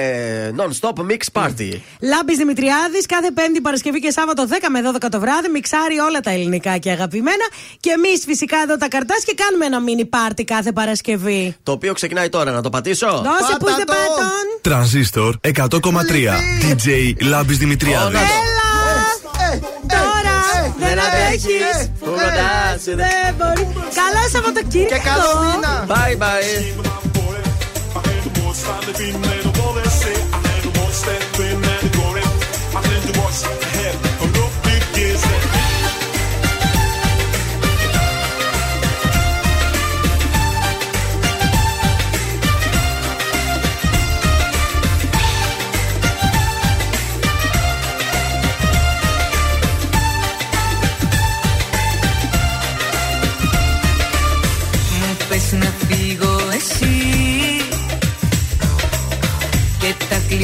non-stop mix party. Λάμπης Δημητριάδης, κάθε Πέμπτη, Παρασκευή και Σάββατο 10 με 12 το βράδυ, μιξάρει όλα τα ελληνικά και αγαπημένα. Και εμείς φυσικά εδώ τα καρτάς και κάνουμε ένα mini party κάθε Παρασκευή. Το οποίο ξεκινάει τώρα, να το πατήσω. Δώσε που είστε πάτων. Τρανζίστορ 100,3. DJ Λάμπης Δημητριάδης. Τώρα δεν αντέχει. Πού ρωτάς, ε, Δεν μπορεί. Καλό Σαββατοκύριακο. Και καλό μήνα. Bye bye.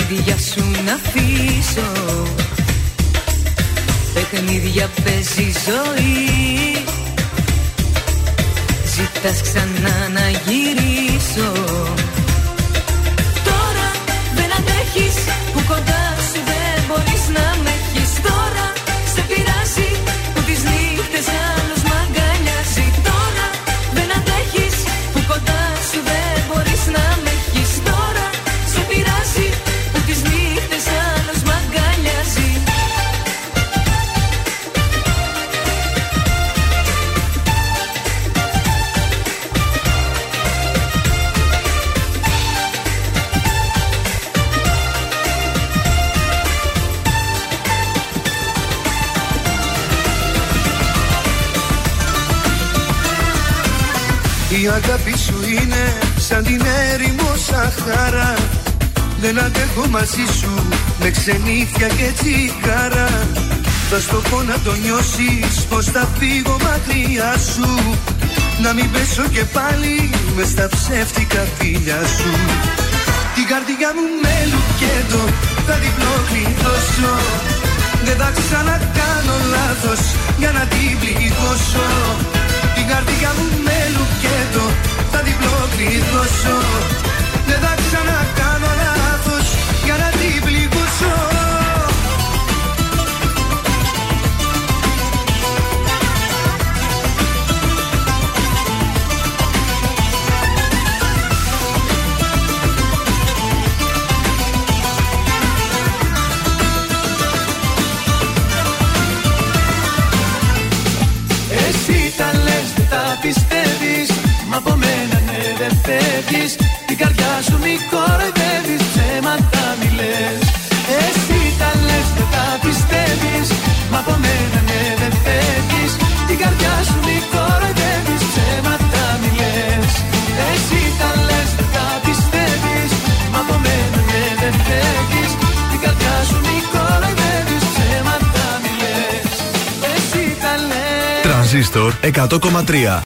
Τα κλειδιά σου να αφήσω. Παιχνίδια παίζει η ζωή. Ζητάς ξανά να γυρίσω Η αγάπη σου είναι σαν την έρημο Σαχάρα. Δεν αντέχω μαζί σου με ξενύχια και τσιγάρα. Θα στο πω να το νιώσεις πως θα φύγω μακριά σου. Να μην πέσω και πάλι μες στα ψεύτικα φίλια σου. Την καρδιά μου με λουκέτο θα διπλό κλειδώσω Δεν θα ξανακάνω λάθος για να την πληγώσω. Την καρδιά μου με λουκέτο θα διπλό κλειδώσω φεύγεις Την καρδιά σου μη κοροϊδεύεις Ψέματα μη λες. Εσύ τα λες δεν τα πιστεύεις Μα από μένα ναι δεν φεύγεις. Την καρδιά σου μη κοροϊδεύεις Ψέματα μη λες. Εσύ τα λες δεν τα πιστεύεις Μα από μένα ναι δεν φεύγεις. Την καρδιά σου μη κοροϊδεύεις Ψέματα μη λες. Εσύ τα λες. Τρανζίστορ 100,3.